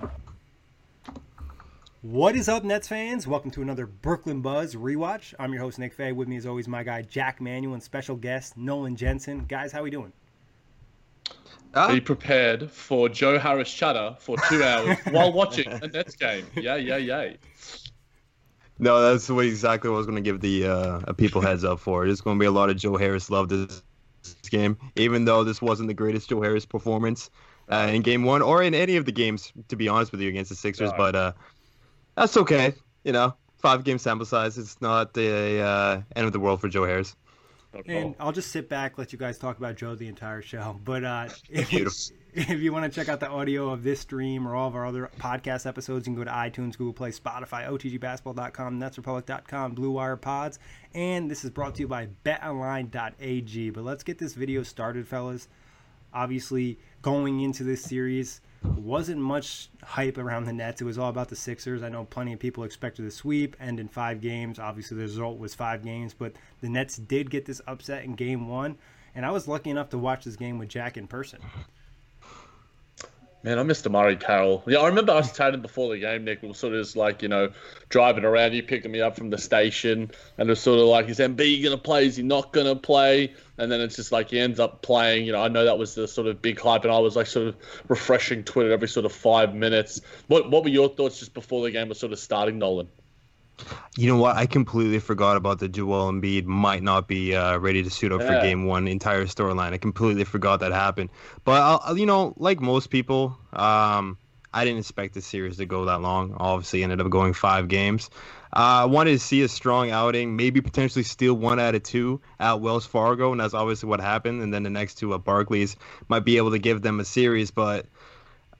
One. What is up, Nets fans? Welcome to another Brooklyn Buzz rewatch. I'm your host Nick Fay. With me, as always, my guy Jack Manuel and special guest Nolan Jensen. Guys, how are we doing? Be prepared for Joe Harris chatter for two hours while watching a Nets game. Yeah, yeah, yeah. No, that's what exactly what I was going to give the uh, people heads up for. There's going to be a lot of Joe Harris love this game, even though this wasn't the greatest Joe Harris performance uh, in Game One or in any of the games, to be honest with you, against the Sixers. No. But uh, that's okay. You know, five game sample size. It's not the uh, end of the world for Joe Harris. And. I'll just sit back, let you guys talk about Joe the entire show. But uh, if, you, if you want to check out the audio of this stream or all of our other podcast episodes, you can go to iTunes, Google Play, Spotify, OTGBasketball.com, NetsRepublic.com, Blue Wire Pods. And this is brought to you by BetOnline.ag. But let's get this video started, fellas. Obviously, going into this series, wasn't much hype around the Nets. It was all about the Sixers. I know plenty of people expected a sweep, and in five games. Obviously, the result was five games, but the Nets did get this upset in game one. And I was lucky enough to watch this game with Jack in person. Man, I missed DeMarre Carroll. Yeah, I remember us chatting before the game, Nick. We were sort of just like, you know, driving around. You picking me up from the station, and it was sort of like, is MB going to play? Is he not going to play? And then it's just like he ends up playing. You know, I know that was the sort of big hype, and I was like sort of refreshing Twitter every sort of five minutes. What What were your thoughts just before the game was sort of starting, Nolan? You know what? I completely forgot about the Joel Embiid might not be uh, ready to suit up for Game One entire storyline. I completely forgot that happened. But I'll, I'll- you know, like most people, um, I didn't expect the series to go that long. Obviously, ended up going five games. Uh, I wanted to see a strong outing, maybe potentially steal one out of two at Wells Fargo, and that's obviously what happened. And then the next two at Barclays might be able to give them a series, but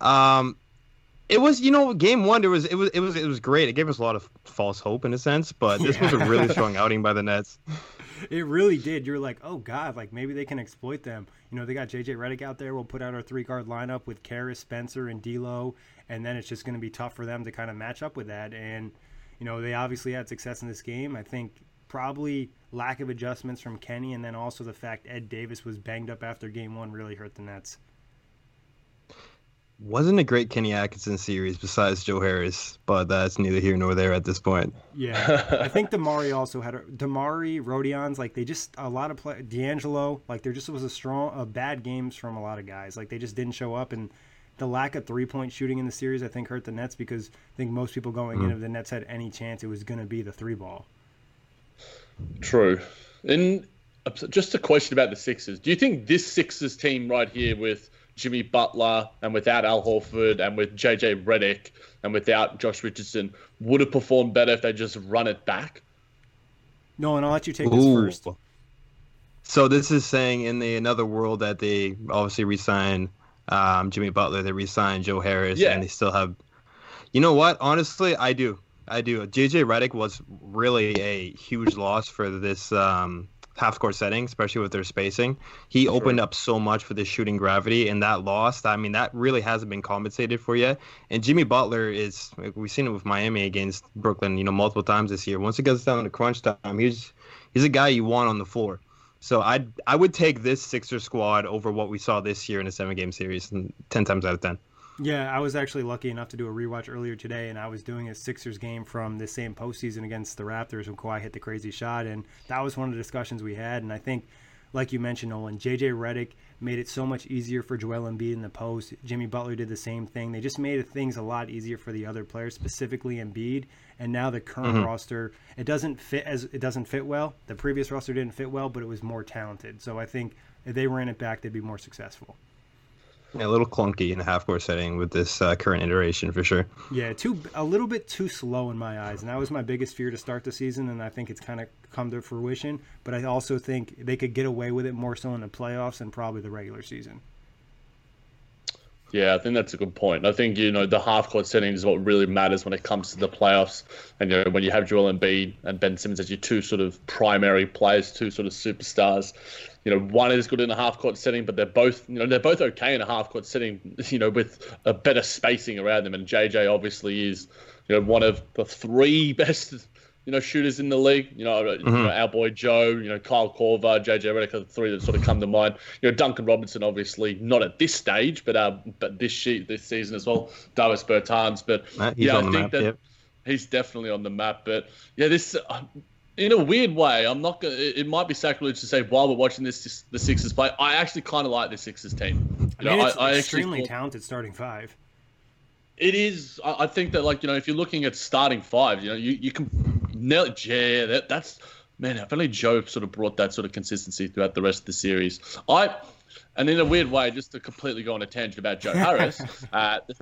um, it was you know game one there was it was it was it was great it gave us a lot of false hope in a sense but this was a really strong outing by the nets It really did. You're like, oh god, like maybe they can exploit them. You know, they got JJ Redick out there. We'll put out our three guard lineup with Caris, Spencer, and D'Lo, and then it's just going to be tough for them to kind of match up with that. And you know, they obviously had success in this game. I think probably lack of adjustments from Kenny, and then also the fact Ed Davis was banged up after game one really hurt the Nets. Wasn't a great Kenny Atkinson series besides Joe Harris, but that's neither here nor there at this point. Yeah, I think Damari also had a Damari Rodions like they just a lot of play D'Angelo like there just was a strong a bad games from a lot of guys like they just didn't show up and the lack of three point shooting in the series I think hurt the Nets because I think most people going mm. in if the Nets had any chance it was going to be the three ball. True, and just a question about the Sixers. Do you think this Sixers team right here with Jimmy Butler and without Al Horford and with JJ Redick and without Josh Richardson would have performed better if they just run it back? No, and I'll let you take this first. So this is saying in the another world that they obviously resign um, Jimmy Butler, they resign Joe Harris, yeah. and they still have. You know what? Honestly, I do. I do. JJ Redick was really a huge loss for this um, half court setting, especially with their spacing. He sure. opened up so much for the shooting gravity, and that loss, I mean, that really hasn't been compensated for yet. And Jimmy Butler is, we've seen it with Miami against Brooklyn, you know, multiple times this year. Once it gets down to crunch time, he's he's a guy you want on the floor. So I I would take this Sixer squad over what we saw this year in a seven game series, ten times out of ten. Yeah, I was actually lucky enough to do a rewatch earlier today, and I was doing a Sixers game from the same postseason against the Raptors when Kawhi hit the crazy shot, and that was one of the discussions we had. And I think, like you mentioned, Nolan, JJ Redick made it so much easier for Joel Embiid in the post. Jimmy Butler did the same thing. They just made things a lot easier for the other players, specifically Embiid. And now the current mm-hmm. roster, it doesn't fit as it doesn't fit well. The previous roster didn't fit well, but it was more talented. So I think if they ran it back, they'd be more successful. Yeah, a little clunky in a half court setting with this uh, current iteration for sure. Yeah, too a little bit too slow in my eyes, and that was my biggest fear to start the season, and I think it's kind of come to fruition. But I also think they could get away with it more so in the playoffs and probably the regular season. Yeah, I think that's a good point. I think you know the half court setting is what really matters when it comes to the playoffs, and you know when you have Joel Embiid and Ben Simmons as your two sort of primary players, two sort of superstars, you know, one is good in a half court setting, but they're both, you know, they're both okay in a half court setting, you know, with a better spacing around them. And JJ obviously is, you know, one of the three best, you know, shooters in the league. You know, mm-hmm. you know our boy Joe, you know, Kyle Korver, JJ Redick are the three that sort of come to mind. You know, Duncan Robinson, obviously not at this stage, but uh, but this sheet this season as well. Davis Bertans, but yeah, I think map, that. Yep. He's definitely on the map, but yeah, this uh, in a weird way, I'm not gonna. It might be sacrilege to say while we're watching this, the Sixers play. I actually kind of like the Sixers team. You I mean, know, it's I, extremely talented starting five. It is. I think that, like you know, if you're looking at starting five, you know, you you can. Yeah, that, that's man. If only Joe sort of brought that sort of consistency throughout the rest of the series. I. And in a weird way, just to completely go on a tangent about Joe Harris, uh,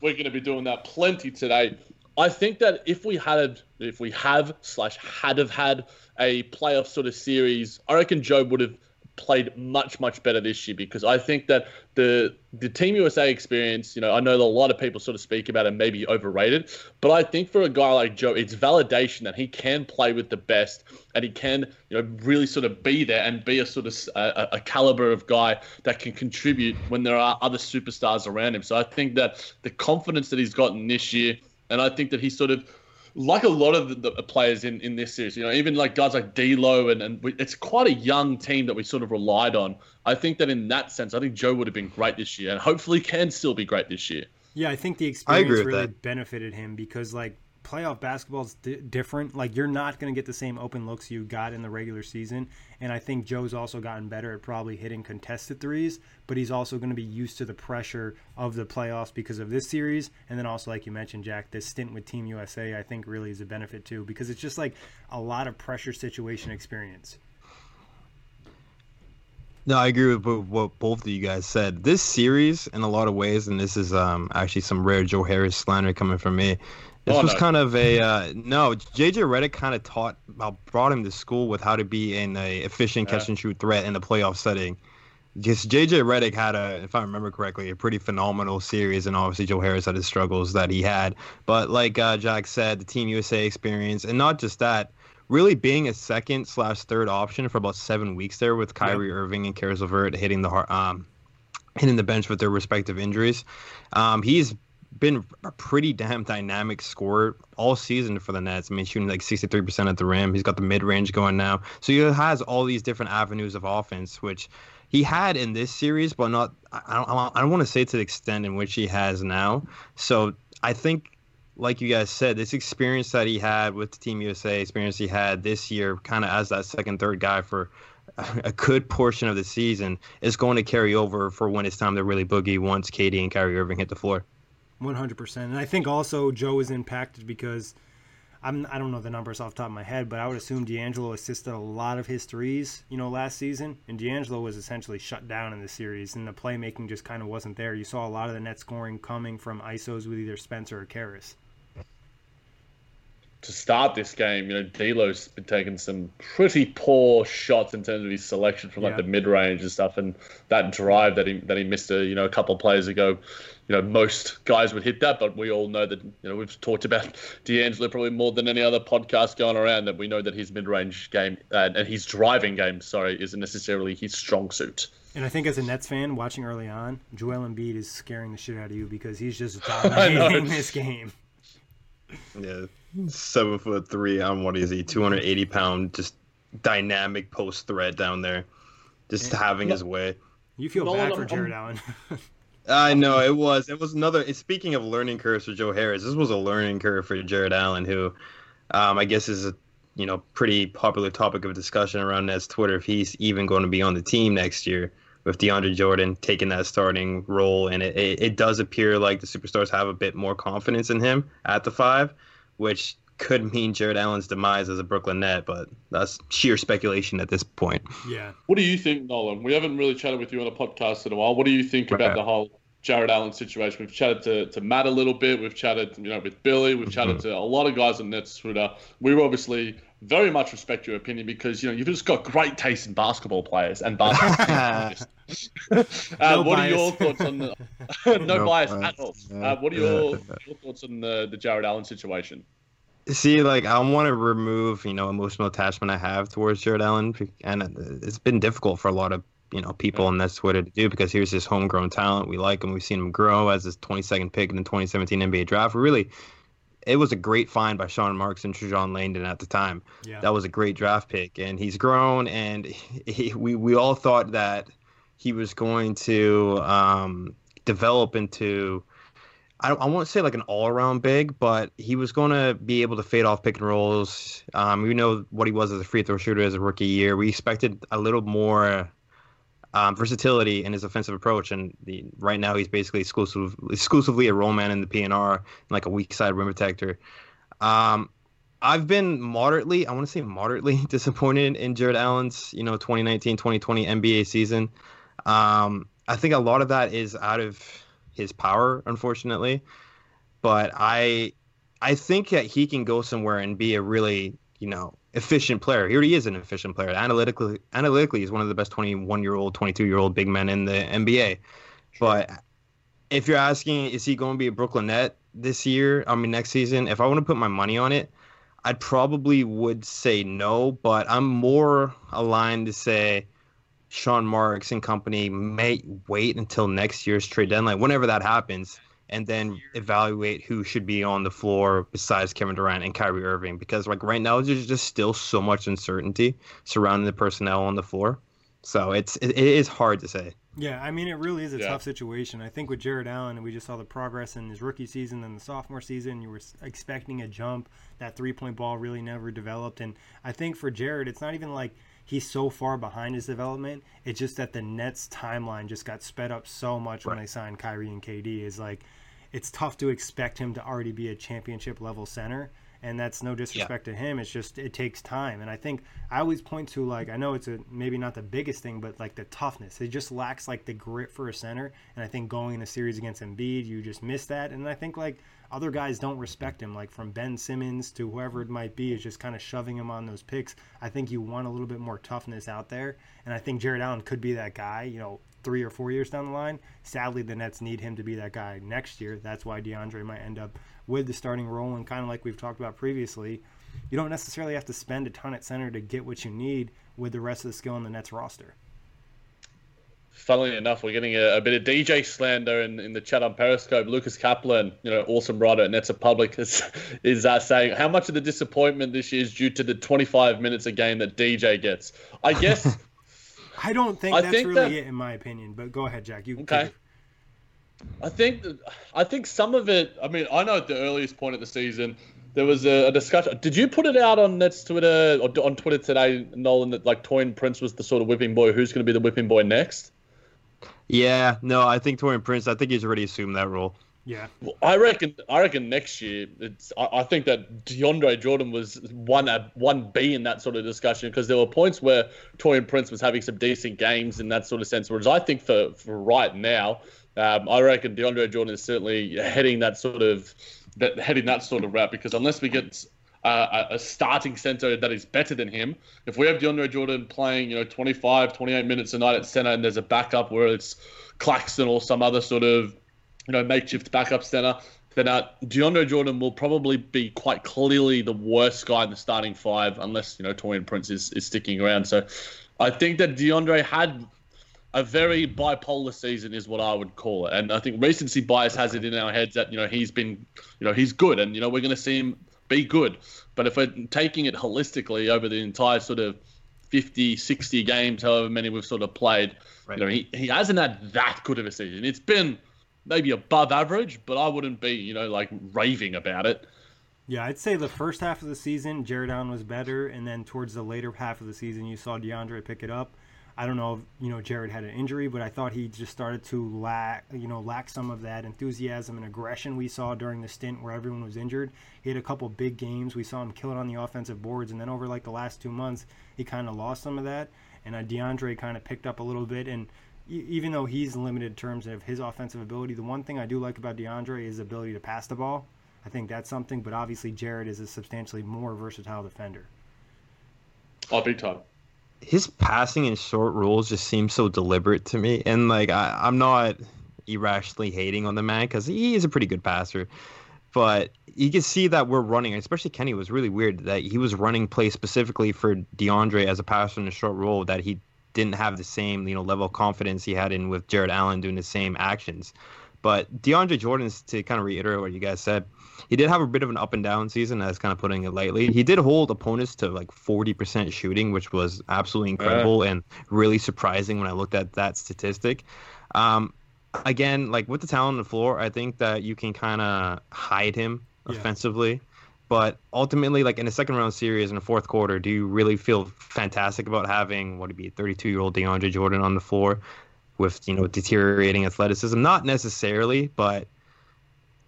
we're going to be doing that plenty today. I think that if we had, if we have slash had have had a playoff sort of series, I reckon Joe would have played much much better this year because I think that the the Team USA experience, you know, I know that a lot of people sort of speak about it maybe overrated, but I think for a guy like Joe, it's validation that he can play with the best and he can, you know, really sort of be there and be a sort of a, a caliber of guy that can contribute when there are other superstars around him. So I think that the confidence that he's gotten this year and I think that he's sort of like a lot of the, the players in, in this series, you know, even like guys like D'Lo, and and we, it's quite a young team that we sort of relied on. I think that in that sense, I think Joe would have been great this year, and hopefully can still be great this year. Yeah, I think the experience really that. benefited him because like playoff basketball is di- different. Like you're not going to get the same open looks you got in the regular season. And I think Joe's also gotten better at probably hitting contested threes, but he's also going to be used to the pressure of the playoffs because of this series. And then also, like you mentioned, Jack, this stint with Team USA, I think really is a benefit too because it's just like a lot of pressure situation experience. No, I agree with what both of you guys said. This series, in a lot of ways, and this is um, actually some rare Joe Harris slander coming from me. This oh, was no. kind of a uh, no. JJ Redick kind of taught, uh, brought him to school with how to be an efficient catch and shoot threat in the playoff setting. Just JJ Redick had a, if I remember correctly, a pretty phenomenal series, and obviously Joe Harris had his struggles that he had. But like uh, Jack said, the Team USA experience, and not just that, really being a second slash third option for about seven weeks there with Kyrie yep. Irving and Caris LeVert hitting the um, hitting the bench with their respective injuries. Um, he's been a pretty damn dynamic scorer all season for the Nets. I mean, shooting like 63% at the rim. He's got the mid range going now. So he has all these different avenues of offense, which he had in this series, but not. I don't. I don't want to say to the extent in which he has now. So I think, like you guys said, this experience that he had with Team USA, experience he had this year, kind of as that second, third guy for a good portion of the season, is going to carry over for when it's time to really boogie once KD and Kyrie Irving hit the floor. One hundred percent, and I think also Joe is impacted because I'm I don't know the numbers off the top of my head, but I would assume D'Angelo assisted a lot of his threes, you know, last season. And D'Angelo was essentially shut down in the series, and the playmaking just kind of wasn't there. You saw a lot of the net scoring coming from ISOs with either Spencer or Caris. To start this game, you know, D'Lo's been taking some pretty poor shots in terms of his selection from like Yeah. the mid range and stuff, and that drive that he that he missed a you know a couple of plays ago. You know, most guys would hit that, but we all know that you know we've talked about D'Angelo probably more than any other podcast going around. That we know that his mid range game uh, and his driving game, sorry, isn't necessarily his strong suit. And I think as a Nets fan watching early on, Joel Embiid is scaring the shit out of you because he's just know. dominating this game. Yeah, seven foot three. I'm what is he? Two hundred eighty pound, just dynamic post threat down there, just having his way. You feel No, bad no, for I'm- Jarrett Allen. I know it was. It was another. Speaking of learning curves for Joe Harris, this was a learning curve for Jarrett Allen, who, um, I guess is a you know pretty popular topic of discussion around Nets Twitter if he's even going to be on the team next year with DeAndre Jordan taking that starting role, and it, it, it does appear like the superstars have a bit more confidence in him at the five, which could mean Jarrett Allen's demise as a Brooklyn Net, but that's sheer speculation at this point. yeah. What do you think, Nolan? We haven't really chatted with you on a podcast in a while. What do you think about Right. the whole Jarrett Allen situation? We've chatted to, to Matt a little bit. We've chatted, you know, with Billy. We've chatted Mm-hmm. to a lot of guys on Nets Twitter. We obviously very much respect your opinion because you know you've just got great taste in basketball players and basketball. teams. uh, No what are your thoughts on the no, No bias bias. at all? Uh, what are your, your thoughts on the, the Jarrett Allen situation? See, like I want to remove, you know, emotional attachment I have towards Jarrett Allen, and it's been difficult for a lot of you know people and that's what it do because here's this homegrown talent. We like him. We've seen him grow as his 22nd pick in the 2017 NBA draft. Really, it was a great find by Sean Marks and Trajan Langdon at the time. Yeah. That was a great draft pick, and he's grown. And he, we we all thought that he was going to um, develop into I, I won't say like an all around big, but he was going to be able to fade off pick and rolls. Um, we know what he was as a free throw shooter as a rookie year. We expected a little more um, versatility in his offensive approach, and the, right now he's basically exclusive, exclusively a roll man in the PNR, and like a weak side rim protector. Um, I've been moderately, I want to say moderately disappointed in Jarrett Allen's, you know, 2019-2020 NBA season. Um, I think a lot of that is out of his power, unfortunately. But I, I think that he can go somewhere and be a really, you know, efficient player. He already is an efficient player. Analytically, analytically, he's one of the best 21-year-old, 22-year-old big men in the NBA. But if you're asking, is he going to be a Brooklyn Net this year? I mean, next season? If I want to put my money on it, I probably would say no. But I'm more aligned to say Sean Marks and company may wait until next year's trade deadline, whenever that happens, and then evaluate who should be on the floor besides Kevin Durant and Kyrie Irving. Because like right now, there's just still so much uncertainty surrounding the personnel on the floor. So it's it, it is hard to say. Yeah, I mean, it really is a Yeah. tough situation. I think with Jarrett Allen, we just saw the progress in his rookie season and the sophomore season. You were expecting a jump. That three point ball really never developed. And I think for Jarrett, it's not even like he's so far behind his development. It's just that the Nets timeline just got sped up so much when they signed Kyrie and KD. Is like, it's tough to expect him to already be a championship level center. And that's no disrespect to him. It's just it takes time. And I think I always point to like I know it's a maybe not the biggest thing, but like the toughness. It just lacks like the grit for a center. And I think going in a series against Embiid, you just miss that. And I think like other guys don't respect him, like from Ben Simmons to whoever it might be, is just kind of shoving him on those picks. I think you want a little bit more toughness out there. And I think Jarrett Allen could be that guy, you know, three or four years down the line. Sadly, the Nets need him to be that guy next year. That's why DeAndre might end up with the starting role. And kind of like we've talked about previously, you don't necessarily have to spend a ton at center to get what you need with the rest of the skill in the Nets roster. Funnily enough, we're getting a, a bit of DJ slander in, in the chat on Periscope. Lucas Kaplan, you know, awesome writer at Nets of Public, is, is uh, saying how much of the disappointment this year is due to the 25 minutes a game that DJ gets. I guess I don't think I that's think really that- it in my opinion. But go ahead, Jack. You Okay. Take it. I think I think some of it. I mean, I know at the earliest point of the season there was a, a discussion. Did you put it out on Nets Twitter or on Twitter today, Nolan? That like Taurean Prince was the sort of whipping boy. Who's going to be the whipping boy next? Yeah, no, I think Taurean Prince. I think he's already assumed that role. Yeah. Well, I reckon. I reckon next year. It's. I, I think that DeAndre Jordan was one a one B in that sort of discussion because there were points where Taurean Prince was having some decent games in that sort of sense. Whereas I think for for right now, um, I reckon DeAndre Jordan is certainly heading that sort of that heading that sort of route because unless we get uh, a starting center that is better than him. If we have DeAndre Jordan playing, you know, 25, 28 minutes a night at center, and there's a backup where it's Claxton or some other sort of, you know, makeshift backup center, then uh, DeAndre Jordan will probably be quite clearly the worst guy in the starting five, unless you know Taurean Prince is, is sticking around. So, I think that DeAndre had a very bipolar season is what I would call it. And I think recency bias has it in our heads that, you know, he's been, you know, he's good and, you know, we're going to see him be good. But if we're taking it holistically over the entire sort of 50, 60 games, however many we've sort of played, Right. you know, he, he hasn't had that good of a season. It's been maybe above average, but I wouldn't be, you know, like raving about it. Yeah, I'd say the first half of the season, Jarrett Allen was better, and then towards the later half of the season, you saw DeAndre pick it up. I don't know if you know Jarrett had an injury, but I thought he just started to lack, you know, lack some of that enthusiasm and aggression we saw during the stint where everyone was injured. He had a couple big games. We saw him kill it on the offensive boards, and then over like the last two months, he kind of lost some of that. And uh, DeAndre kind of picked up a little bit, and e- even though he's limited in terms of his offensive ability, the one thing I do like about DeAndre is his ability to pass the ball. I think that's something, but obviously Jarrett is a substantially more versatile defender. Oh, big time. His passing and short rules just seem so deliberate to me. And like I, I'm not irrationally hating on the man because he is a pretty good passer. But you can see that we're running, especially Kenny was really weird that he was running plays specifically for DeAndre as a passer in a short role that he didn't have the same, you know, level of confidence he had in with Jarrett Allen doing the same actions. But DeAndre Jordan's to kind of reiterate what you guys said, he did have a bit of an up and down season. That's kind of putting it lightly. He did hold opponents to like 40% shooting, which was absolutely incredible and really surprising when I looked at that statistic. Um, again, like with the talent on the floor, I think that you can kind of hide him Yeah. offensively. But ultimately, like in a second round series in the fourth quarter, do you really feel fantastic about having what would be 32 year old DeAndre Jordan on the floor with you know deteriorating athleticism? Not necessarily, but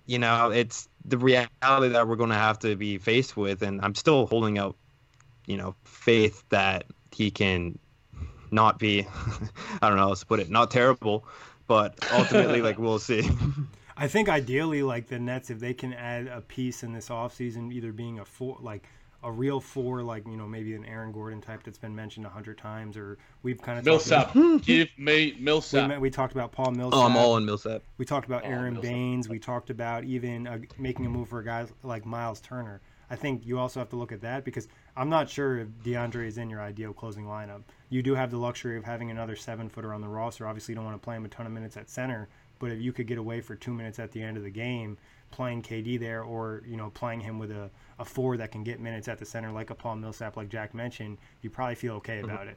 you know it's the reality that we're going to have to be faced with, and I'm still holding out you know faith that he can not be I don't know how to put it not terrible, but ultimately like we'll see. I think ideally, like the Nets, if they can add a piece in this offseason, either being a four, like a real four, like you know maybe an Aaron Gordon type that's been mentioned a hundred times, or we've kind of Millsap. Give me We, Millsap. met- we talked about Paul Millsap. oh, I'm all in Millsap. We talked about Oh, Aaron Millsap. Baynes. We talked about even uh, making a move for a guy like Miles Turner. I think you also have to look at that because I'm not sure if DeAndre is in your ideal closing lineup. You do have the luxury of having another seven footer on the roster. Obviously, you don't want to play him a ton of minutes at center, but if you could get away for two minutes at the end of the game, playing KD there, or you know playing him with a, a four that can get minutes at the center, like a Paul Millsap, like Jack mentioned, you probably feel okay mm-hmm. about it.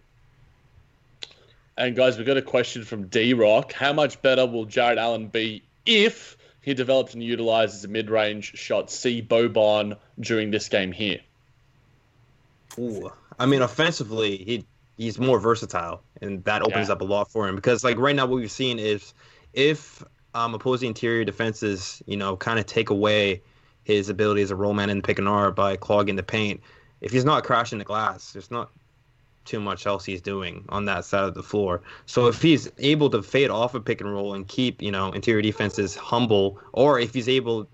And guys, we've got a question from D Rock. How much better will Jarrett Allen be if he develops and utilizes a mid range shot C Boban during this game here? Ooh. I mean, offensively, he he's more versatile, and that opens Yeah. up a lot for him. Because like right now, what we've seen is if um, opposing interior defenses, you know, kind of take away his ability as a roll man in the pick and R by clogging the paint. If he's not crashing the glass, there's not too much else he's doing on that side of the floor. So if he's able to fade off a pick and roll and keep, you know, interior defenses humble, or if he's able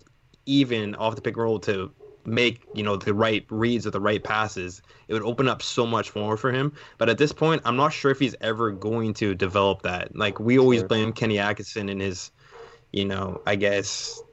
even off the pick and roll to make, you know, the right reads or the right passes, it would open up so much more for him. But at this point, I'm not sure if he's ever going to develop that. Like we always Sure. blame Kenny Atkinson and his, you know, I guess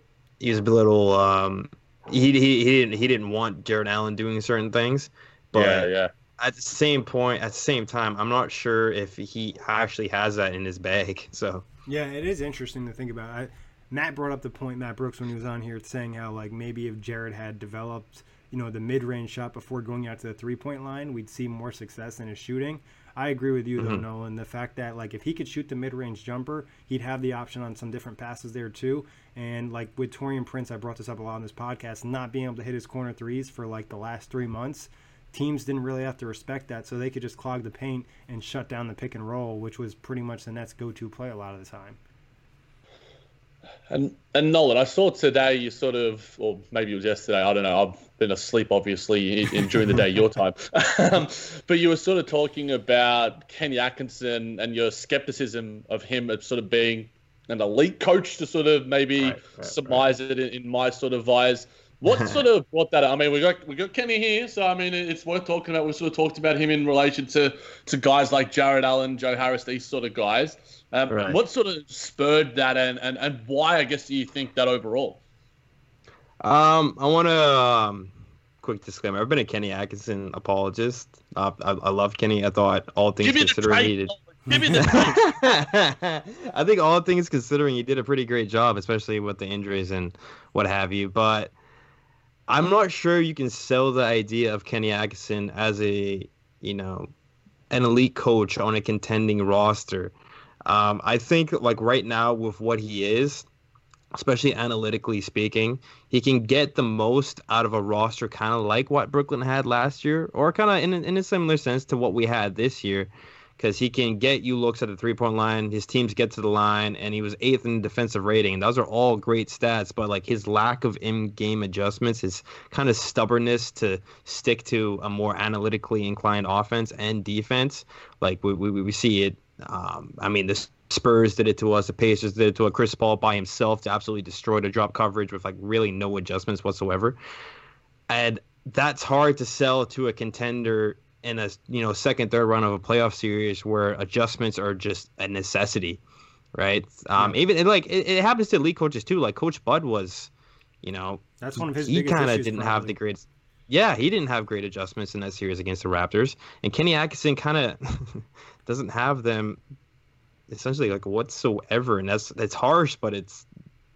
he was a little um he, he, he didn't he didn't want Jarrett Allen doing certain things. But yeah, yeah. at the same point, at the same time, I'm not sure if he actually has that in his bag. So Yeah, it is interesting to think about. I, Matt brought up the point, Matt Brooks, when he was on here, saying how like maybe if Jarrett had developed, you know, the mid-range shot before going out to the three-point line, we'd see more success in his shooting. I agree with you though, Mm-hmm. Nolan. The fact that like if he could shoot the mid-range jumper, he'd have the option on some different passes there too. And like with Taurean Prince, I brought this up a lot on this podcast, not being able to hit his corner threes for like the last three months. Teams didn't really have to respect that, so they could just clog the paint and shut down the pick and roll, which was pretty much the Nets' go-to play a lot of the time. And and Nolan, I saw today you sort of, or maybe it was yesterday. I don't know. I've been asleep, obviously, in, in during the day your time. Um, but you were sort of talking about Kenny Atkinson and your skepticism of him as sort of being an elite coach to sort of maybe Right, right, surmise it in, in my sort of eyes. What sort of brought that? Up? I mean, we got we got Kenny here, so I mean, it's worth talking about. We sort of talked about him in relation to to guys like Jarrett Allen, Joe Harris, these sort of guys. Um, Right. What sort of spurred that, and, and and why? I guess do you think that overall? Um, I want to um, quick disclaimer. I've been a Kenny Atkinson apologist. Uh, I, I love Kenny. I thought all things Give me the he trade. did. Give me the. I think all things considering, he did a pretty great job, especially with the injuries and what have you. But I'm not sure you can sell the idea of Kenny Atkinson as a, you know, an elite coach on a contending roster. Um, I think like right now with what he is, especially analytically speaking, he can get the most out of a roster kind of like what Brooklyn had last year, or kind of in, in a similar sense to what we had this year, because he can get you looks at the three point line. His teams get to the line, and he was eighth in defensive rating. Those are all great stats, but like his lack of in game adjustments, his kind of stubbornness to stick to a more analytically inclined offense and defense, like we, we, we see it. Um, I mean, the Spurs did it to us. The Pacers did it to a Chris Paul by himself to absolutely destroy the drop coverage with like really no adjustments whatsoever. And that's hard to sell to a contender in a you know second third run of a playoff series where adjustments are just a necessity, right? Um, even and, like it, it happens to elite coaches too. Like Coach Bud was, you know, That's one of his he kind of didn't have the great. Yeah, he didn't have great adjustments in that series against the Raptors, and Kenny Atkinson kind of doesn't have them essentially like whatsoever, and that's that's harsh, but it's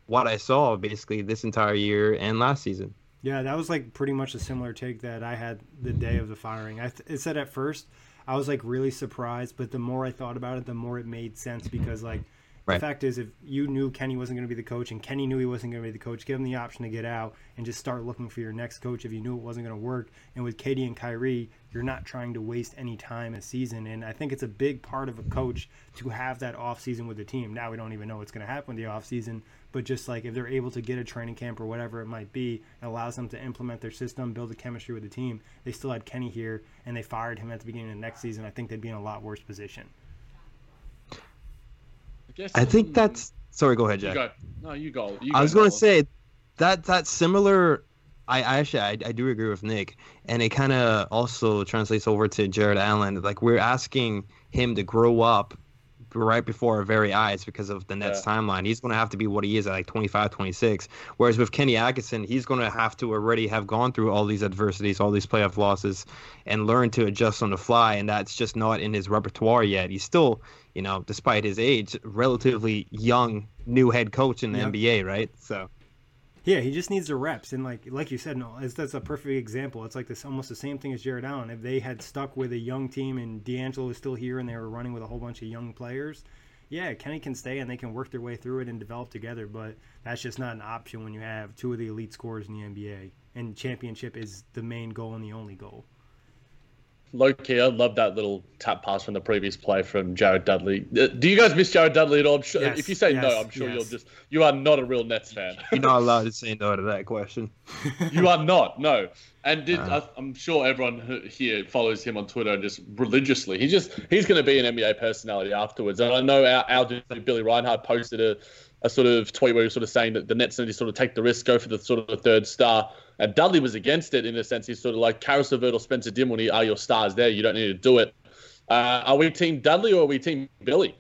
what I saw basically this entire year and last season. Yeah, that was like pretty much a similar take that I had the day of the firing. I th- it said at first I was like really surprised, but the more I thought about it, the more it made sense because like Right. the fact is, if you knew Kenny wasn't going to be the coach and Kenny knew he wasn't going to be the coach, give him the option to get out and just start looking for your next coach if you knew it wasn't going to work. And with KD and Kyrie, you're not trying to waste any time a season. And I think it's a big part of a coach to have that off season with the team. Now we don't even know what's going to happen with the off season, but just like if they're able to get a training camp or whatever it might be, it allows them to implement their system, build a chemistry with the team. They still had Kenny here, and they fired him at the beginning of the next season. I think they'd be in a lot worse position. guess, I think that's sorry. Go ahead, You Jack. No, you go. You I was going to say that that similar. I, I actually I, I do agree with Nick, and it kind of also translates over to Jarrett Allen. Like we're asking him to grow up right before our very eyes because of the Nets Yeah. timeline. He's going to have to be what he is at like 25, 26. Whereas with Kenny Atkinson, he's going to have to already have gone through all these adversities, all these playoff losses, and learn to adjust on the fly. And that's just not in his repertoire yet. He's still, you know, despite his age, relatively young, new head coach in the Yep. NBA, right? So. Yeah, he just needs the reps, and like like you said, no, that's a perfect example. It's like this almost the same thing as Jarrett Allen. If they had stuck with a young team and D'Angelo was still here and they were running with a whole bunch of young players, yeah, Kenny can stay and they can work their way through it and develop together. But that's just not an option when you have two of the elite scorers in the NBA, and championship is the main goal and the only goal. Low key, I love that little tap pass from the previous play from Jared Dudley. Uh, Do you guys miss Jared Dudley at all? I'm sure, Yes, if you say no, I'm sure yes. you'll just you are not a real Nets fan. You're not allowed to say no to that question. you are not. No, and did, Uh. I, I'm sure everyone here follows him on Twitter and just religiously. He just he's going to be an NBA personality afterwards. And I know our, our dude Billy Reinhardt posted a, a sort of tweet where he was sort of saying that the Nets need to sort of take the risk, go for the sort of the third star. And Dudley was against it in a sense. He's sort of like Caris LeVert or Spencer Dinwiddie are your stars there. You don't need to do it. Uh, are we team Dudley or are we team Billy?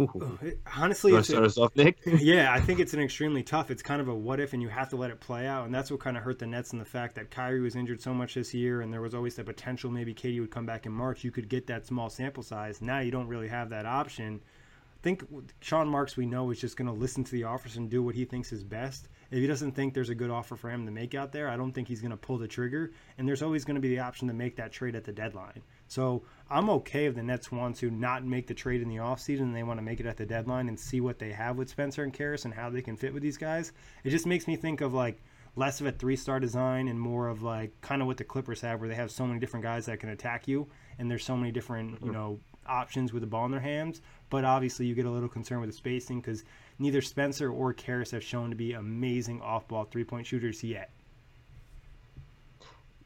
Ooh. Honestly, it's to a- us off, Nick? yeah, I think it's an extremely tough. It's kind of a what if, and you have to let it play out, and that's what kind of hurt the Nets in the fact that Kyrie was injured so much this year, and there was always the potential maybe KD would come back in March. You could get that small sample size. Now you don't really have that option. I think Sean Marks, we know, is just going to listen to the offers and do what he thinks is best. If he doesn't think there's a good offer for him to make out there, I don't think he's going to pull the trigger. And there's always going to be the option to make that trade at the deadline. So I'm okay if the Nets want to not make the trade in the offseason and they want to make it at the deadline and see what they have with Spencer and Caris and how they can fit with these guys. It just makes me think of like less of a three star design and more of like kind of what the Clippers have where they have so many different guys that can attack you and there's so many different, you know, options with the ball in their hands. But obviously, you get a little concerned with the spacing because neither Spencer or Caris have shown to be amazing off ball three point shooters yet.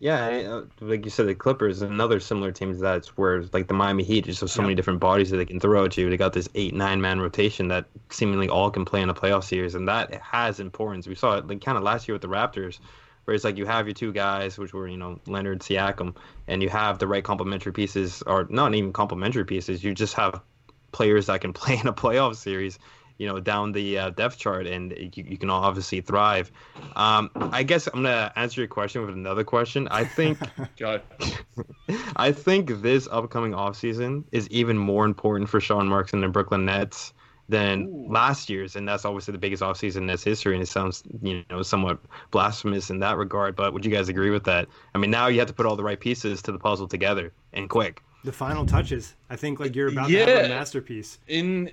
Yeah, uh, like you said, the Clippers, and another similar team to that. Where like the Miami Heat just have so many different bodies that they can throw at you. They got this eight nine man rotation that seemingly all can play in a playoff series, and that has importance. We saw it like kind of last year with the Raptors, where it's like you have your two guys, which were you know Leonard Siakam, and you have the right complementary pieces, or not even complementary pieces. You just have players that can play in a playoff series you know down the uh, depth chart and you, you can obviously thrive. Um, i guess i'm gonna answer your question with another question. I think i think this upcoming offseason is even more important for sean marks and the brooklyn nets than Ooh. last year's and that's obviously the biggest offseason in this history and it sounds you know somewhat blasphemous in that regard but would you guys agree with that? I mean now you have to put all the right pieces to the puzzle together and quick. The final touches. I think like you're about yeah. to have a masterpiece. In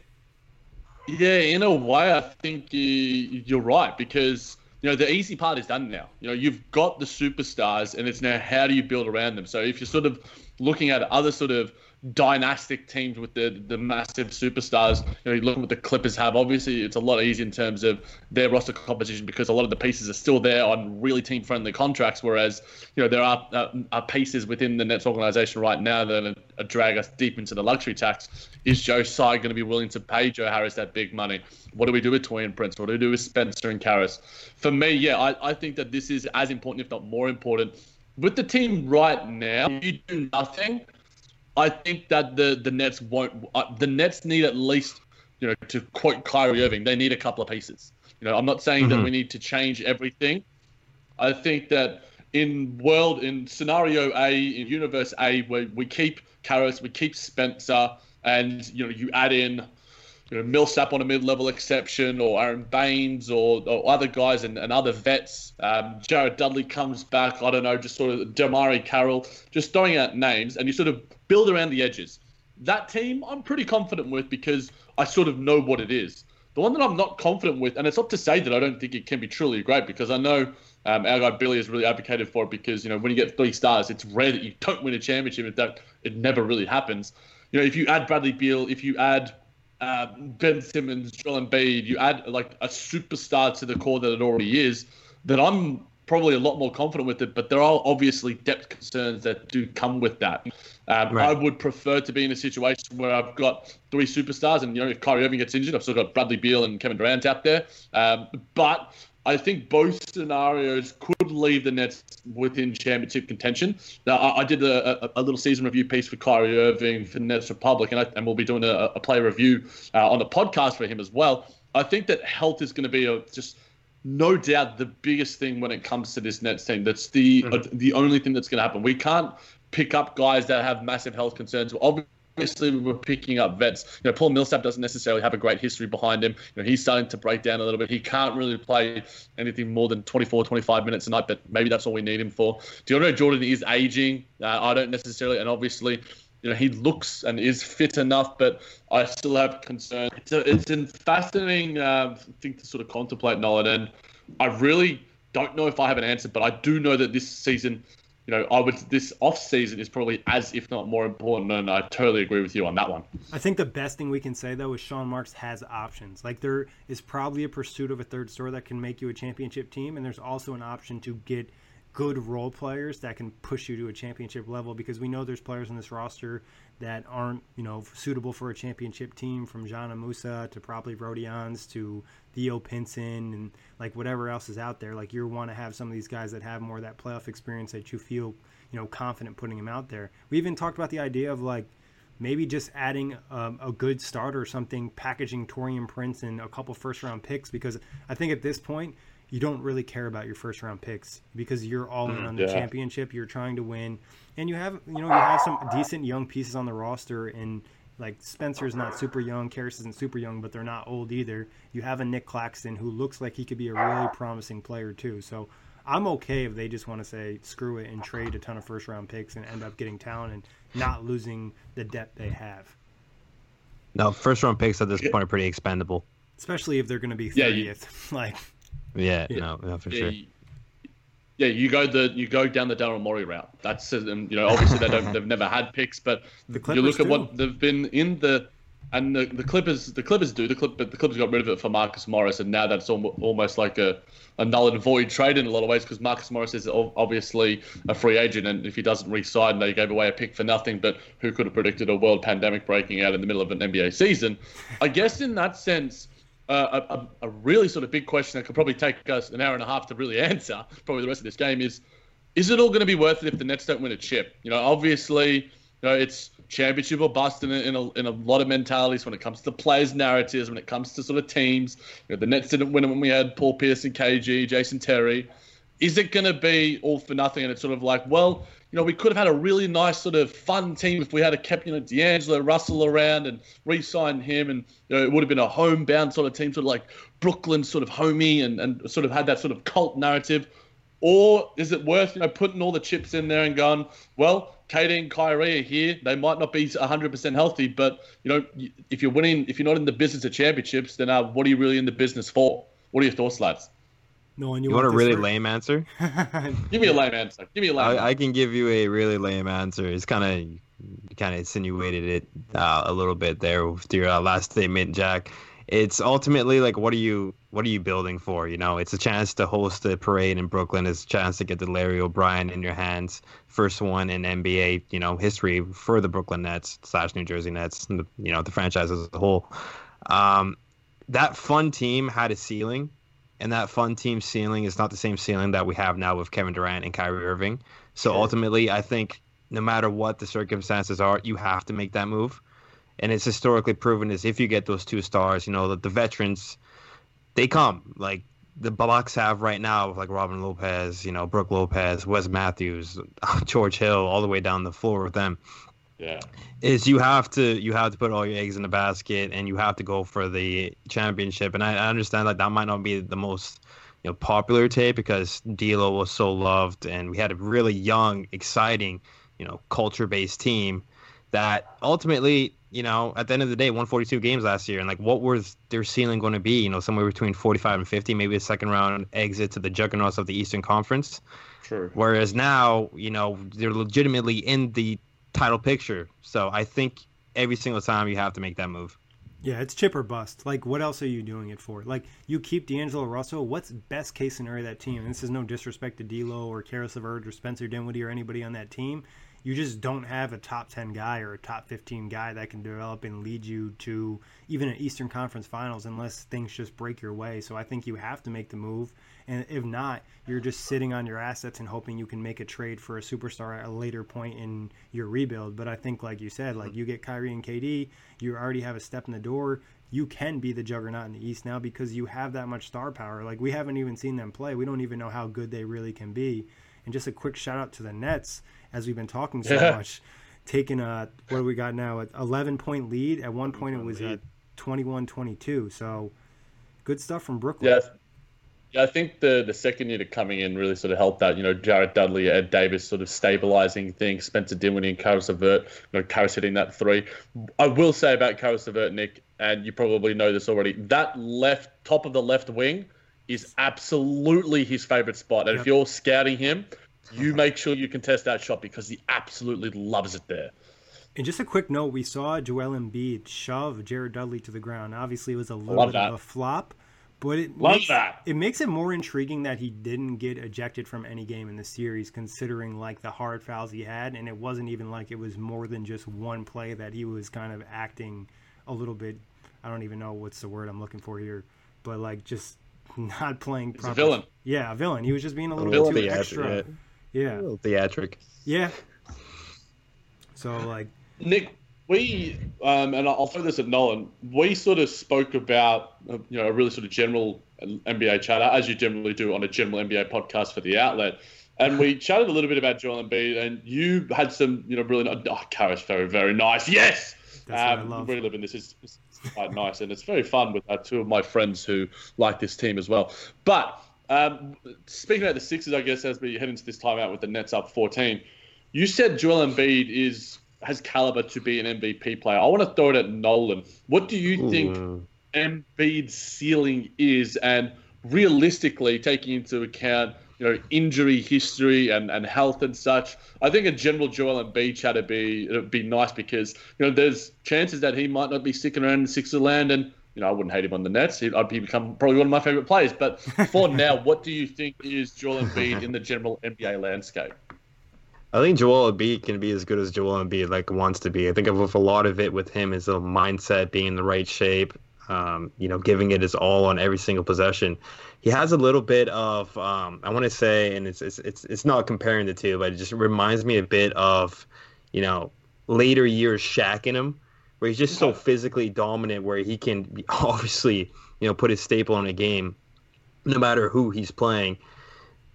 yeah, in a way, I think you, are right because you know the easy part is done now. You know, you've got the superstars, and it's now how do you build around them. So if you're sort of looking at other sort of dynastic teams with the the massive superstars. You know, look at what the Clippers have. Obviously, it's a lot easier in terms of their roster composition because a lot of the pieces are still there on really team friendly contracts. Whereas, you know, there are, uh, are pieces within the Nets organization right now that are, drag us deep into the luxury tax. Is Joe Tsai going to be willing to pay Joe Harris that big money? What do we do with Taurean Prince? What do we do with Spencer and Caris? For me, yeah, I, I think that this is as important, if not more important. With the team right now, you do nothing I think that the the Nets won't. Uh, the Nets need at least, you know, to quote Kyrie Irving, they need a couple of pieces. You know, I'm not saying mm-hmm. that we need to change everything. I think that in world in scenario A, in universe A, where we keep Caris, we keep Spencer, and you know, you add in you know, Millsap on a mid-level exception, or Aron Baynes, or, or other guys and, and other vets. Um, Jared Dudley comes back. I don't know, just sort of DeMarre Carroll, just throwing out names, and you sort of build around the edges. That team, I'm pretty confident with because I sort of know what it is. The one that I'm not confident with, and it's not to say that I don't think it can be truly great, because I know um, our guy Billy has really advocated for it. Because you know when you get three stars, it's rare that you don't win a championship. That it never really happens. You know, if you add Bradley Beal, if you add uh, Ben Simmons, Joel Embiid, you add like a superstar to the core that it already is, then I'm probably a lot more confident with it. But there are obviously depth concerns that do come with that. Um, right. I would prefer to be in a situation where I've got three superstars, and you know, if Kyrie Irving gets injured, I've still got Bradley Beal and Kevin Durant out there. Um, but I think both scenarios could leave the Nets within championship contention. Now, I, I did a, a, a, little season review piece for Kyrie Irving for Nets Republic, and, I, and we'll be doing a, a player review uh, on the podcast for him as well. I think that health is going to be a, just no doubt the biggest thing when it comes to this Nets team. That's the mm-hmm. uh, the only thing that's going to happen. We can't pick up guys that have massive health concerns. Obviously, we're picking up vets. You know, Paul Millsap doesn't necessarily have a great history behind him. You know, he's starting to break down a little bit. He can't really play anything more than 24, 25 minutes a night, but maybe that's all we need him for. DeAndre Jordan is aging. Uh, I don't necessarily, and obviously, you know, he looks and is fit enough, but I still have concerns. It's a, it's a fascinating uh, thing to sort of contemplate, Nolan, and I really don't know if I have an answer, but I do know that this season you know, I would this off season is probably as if not more important, and I totally agree with you on that one. I think the best thing we can say though is Sean Marks has options. Like there is probably a pursuit of a third store that can make you a championship team, and there's also an option to get good role players that can push you to a championship level because we know there's players in this roster that aren't you know suitable for a championship team from Dzanan Musa to probably Rodions to Theo Pinson and like whatever else is out there. Like you want to have some of these guys that have more of that playoff experience that you feel you know confident putting them out there. We even talked about the idea of like maybe just adding a good starter or something, packaging Taurean Prince and a couple first round picks because I think at this point you don't really care about your first round picks because you're all in mm, on the yeah. championship. You're trying to win, and you have you know you have some decent young pieces on the roster, and Like Spencer's not super young, Caris isn't super young, but they're not old either. You have a Nick Claxton who looks like he could be a really promising player too. So I'm okay if they just want to say screw it and trade a ton of first round picks and end up getting talent and not losing the depth they have. No, first round picks at this point are pretty expendable. Especially if they're going to be 30th. Yeah, you- like, Yeah, Yeah. no, no, for Yeah, sure. you, yeah, you go the you go down the Daryl Morey route. That's um, you know obviously they don't they've never had picks, but The you Clippers look at do. what they've been in the and the, the Clippers the Clippers do the Clip but the Clippers got rid of it for Marcus Morris and now that's almo- almost like a, a null and void trade in a lot of ways because Marcus Morris is ob- obviously a free agent and if he doesn't re-sign they gave away a pick for nothing. But who could have predicted a world pandemic breaking out in the middle of an NBA season? I guess in that sense. Uh, a, a, really sort of big question that could probably take us an hour and a half to really answer, probably the rest of this game, is is it all going to be worth it if the Nets don't win a chip? You know, obviously, you know, it's championship or bust in a, in a, lot of mentalities when it comes to players' narratives, when it comes to sort of teams. You know, the Nets didn't win it when we had Paul Pierce and KG, Jason Terry. Is it going to be all for nothing? And it's sort of like, well, you know, we could have had a really nice sort of fun team if we had a kept, you know, D'Angelo Russell around and re-signed him, and you know, it would have been a homebound sort of team, sort of like Brooklyn, sort of homey, and and sort of had that sort of cult narrative. Or is it worth, you know, putting all the chips in there and going, well, KD and Kyrie are here. They might not be 100% healthy, but, you know, if you're winning, if you're not in the business of championships, then uh, what are you really in the business for? What are your thoughts, lads? No one You want a really lame answer? Give me a lame answer. Give me a lame answer. I, I can give you a really lame answer. It's kind of kind of insinuated it uh, a little bit there with your uh, last statement, Jack. It's ultimately like, what are you what are you building for? You know, it's a chance to host a parade in Brooklyn. It's a chance to get the Larry O'Brien in your hands, first one in NBA, you know, history for the Brooklyn Nets slash New Jersey Nets, and the, you know, the franchise as a whole. Um, that fun team had a ceiling, and that fun team ceiling is not the same ceiling that we have now with Kevin Durant and Kyrie Irving. So ultimately, I think no matter what the circumstances are, you have to make that move. And it's historically proven is if you get those two stars, you know, that the veterans, they come. Like the Bucks have right now, with like Robin Lopez, you know, Brooke Lopez, Wes Matthews, George Hill, all the way down the floor with them yeah. is you have to you have to put all your eggs in the basket and you have to go for the championship. And I, I understand that that might not be the most you know popular take because D'Lo was so loved and we had a really young, exciting, you know, culture based team that ultimately. You know, at the end of the day, 142 games last year, and like, what was their ceiling going to be? You know, somewhere between 45 and 50, maybe a second round exit to the juggernauts of the Eastern Conference. True. Whereas now, you know, they're legitimately in the title picture. So I think every single time you have to make that move. Yeah, it's chip or bust. Like, what else are you doing it for? Like, you keep D'Angelo Russell. What's best case scenario that team? And this is no disrespect to D'Lo or Caris LeVert or Spencer Dinwiddie or anybody on that team. You just don't have a top ten guy or a top fifteen guy that can develop and lead you to even an Eastern Conference Finals unless things just break your way. So I think you have to make the move. And if not, you're just sitting on your assets and hoping you can make a trade for a superstar at a later point in your rebuild. But I think, like you said, like you get Kyrie and KD, you already have a step in the door. You can be the juggernaut in the East now because you have that much star power. Like we haven't even seen them play. We don't even know how good they really can be. And just a quick shout out to the Nets as we've been talking so Yeah. much. Taking a what do we got now? An 11 point lead. At one point it was uh, 21-22. So good stuff from Brooklyn. Yeah. Yeah, I think the the second unit coming in really sort of helped that. You know, Jared Dudley, Ed Davis sort of stabilizing things, Spencer Dinwiddie and Caris LeVert, you know, Caris hitting that three. I will say about Caris LeVert, Nick, and you probably know this already, that left, top of the left wing is absolutely his favorite spot. And Yep. if you're scouting him, you uh-huh. make sure you contest that shot because he absolutely loves it there. And just a quick note, we saw Joel Embiid shove Jared Dudley to the ground. Obviously, it was a little bit that. of a flop, but it Love makes, that. it makes it more intriguing that he didn't get ejected from any game in the series, considering like the hard fouls he had, and it wasn't even like it was more than just one play that he was kind of acting a little bit. I don't even know what's the word I'm looking for here, but like just not playing. He's a proper- villain. Yeah, a villain. He was just being a little villain. bit too Theatric, extra. A Yeah, little theatric. yeah. So like, Nick, we um, and I'll throw this at Nolan. We sort of spoke about you know a really sort of general NBA chatter, as you generally do on a general NBA podcast for the outlet. And we chatted a little bit about Joel Embiid, and you had some, you know, really nice. Oh, Caris, very, very nice. Yes, That's um, love. reliving this is, is quite nice, and it's very fun with uh, two of my friends who like this team as well. But um, speaking about the Sixers, I guess as we head into this timeout with the Nets up 14, you said Joel Embiid is has caliber to be an MVP player. I want to throw it at Nolan. What do you think Ooh. Embiid's ceiling is, and realistically taking into account you know injury history and, and health and such, I think a general Joel Embiid chat would be it'd be nice because you know there's chances that he might not be sticking around in Sixer land, and you know I wouldn't hate him on the Nets. He'd, I'd be become probably one of my favorite players. But for now, what do you think is Joel Embiid in the general NBA landscape? I think Joel Embiid can be as good as Joel Embiid like wants to be. I think with a lot of it with him is the mindset, being in the right shape, um, you know, giving it his all on every single possession. He has a little bit of um, I want to say, and it's, it's it's it's not comparing the two, but it just reminds me a bit of, you know, later years Shaq in him, where he's just so physically dominant, where he can obviously you know put his staple in a game, no matter who he's playing.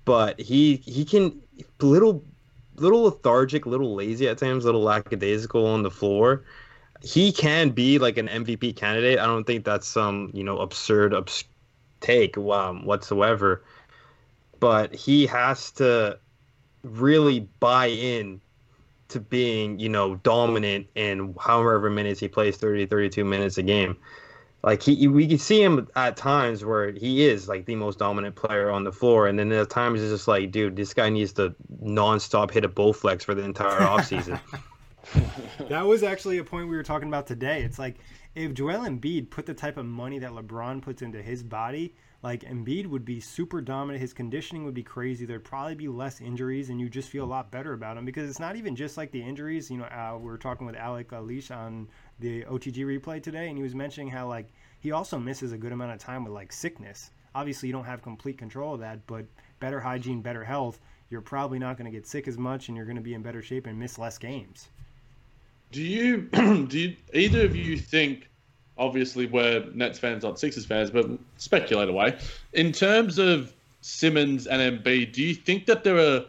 But he he can little little lethargic, little lazy at times, little lackadaisical on the floor. He can be like an MVP candidate. I don't think that's some you know absurd obs- take um, whatsoever. But he has to really buy in to being you know dominant in however minutes he plays 30 32 minutes a game like he we can see him at times where he is like the most dominant player on the floor and then at times it's just like dude this guy needs to nonstop hit a Bowflex for the entire offseason That was actually a point we were talking about today. It's like if Joel Embiid put the type of money that LeBron puts into his body, like Embiid would be super dominant. His conditioning would be crazy. There'd probably be less injuries, and you just feel a lot better about him because it's not even just like the injuries. You know, uh, we were talking with Alec Alish on the OTG replay today, and he was mentioning how like he also misses a good amount of time with like sickness. Obviously, you don't have complete control of that, but better hygiene, better health, you're probably not going to get sick as much, and you're going to be in better shape and miss less games. Do you do you, either of you think? Obviously, we're Nets fans, not Sixers fans, but speculate away. In terms of Simmons and Embiid, do you think that they're a,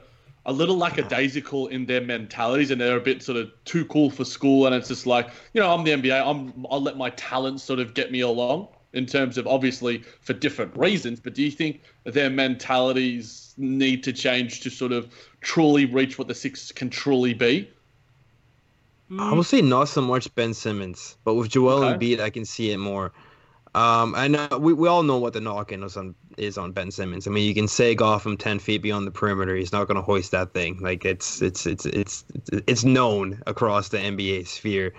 a little lackadaisical in their mentalities and they're a bit sort of too cool for school? And it's just like, you know, I'm the NBA, I'm I'll let my talents sort of get me along. In terms of obviously for different reasons, but do you think their mentalities need to change to sort of truly reach what the six can truly be? I will say not so much Ben Simmons, but with Joel Okay. Embiid, I can see it more. Um, I know we, we all know what the knock in is on is on Ben Simmons. I mean, you can say off him ten feet beyond the perimeter, he's not going to hoist that thing. Like it's it's it's it's it's known across the NBA sphere.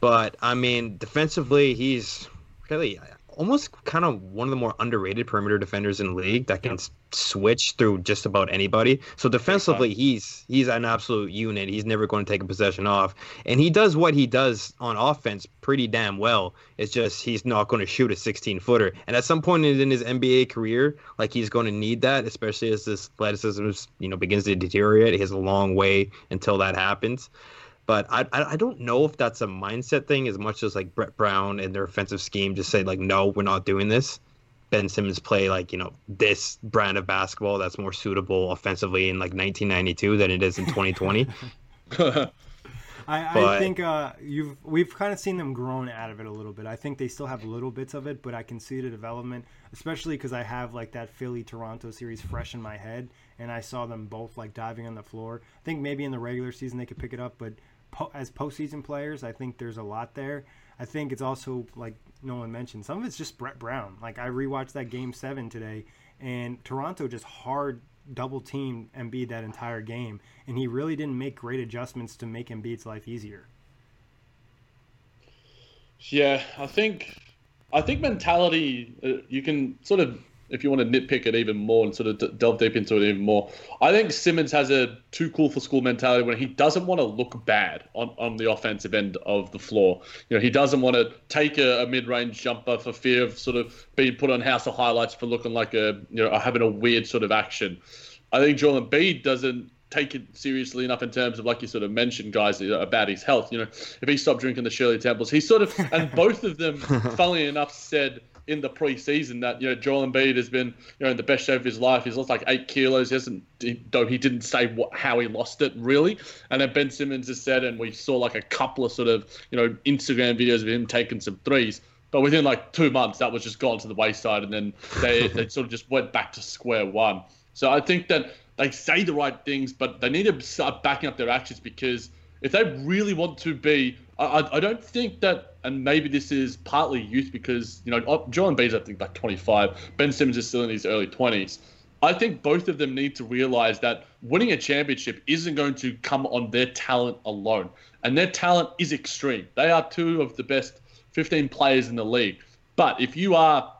But I mean, defensively, he's really almost kind of one of the more underrated perimeter defenders in the league that can s switch through just about anybody. So defensively, he's he's an absolute unit. He's never going to take a possession off, and he does what he does on offense pretty damn well. It's just he's not going to shoot a 16 footer, and at some point in his NBA career, like he's going to need that, especially as this athleticism is, you know begins to deteriorate. He has a long way until that happens. But I, I I don't know if that's a mindset thing as much as like Brett Brown and their offensive scheme just say like no we're not doing this. Ben Simmons play like you know this brand of basketball that's more suitable offensively in like 1992 than it is in 2020. I, I think uh, you've we've kind of seen them grown out of it a little bit. I think they still have little bits of it, but I can see the development, especially because I have like that Philly Toronto series fresh in my head, and I saw them both like diving on the floor. I think maybe in the regular season they could pick it up, but po- as postseason players, I think there's a lot there. I think it's also like Nolan mentioned, some of it's just Brett Brown. Like I rewatched that Game Seven today, and Toronto just hard double teamed Embiid that entire game, and he really didn't make great adjustments to make Embiid's life easier. Yeah, I think I think mentality uh, you can sort of if you want to nitpick it even more and sort of d- delve deep into it even more. I think Simmons has a too cool for school mentality when he doesn't want to look bad on, on the offensive end of the floor. You know, he doesn't want to take a, a mid-range jumper for fear of sort of being put on House of Highlights for looking like a you know having a weird sort of action. I think Joel Embiid doesn't take it seriously enough in terms of, like you sort of mentioned, guys, about his health. You know, if he stopped drinking the Shirley Temples, he sort of, and both of them, funnily enough, said in the preseason that you know Joel Embiid has been you know in the best shape of his life. He's lost like eight kilos. He hasn't though he didn't say what how he lost it really. And then Ben Simmons has said, and we saw like a couple of sort of you know Instagram videos of him taking some threes. But within like two months, that was just gone to the wayside, and then they they sort of just went back to square one. So I think that they say the right things, but they need to start backing up their actions because if they really want to be, I, I don't think that, and maybe this is partly youth because you know Joel Embiid's I think like 25, Ben Simmons is still in his early 20s. I think both of them need to realize that winning a championship isn't going to come on their talent alone, and their talent is extreme. They are two of the best 15 players in the league. But if you are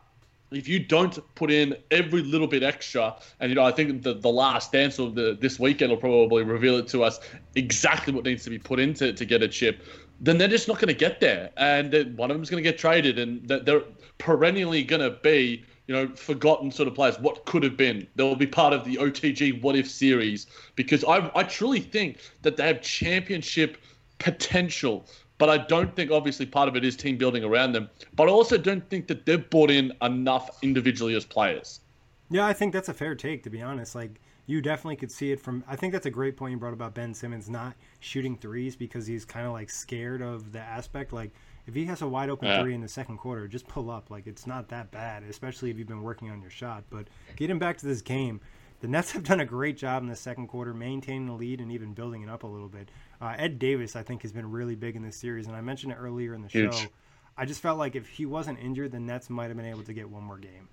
if you don't put in every little bit extra, and you know, I think the, the last dance of the this weekend will probably reveal it to us exactly what needs to be put into to get a chip. Then they're just not going to get there, and one of them is going to get traded, and they're perennially going to be, you know, forgotten sort of players. What could have been? They will be part of the OTG What If series because I I truly think that they have championship potential but I don't think, obviously, part of it is team building around them. But I also don't think that they've bought in enough individually as players. Yeah, I think that's a fair take, to be honest. Like, you definitely could see it from. I think that's a great point you brought about Ben Simmons not shooting threes because he's kind of like scared of the aspect. Like, if he has a wide open yeah. three in the second quarter, just pull up. Like, it's not that bad, especially if you've been working on your shot. But getting back to this game, the Nets have done a great job in the second quarter, maintaining the lead and even building it up a little bit. Uh, Ed Davis, I think, has been really big in this series, and I mentioned it earlier in the Huge. show. I just felt like if he wasn't injured, the Nets might have been able to get one more game.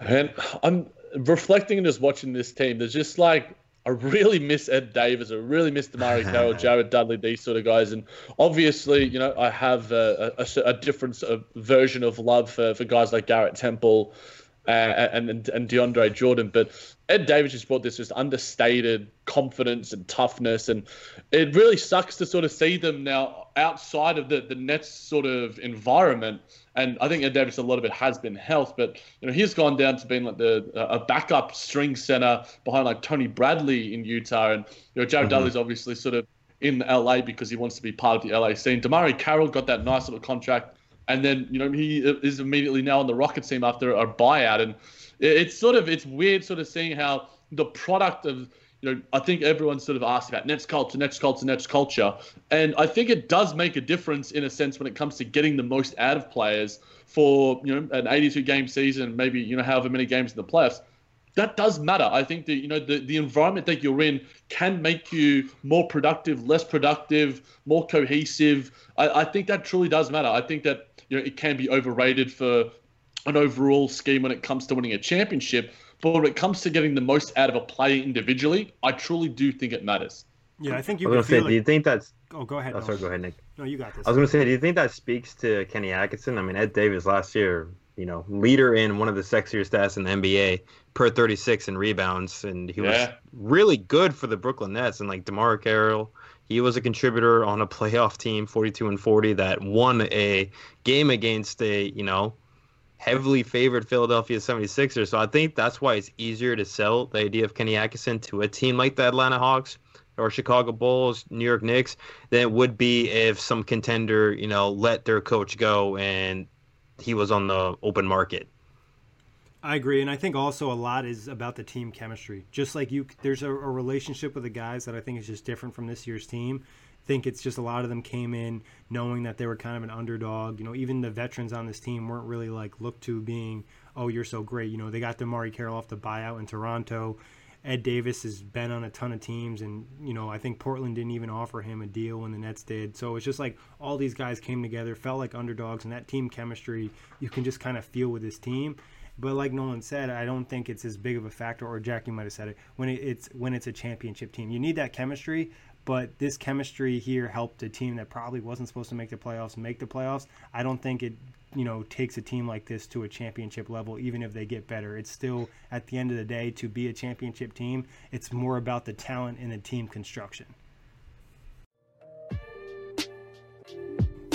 And I'm reflecting and just watching this team. There's just like I really miss Ed Davis. I really miss DeMarre Carroll, Jared Dudley, these sort of guys. And obviously, you know, I have a, a, a different sort of version of love for, for guys like Garrett Temple uh, and, and, and DeAndre Jordan. But Ed Davis just brought this just understated confidence and toughness, and it really sucks to sort of see them now outside of the, the Nets sort of environment. And I think Ed Davis, a lot of it has been health, but you know he's gone down to being like the a backup string center behind like Tony Bradley in Utah, and you know Jared mm-hmm. Dudley's obviously sort of in LA because he wants to be part of the LA scene. DeMarre Carroll got that nice little contract, and then you know he is immediately now on the Rocket team after a buyout, and it's sort of it's weird sort of seeing how the product of you know I think everyone sort of asked about Nets culture, Nets culture, Nets culture, and I think it does make a difference in a sense when it comes to getting the most out of players for you know an 82 game season, maybe you know however many games in the playoffs. That does matter. I think that you know the, the environment that you're in can make you more productive, less productive, more cohesive. I, I think that truly does matter. I think that you know it can be overrated for an overall scheme when it comes to winning a championship. But when it comes to getting the most out of a player individually, I truly do think it matters. Yeah, I think you. I was gonna say, like... do you think that's? Oh, go ahead. Oh, sorry, go ahead, Nick. No, you got this. I was gonna say, do you think that speaks to Kenny Atkinson? I mean, Ed Davis last year, you know, leader in one of the sexier stats in the NBA per 36 in rebounds, and he yeah. was really good for the Brooklyn Nets. And like DeMarre Carroll, he was a contributor on a playoff team, 42 and 40, that won a game against a you know heavily favored Philadelphia 76ers. So I think that's why it's easier to sell the idea of Kenny Atkinson to a team like the Atlanta Hawks or Chicago Bulls, New York Knicks, than it would be if some contender, you know, let their coach go and he was on the open market. I agree, and I think also a lot is about the team chemistry. Just like you, there's a, a relationship with the guys that I think is just different from this year's team I think it's just a lot of them came in knowing that they were kind of an underdog. You know, even the veterans on this team weren't really like looked to being, oh, you're so great. You know, they got DeMarre Carroll off the buyout in Toronto. Ed Davis has been on a ton of teams, and you know I think Portland didn't even offer him a deal when the Nets did. So it's just like all these guys came together, felt like underdogs, and that team chemistry you can just kind of feel with this team. But like Nolan said, I don't think it's as big of a factor. Or Jack, you might have said it when it's when it's a championship team. You need that chemistry, but this chemistry here helped a team that probably wasn't supposed to make the playoffs make the playoffs. I don't think it you know takes a team like this to a championship level even if they get better. It's still at the end of the day to be a championship team, it's more about the talent and the team construction.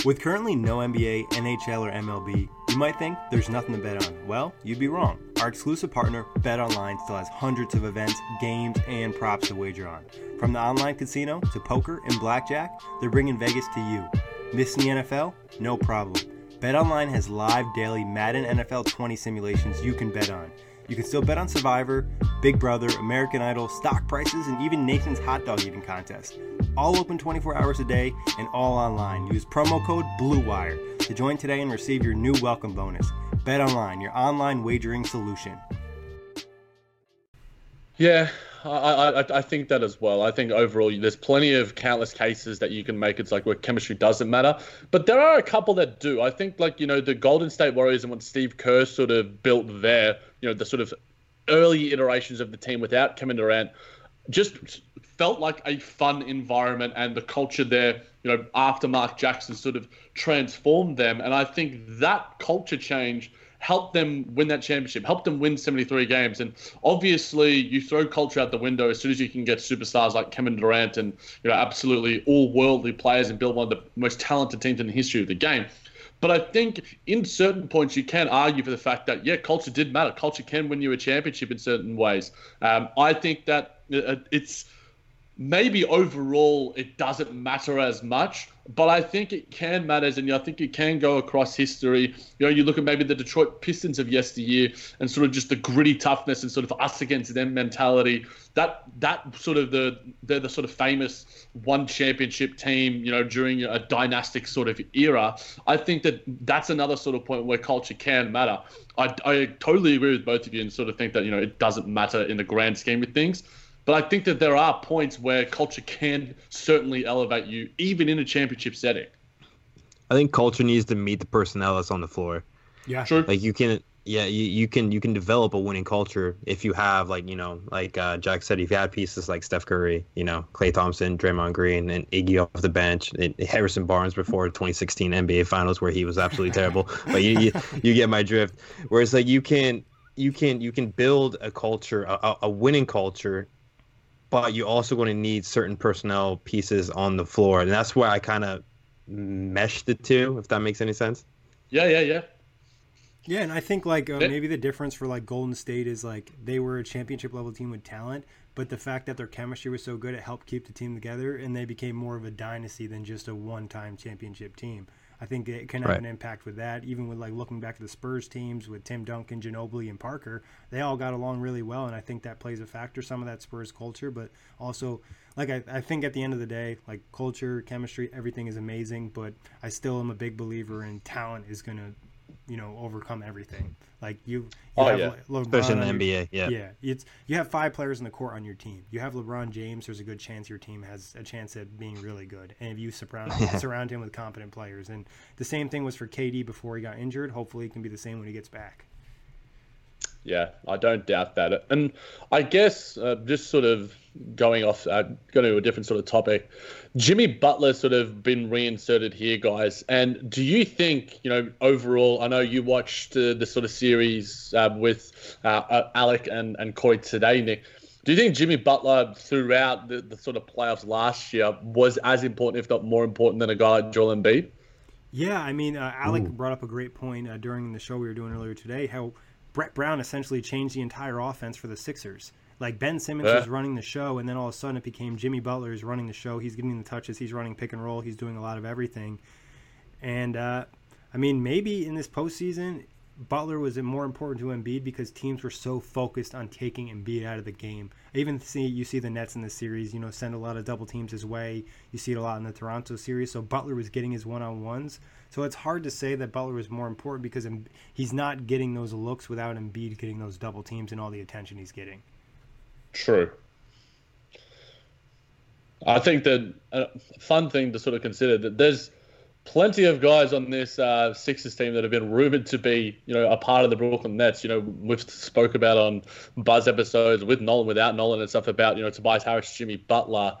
With currently no NBA, NHL, or MLB, you might think there's nothing to bet on. Well, you'd be wrong. Our exclusive partner, BetOnline, still has hundreds of events, games, and props to wager on. From the online casino to poker and blackjack, they're bringing Vegas to you. Missing the NFL? No problem. BetOnline has live daily Madden NFL 20 simulations you can bet on. You can still bet on Survivor, Big Brother, American Idol, stock prices, and even Nathan's hot dog eating contest. All open 24 hours a day and all online. Use promo code BLUEWIRE to join today and receive your new welcome bonus. Bet online, your online wagering solution. Yeah, I, I, I think that as well. I think overall, there's plenty of countless cases that you can make. It's like where chemistry doesn't matter, but there are a couple that do. I think like you know the Golden State Warriors and what Steve Kerr sort of built there. You know the sort of early iterations of the team without Kevin Durant just felt like a fun environment, and the culture there. You know after Mark Jackson sort of transformed them, and I think that culture change helped them win that championship, helped them win 73 games. And obviously, you throw culture out the window as soon as you can get superstars like Kevin Durant and you know absolutely all worldly players and build one of the most talented teams in the history of the game. But I think in certain points you can argue for the fact that yeah, culture did matter. Culture can win you a championship in certain ways. Um, I think that uh, it's maybe overall it doesn't matter as much, but I think it can matter, and I think it can go across history. You know, you look at maybe the Detroit Pistons of yesteryear and sort of just the gritty toughness and sort of us against them mentality. That that sort of the they're the sort of famous one championship team, you know, during a dynastic sort of era. I think that that's another sort of point where culture can matter. I, I totally agree with both of you and sort of think that you know it doesn't matter in the grand scheme of things. But I think that there are points where culture can certainly elevate you, even in a championship setting. I think culture needs to meet the personnel that's on the floor. Yeah, True. Like you can, yeah, you, you can you can develop a winning culture if you have like you know like uh, Jack said, if you had pieces like Steph Curry, you know Klay Thompson, Draymond Green, and Iggy off the bench, and Harrison Barnes before 2016 NBA Finals where he was absolutely terrible. But you, you you get my drift. Whereas like you can you can you can build a culture, a, a winning culture but you're also going to need certain personnel pieces on the floor, and that's where I kind of meshed the two, if that makes any sense. Yeah, yeah, yeah. Yeah, and I think like uh, maybe the difference for like Golden State is like they were a championship level team with talent, but the fact that their chemistry was so good, it helped keep the team together, and they became more of a dynasty than just a one-time championship team. I think it can have Right. an impact with that. Even with like looking back at the Spurs teams with Tim Duncan, Ginobili, and Parker, they all got along really well, and I think that plays a factor. Some of that Spurs culture, but also like I, I think at the end of the day, like culture, chemistry, everything is amazing. But I still am a big believer in talent is gonna, you know, overcome everything. Like you, you Oh, have yeah. Le- LeBron Especially in the your- NBA, yeah. yeah, it's you have five players in the court on your team. You have LeBron James. There's a good chance your team has a chance at being really good, and if you surround surround him with competent players, and the same thing was for KD before he got injured. Hopefully, it can be the same when he gets back. Yeah, I don't doubt that. And I guess uh, just sort of going off, uh, going to a different sort of topic. Jimmy Butler sort of been reinserted here, guys. And do you think, you know, overall, I know you watched uh, the sort of series uh, with uh, uh, Alec and, and Corey today, Nick. Do you think Jimmy Butler throughout the, the sort of playoffs last year was as important, if not more important, than a guy like Joel Embiid? Yeah, I mean, uh, Alec brought up a great point uh, during the show we were doing earlier today. How Brett Brown essentially changed the entire offense for the Sixers. Like Ben Simmons Yeah. was running the show, and then all of a sudden it became Jimmy Butler is running the show. He's getting the touches. He's running pick and roll. He's doing a lot of everything. And uh, I mean, maybe in this postseason, Butler was more important to Embiid because teams were so focused on taking Embiid out of the game. I even see you see the Nets in the series, you know, send a lot of double teams his way. You see it a lot in the Toronto series. So Butler was getting his one on ones. So it's hard to say that Butler was more important because he's not getting those looks without Embiid getting those double teams and all the attention he's getting. True. I think that a fun thing to sort of consider that there's plenty of guys on this uh, Sixers team that have been rumored to be, you know, a part of the Brooklyn Nets. You know, we've spoke about on Buzz episodes with Nolan, without Nolan, and stuff about you know Tobias Harris, Jimmy Butler.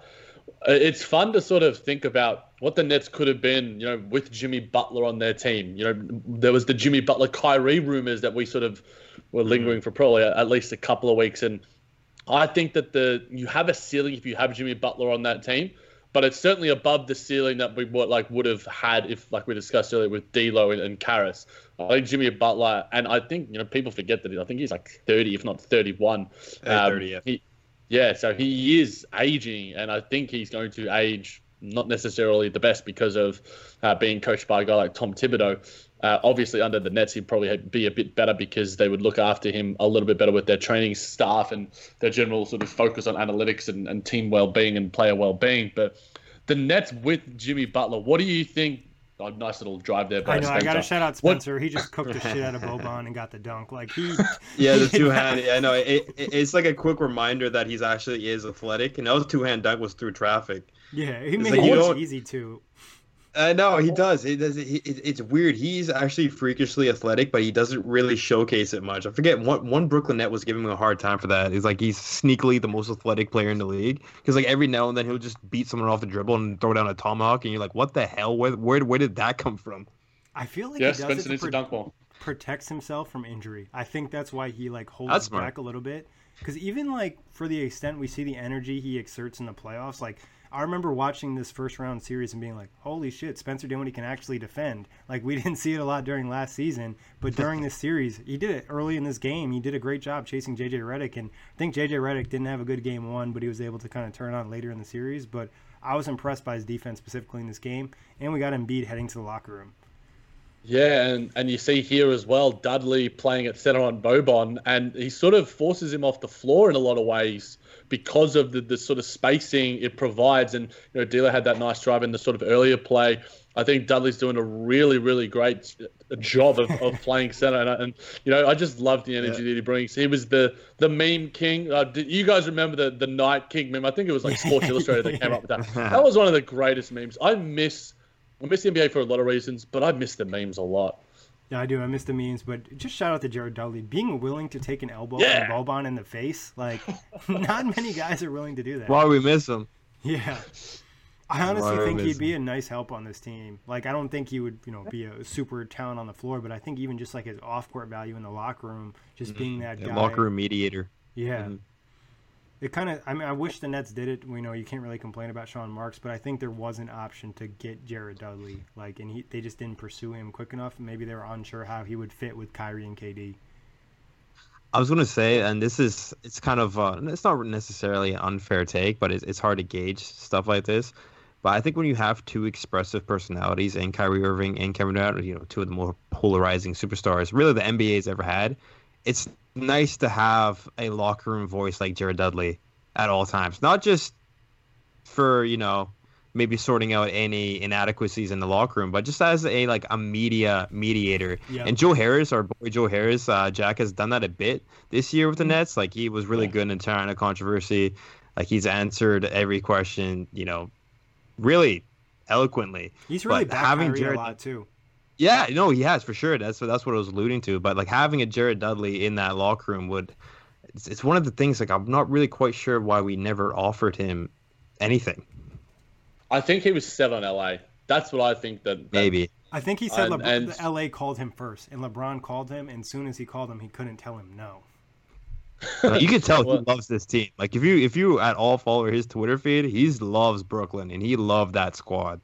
Uh, It's fun to sort of think about what the Nets could have been, you know, with Jimmy Butler on their team. You know, there was the Jimmy Butler Kyrie rumors that we sort of were lingering for probably at least a couple of weeks, and I think that the you have a ceiling if you have Jimmy Butler on that team, but it's certainly above the ceiling that we would like would have had if, like we discussed earlier, with D'Lo and, and Caris. I think Jimmy Butler, and I think you know people forget that I think he's like thirty, if not thirty-one. Uh, 30, yeah. He, yeah, so he is aging, and I think he's going to age not necessarily the best because of uh, being coached by a guy like Tom Thibodeau. Uh, obviously, under the Nets, he'd probably be a bit better because they would look after him a little bit better with their training staff and their general sort of focus on analytics and, and team well-being and player well-being. But the Nets with Jimmy Butler, what do you think? Oh, nice little drive there. By I know. Spencer. I got to shout out Spencer. What? He just cooked the shit out of Boban and got the dunk. Like he. Yeah, the two hand. I know. It, it, it's like a quick reminder that he's actually is athletic, and that was two hand dunk was through traffic. Yeah, he makes like, it look easy too. Uh, no, he does. It does. It, it's weird. He's actually freakishly athletic, but he doesn't really showcase it much. I forget one one Brooklyn net was giving him a hard time for that. He's like he's sneakily the most athletic player in the league because like every now and then he'll just beat someone off the dribble and throw down a tomahawk, and you're like, what the hell? Where where where did that come from? I feel like yeah, he does Spencer it to to dunk ball. protects himself from injury. I think that's why he like holds back a little bit. Because even like for the extent we see the energy he exerts in the playoffs, like I remember watching this first round series and being like, "Holy shit, Spencer Dinwiddie can actually defend." Like we didn't see it a lot during last season, but during this series, he did it early in this game. He did a great job chasing JJ Redick, and I think JJ Redick didn't have a good game one, but he was able to kind of turn on later in the series. But I was impressed by his defense specifically in this game, and we got Embiid heading to the locker room. Yeah, and, and you see here as well Dudley playing at center on Boban, and he sort of forces him off the floor in a lot of ways because of the, the sort of spacing it provides. And you know, D'Lo had that nice drive in the sort of earlier play. I think Dudley's doing a really, really great job of, of playing center, and, and you know, I just love the energy yeah. that he brings. He was the the meme king. Uh, did you guys remember the the Night King meme? I think it was like Sports Illustrated that came up with that. That was one of the greatest memes. I miss I miss the NBA for a lot of reasons, but I miss the memes a lot. Yeah, I do. I miss the memes, but just shout out to Jared Dudley being willing to take an elbow yeah. and Boban in the face. Like, not many guys are willing to do that. Why we miss him? Yeah, I honestly think he'd be a nice help on this team. Like, I don't think he would, you know, be a super talent on the floor, but I think even just like his off-court value in the locker room, just mm-hmm. being that yeah, guy, locker room mediator. Yeah. Mm-hmm it kind of i mean i wish the nets did it. We know you can't really complain about sean marks but i think there was an option to get jared dudley like and he, they just didn't pursue him quick enough. Maybe they were unsure how he would fit with kyrie and kd i was going to say and this is it's kind of uh, it's not necessarily an unfair take but it's, it's hard to gauge stuff like this. But I think when you have two expressive personalities in Kyrie Irving and Kevin Durant, you know, two of the more polarizing superstars, really the NBA's ever had, it's nice to have a locker room voice like Jared Dudley at all times. Not just for, you know, maybe sorting out any inadequacies in the locker room, but just as a like a media mediator. Yeah. And Joe Harris, our boy Joe Harris, uh, Jack has done that a bit this year with the Nets. Like he was really good in China controversy. Like he's answered every question, you know, really eloquently. He's really but having Jared, a lot too. Yeah, no, he has for sure. That's that's what I was alluding to. But like having a Jared Dudley in that locker room would, it's, it's one of the things. Like I'm not really quite sure why we never offered him anything. I think he was set on LA. That's what I think that, that maybe. I think he said and, LeBron, and, LA called him first, and LeBron called him, and soon as he called him, he couldn't tell him no. you can tell he loves this team. Like if you if you at all follow his Twitter feed, he loves Brooklyn and he loved that squad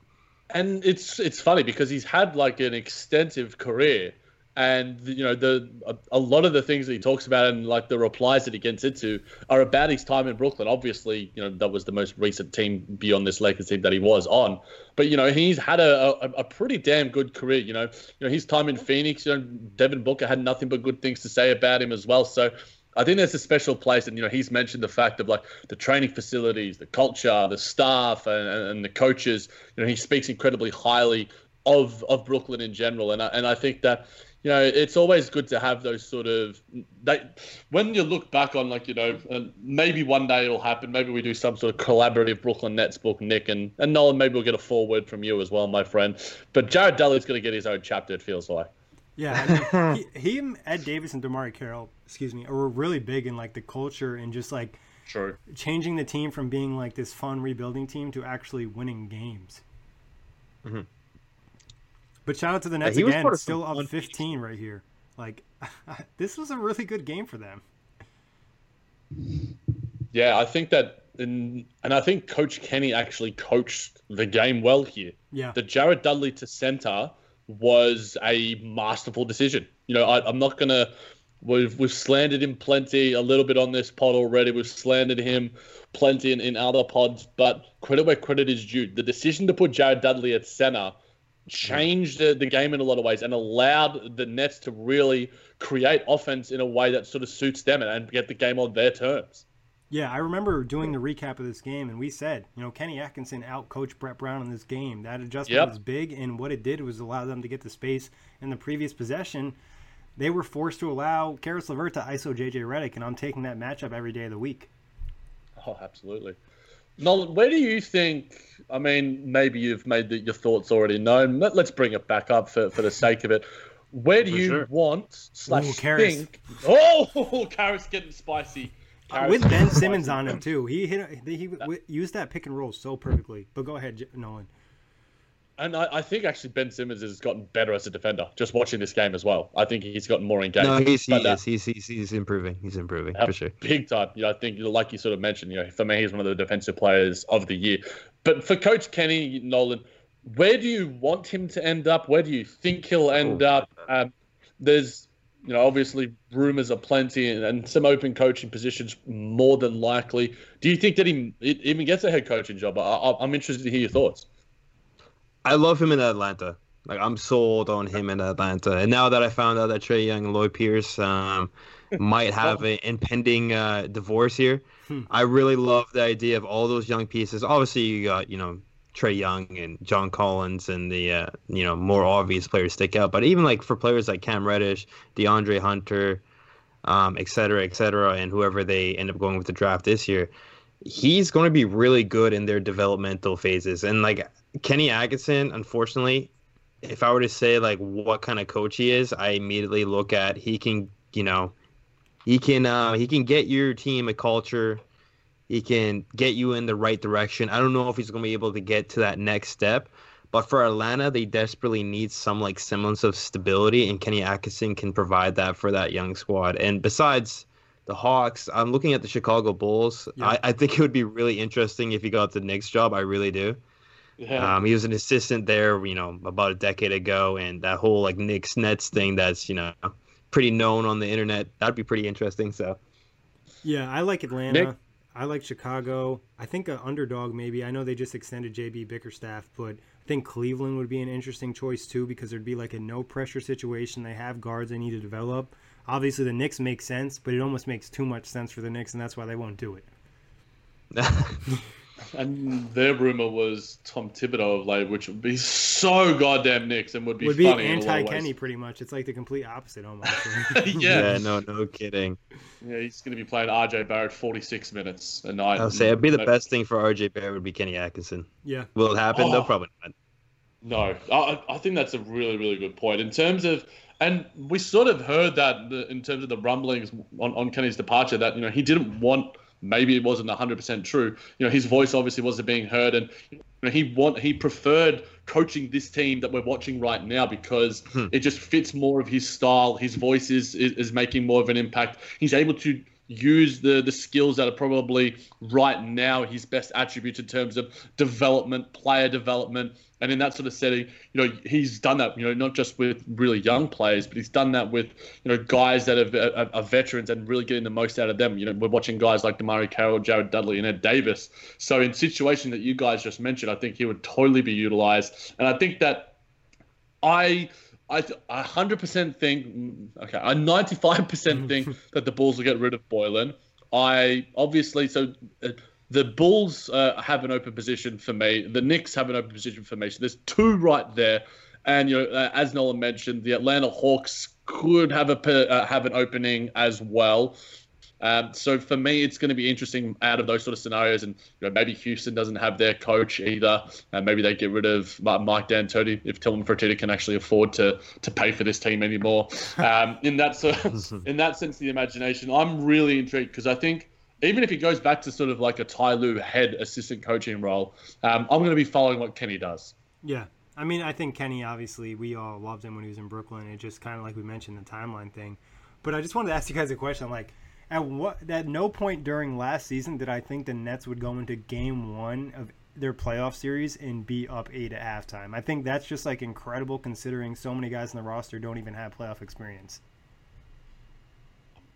and it's it's funny because he's had like an extensive career and you know the a, a, lot of the things that he talks about and like the replies that he gets into are about his time in Brooklyn. Obviously, you know that was the most recent team beyond this Lakers team that he was on. But you know he's had a, a, a pretty damn good career. You know, you know his time in Phoenix. You know Devin Booker had nothing but good things to say about him as well. So I think there's a special place, and you know, he's mentioned the fact of like the training facilities, the culture, the staff, and, and the coaches. You know, he speaks incredibly highly of of Brooklyn in general, and I, and I think that you know it's always good to have those sort of that when you look back on like you know maybe one day it'll happen. Maybe we do some sort of collaborative Brooklyn Nets book, Nick and and Nolan. Maybe we'll get a forward from you as well, my friend. But Jared Dudley's going to get his own chapter. It feels like. Yeah, I mean, he, he, Ed Davis, and DeMarre Carroll, excuse me, were really big in like the culture and just like sure. changing the team from being like this fun rebuilding team to actually winning games. Mm-hmm. But shout out to the Nets yeah, again, still up 15 right here. Like this was a really good game for them. Yeah, I think that, in, and I think Coach Kenny actually coached the game well here. Yeah, the Jared Dudley to center was a masterful decision. You know, I, am not to We've we've slandered him plenty, a little bit on this pod already. We've slandered him plenty in, in other pods, but credit where credit is due. The decision to put Jared Dudley at center changed the, the game in a lot of ways and allowed the Nets to really create offense in a way that sort of suits them and, and get the game on their terms. Yeah, I remember doing the recap of this game, and we said, you know, Kenny Atkinson out coached Brett Brown in this game. That adjustment Yep. was big, and what it did was allow them to get the space in the previous possession. They were forced to allow Caris LeVert to ISO JJ Redick, and I'm taking that matchup every day of the week. Oh, absolutely. Nolan, where do you think? I mean, maybe you've made the, your thoughts already known. Let, us bring it back up for, for the sake of it. Where do For you sure. want slash Ooh, Caris. think? Oh, Carrot's getting spicy. Caris With Ben. Simmons on him too, he hit he, he used that pick and roll so perfectly. But go ahead, Nolan. And I, I think actually Ben Simmons has gotten better as a defender. Just watching this game as well, I think he's gotten more engaged. No, he's he But, uh, is. He's, he's he's improving. He's improving for sure. Big time. You know, I think, like you sort of mentioned, you know, for me, he's one of the defensive players of the year. But for Coach Kenny Nolan, where do you want him to end up? Where do you think he'll end up? Um, there's, you know, obviously rumors are plenty and, and some open coaching positions more than likely. Do you think that he even gets a head coaching job? I, I, I'm interested to hear your thoughts. I love him in Atlanta. Like I'm sold on him in Atlanta. And now that I found out that Trae Young and Lloyd Pierce um, might have an impending uh, divorce here, Hmm. I really love the idea of all those young pieces. Obviously, you got you know Trae Young and John Collins and the uh, you know more obvious players stick out. But even like for players like Cam Reddish, DeAndre Hunter, um, et cetera, et cetera, and whoever they end up going with the draft this year, he's going to be really good in their developmental phases. And like Kenny Atkinson, unfortunately, if I were to say like what kind of coach he is, I immediately look at he can, you know, he can uh, he can get your team a culture. He can get you in the right direction. I don't know if he's going to be able to get to that next step, but for Atlanta, they desperately need some like semblance of stability, and Kenny Atkinson can provide that for that young squad. And besides the Hawks, I'm looking at the Chicago Bulls. Yeah. I, I think it would be really interesting if he got the Knicks job. I really do. Yeah. Um, he was an assistant there, you know, about a decade ago, and that whole like Knicks Nets thing that's you know pretty known on the internet. That'd be pretty interesting. So Yeah, I like Atlanta. Nick? I like Chicago. I think an underdog maybe. I know they just extended JB Bickerstaff, but I think Cleveland would be an interesting choice too because there'd be like a no pressure situation. They have guards they need to develop. Obviously, the Knicks make sense, but it almost makes too much sense for the Knicks, and that's why they won't do it. And their rumor was Tom Thibodeau of late, which would be so goddamn Knicks and would be would be funny in anti Kenny pretty much. It's like the complete opposite almost. yeah. yeah, no, no kidding. Yeah, he's going to be playing RJ Barrett 46 minutes a night. I'll say it'd be the No- best thing for RJ Barrett would be Kenny Atkinson. yeah. Will it happen? though? Oh. Probably not. No, I, I think that's a really, really good point. In terms of, and we sort of heard that in terms of the rumblings on, on Kenny's departure, that, you know, he didn't want, maybe it wasn't 100% true. You know, his voice obviously wasn't being heard. And you know, he want he preferred coaching this team that we're watching right now because hmm. it just fits more of his style. His voice is, is, is making more of an impact. He's able to use the the skills that are probably right now his best attributes in terms of development, player development, and in that sort of setting, you know, he's done that. You know, not just with really young players, but he's done that with you know guys that are, are, uh, are veterans and really getting the most out of them. You know, we're watching guys like DeMarre Carroll, Jared Dudley, and Ed Davis. So in situation that you guys just mentioned, I think he would totally be utilized, and I think that I. I a hundred percent think okay. I ninety five percent think that the Bulls will get rid of Boylen. I obviously so uh, the Bulls uh, have an open position for me. The Knicks have an open position for me. So there's two right there, and you know uh, as Nolan mentioned, the Atlanta Hawks could have a uh, have an opening as well. Um, so for me, it's going to be interesting out of those sort of scenarios, and you know maybe Houston doesn't have their coach either, and maybe they get rid of Mike D'Antoni if Tillman Fertitta can actually afford to to pay for this team anymore. Um, in that sort in that sense, of the imagination, I'm really intrigued because I think even if he goes back to sort of like a Ty Lue head assistant coaching role, um, I'm going to be following what Kenny does. Yeah. I mean, I think Kenny, obviously, we all loved him when he was in Brooklyn. It just kind of like we mentioned the timeline thing. But I just wanted to ask you guys a question. Like, at what at no point during last season did I think the Nets would go into game one of their playoff series and be up eight at halftime. I think that's just like incredible considering so many guys in the roster don't even have playoff experience.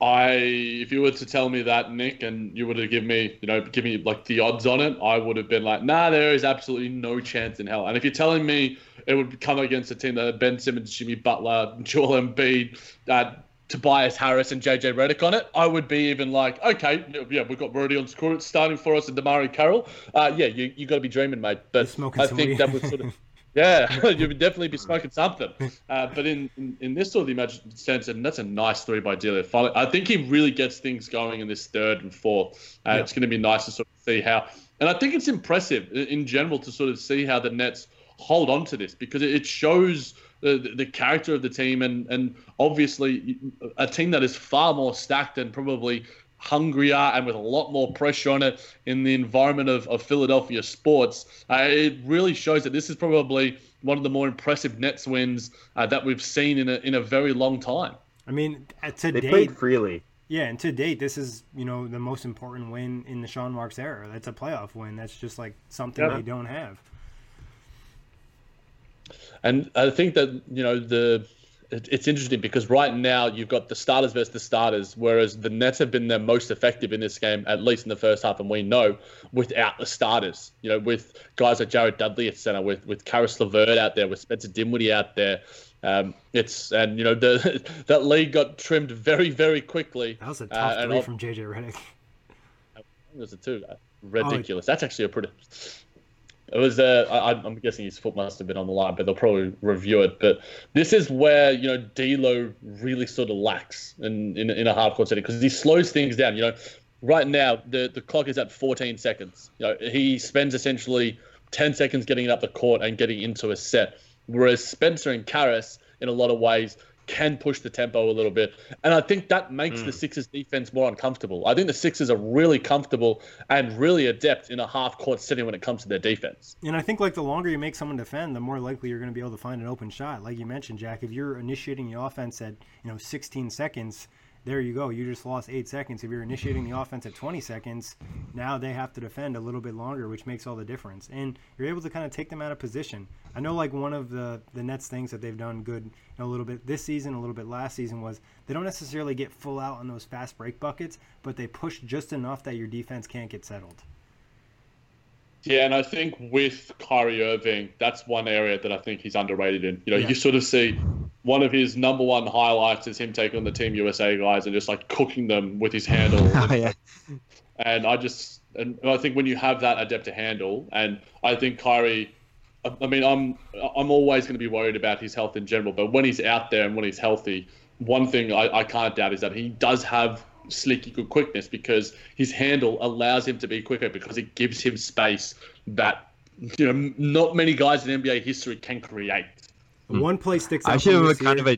I, if you were to tell me that, Nick, and you would have given me, you know, give me like the odds on it, I would have been like, nah, there is absolutely no chance in hell. And if you're telling me it would come against a team that had Ben Simmons, Jimmy Butler, Joel Embiid, uh, Tobias Harris, and JJ Redick on it, I would be even like, okay, yeah, we've got Rodions Kurucs starting for us and DeMarre Carroll. Uh, yeah, you you got to be dreaming, mate. But I think that was sort of. Yeah, you would definitely be smoking something. Uh, but in, in, in, this sort of the sense, and that's a nice three by D'Lo. I think he really gets things going in this third and fourth. Uh, yeah. It's going to be nice to sort of see how. And I think it's impressive in general to sort of see how the Nets hold on to this because it shows the, the character of the team and, and obviously a team that is far more stacked and probably hungrier and with a lot more pressure on it in the environment of, of Philadelphia sports. Uh, it really shows that this is probably one of the more impressive Nets wins uh, that we've seen in a, in a very long time. I mean, uh, to they date, played freely. Yeah, and to date, this is you know the most important win in the Sean Marks era. That's a playoff win. That's just like something yeah. they don't have. And I think that you know the it's interesting because right now you've got the starters versus the starters, whereas the Nets have been their most effective in this game, at least in the first half, and we know without the starters. You know, with guys like Jared Dudley at center, with with Caris LeVert out there, with Spencer Dinwiddie out there. Um, it's and you know the that lead got trimmed very very quickly. That was a tough uh, three from JJ Redick. It was a two. Ridiculous. Oh, That's actually a pretty. It was. Uh, I, am guessing his foot must have been on the line, but they'll probably review it. But this is where you know D'Lo really sort of lacks in in, in a half court setting because he slows things down. You know, right now the the clock is at 14 seconds. You know, he spends essentially 10 seconds getting it up the court and getting into a set, whereas Spencer and Caris in a lot of ways can push the tempo a little bit. And I think that makes mm. the hmm. Sixers defense more uncomfortable. I think the Sixers are really comfortable and really adept in a half court setting when it comes to their defense. And I think like the longer you make someone defend, the more likely you're going to be able to find an open shot. Like you mentioned, Jack, if you're initiating the offense at, you know, 16 seconds, there you go. You just lost eight seconds. If you're initiating the offense at 20 seconds, now they have to defend a little bit longer, which makes all the difference. And you're able to kind of take them out of position. I know, like one of the the Nets things that they've done good a little bit this season, a little bit last season was they don't necessarily get full out on those fast break buckets, but they push just enough that your defense can't get settled. Yeah, and I think with Kyrie Irving, that's one area that I think he's underrated in. You know, yeah. you sort of see one of his number one highlights is him taking on the Team USA guys and just like cooking them with his handle. oh, yeah. And I just, and I think when you have that adept to handle, and I think Kyrie, I mean, I'm I'm always going to be worried about his health in general, but when he's out there and when he's healthy, one thing I, I can't doubt is that he does have sneaky good quickness because his handle allows him to be quicker because it gives him space that you know not many guys in NBA history can create. Mm. One play sticks out. I should have kind of a.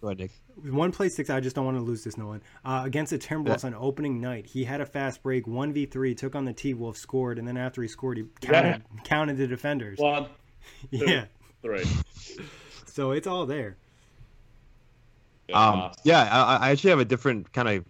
Go ahead, Nick. One play sticks. I just don't want to lose this, Nolan. Uh, against the Timberwolves yeah. on opening night, he had a fast break, one v three, took on the T Wolf, scored, and then after he scored, he counted, yeah. counted the defenders. One, two, yeah, three. so it's all there. Um, yeah, I, I actually have a different kind of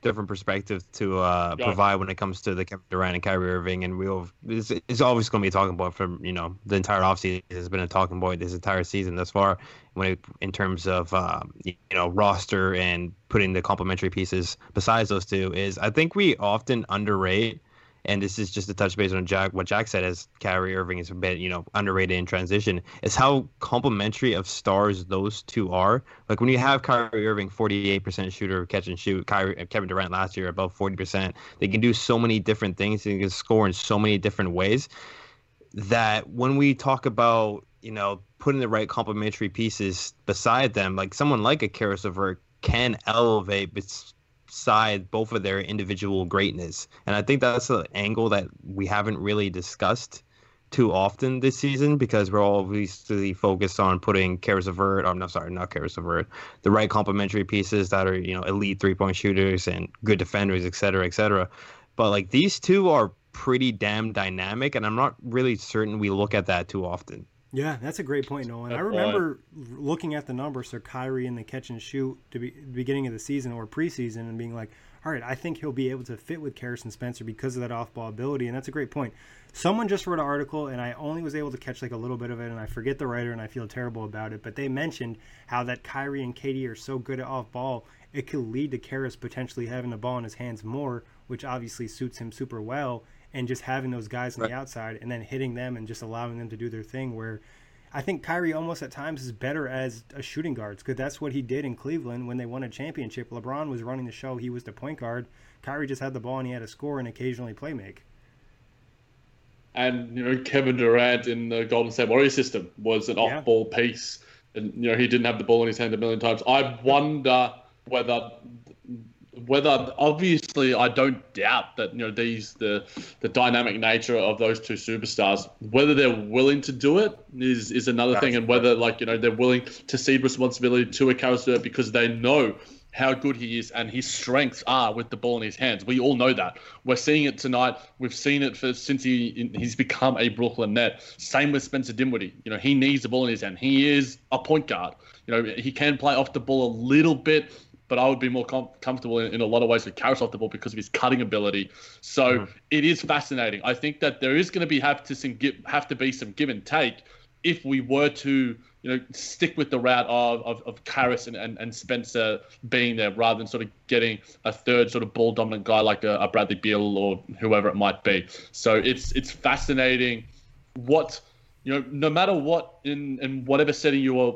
different perspective to uh, provide when it comes to the Kevin Durant and Kyrie Irving, and we'll it's, it's always going to be a talking point from you know the entire offseason has been a talking point this entire season thus far when it, in terms of um, you know roster and putting the complementary pieces besides those two is I think we often underrate and this is just a touch base on Jack what Jack said as Kyrie Irving is a bit you know underrated in transition is how complementary of stars those two are. Like when you have Kyrie Irving 48% shooter catch and shoot, Kyrie uh, Kevin Durant last year above 40%, they can do so many different things. They can score in so many different ways that when we talk about you know putting the right complementary pieces beside them, like someone like a LeVert can elevate side both of their individual greatness. And I think that's an angle that we haven't really discussed too often this season because we're obviously focused on putting Caris LeVert, um, I'm not sorry, not Caris LeVert, the right complementary pieces that are, you know, elite three point shooters and good defenders, et cetera, et cetera. But like these two are pretty damn dynamic, and I'm not really certain we look at that too often. Yeah, that's a great point, Nolan. I remember looking at the numbers for Kyrie in the catch and shoot to be beginning of the season or preseason and being like, all right, I think he'll be able to fit with Harrison Spencer because of that off ball ability. And that's a great point. Someone just wrote an article, and I only was able to catch like a little bit of it, and I forget the writer, and I feel terrible about it. But they mentioned how that Kyrie and KD are so good at off ball, it could lead to Caris potentially having the ball in his hands more, which obviously suits him super well, and just having those guys on Right. the outside and then hitting them and just allowing them to do their thing. Where I think Kyrie almost at times is better as a shooting guard because that's what he did in Cleveland when they won a championship. LeBron was running the show; he was the point guard. Kyrie just had the ball and he had to score and occasionally play make. and you know Kevin Durant in the Golden State Warriors system was an off-ball piece, and you know he didn't have the ball in his hand a million times. I wonder whether whether obviously I don't doubt that you know these the the dynamic nature of those two superstars whether they're willing to do it is is another thing and whether like you know they're willing to cede responsibility to a LeVert because they know how good he is and his strengths are with the ball in his hands. We all know that. We're seeing it tonight. We've seen it for since he he's become a Brooklyn Net. Same with Spencer Dinwiddie. You know, he needs the ball in his hand. He is a point guard. You know, he can play off the ball a little bit, but I would be more com- comfortable in, in a lot of ways with Caris off the ball because of his cutting ability. So mm-hmm. it is fascinating. I think that there is going to be have to some give, have to be some give and take if we were to you know stick with the route of of, of Caris and, and, and Spencer being there rather than sort of getting a third sort of ball dominant guy like a, a Bradley Beal or whoever it might be. So it's it's fascinating what you know no matter what in in whatever setting you are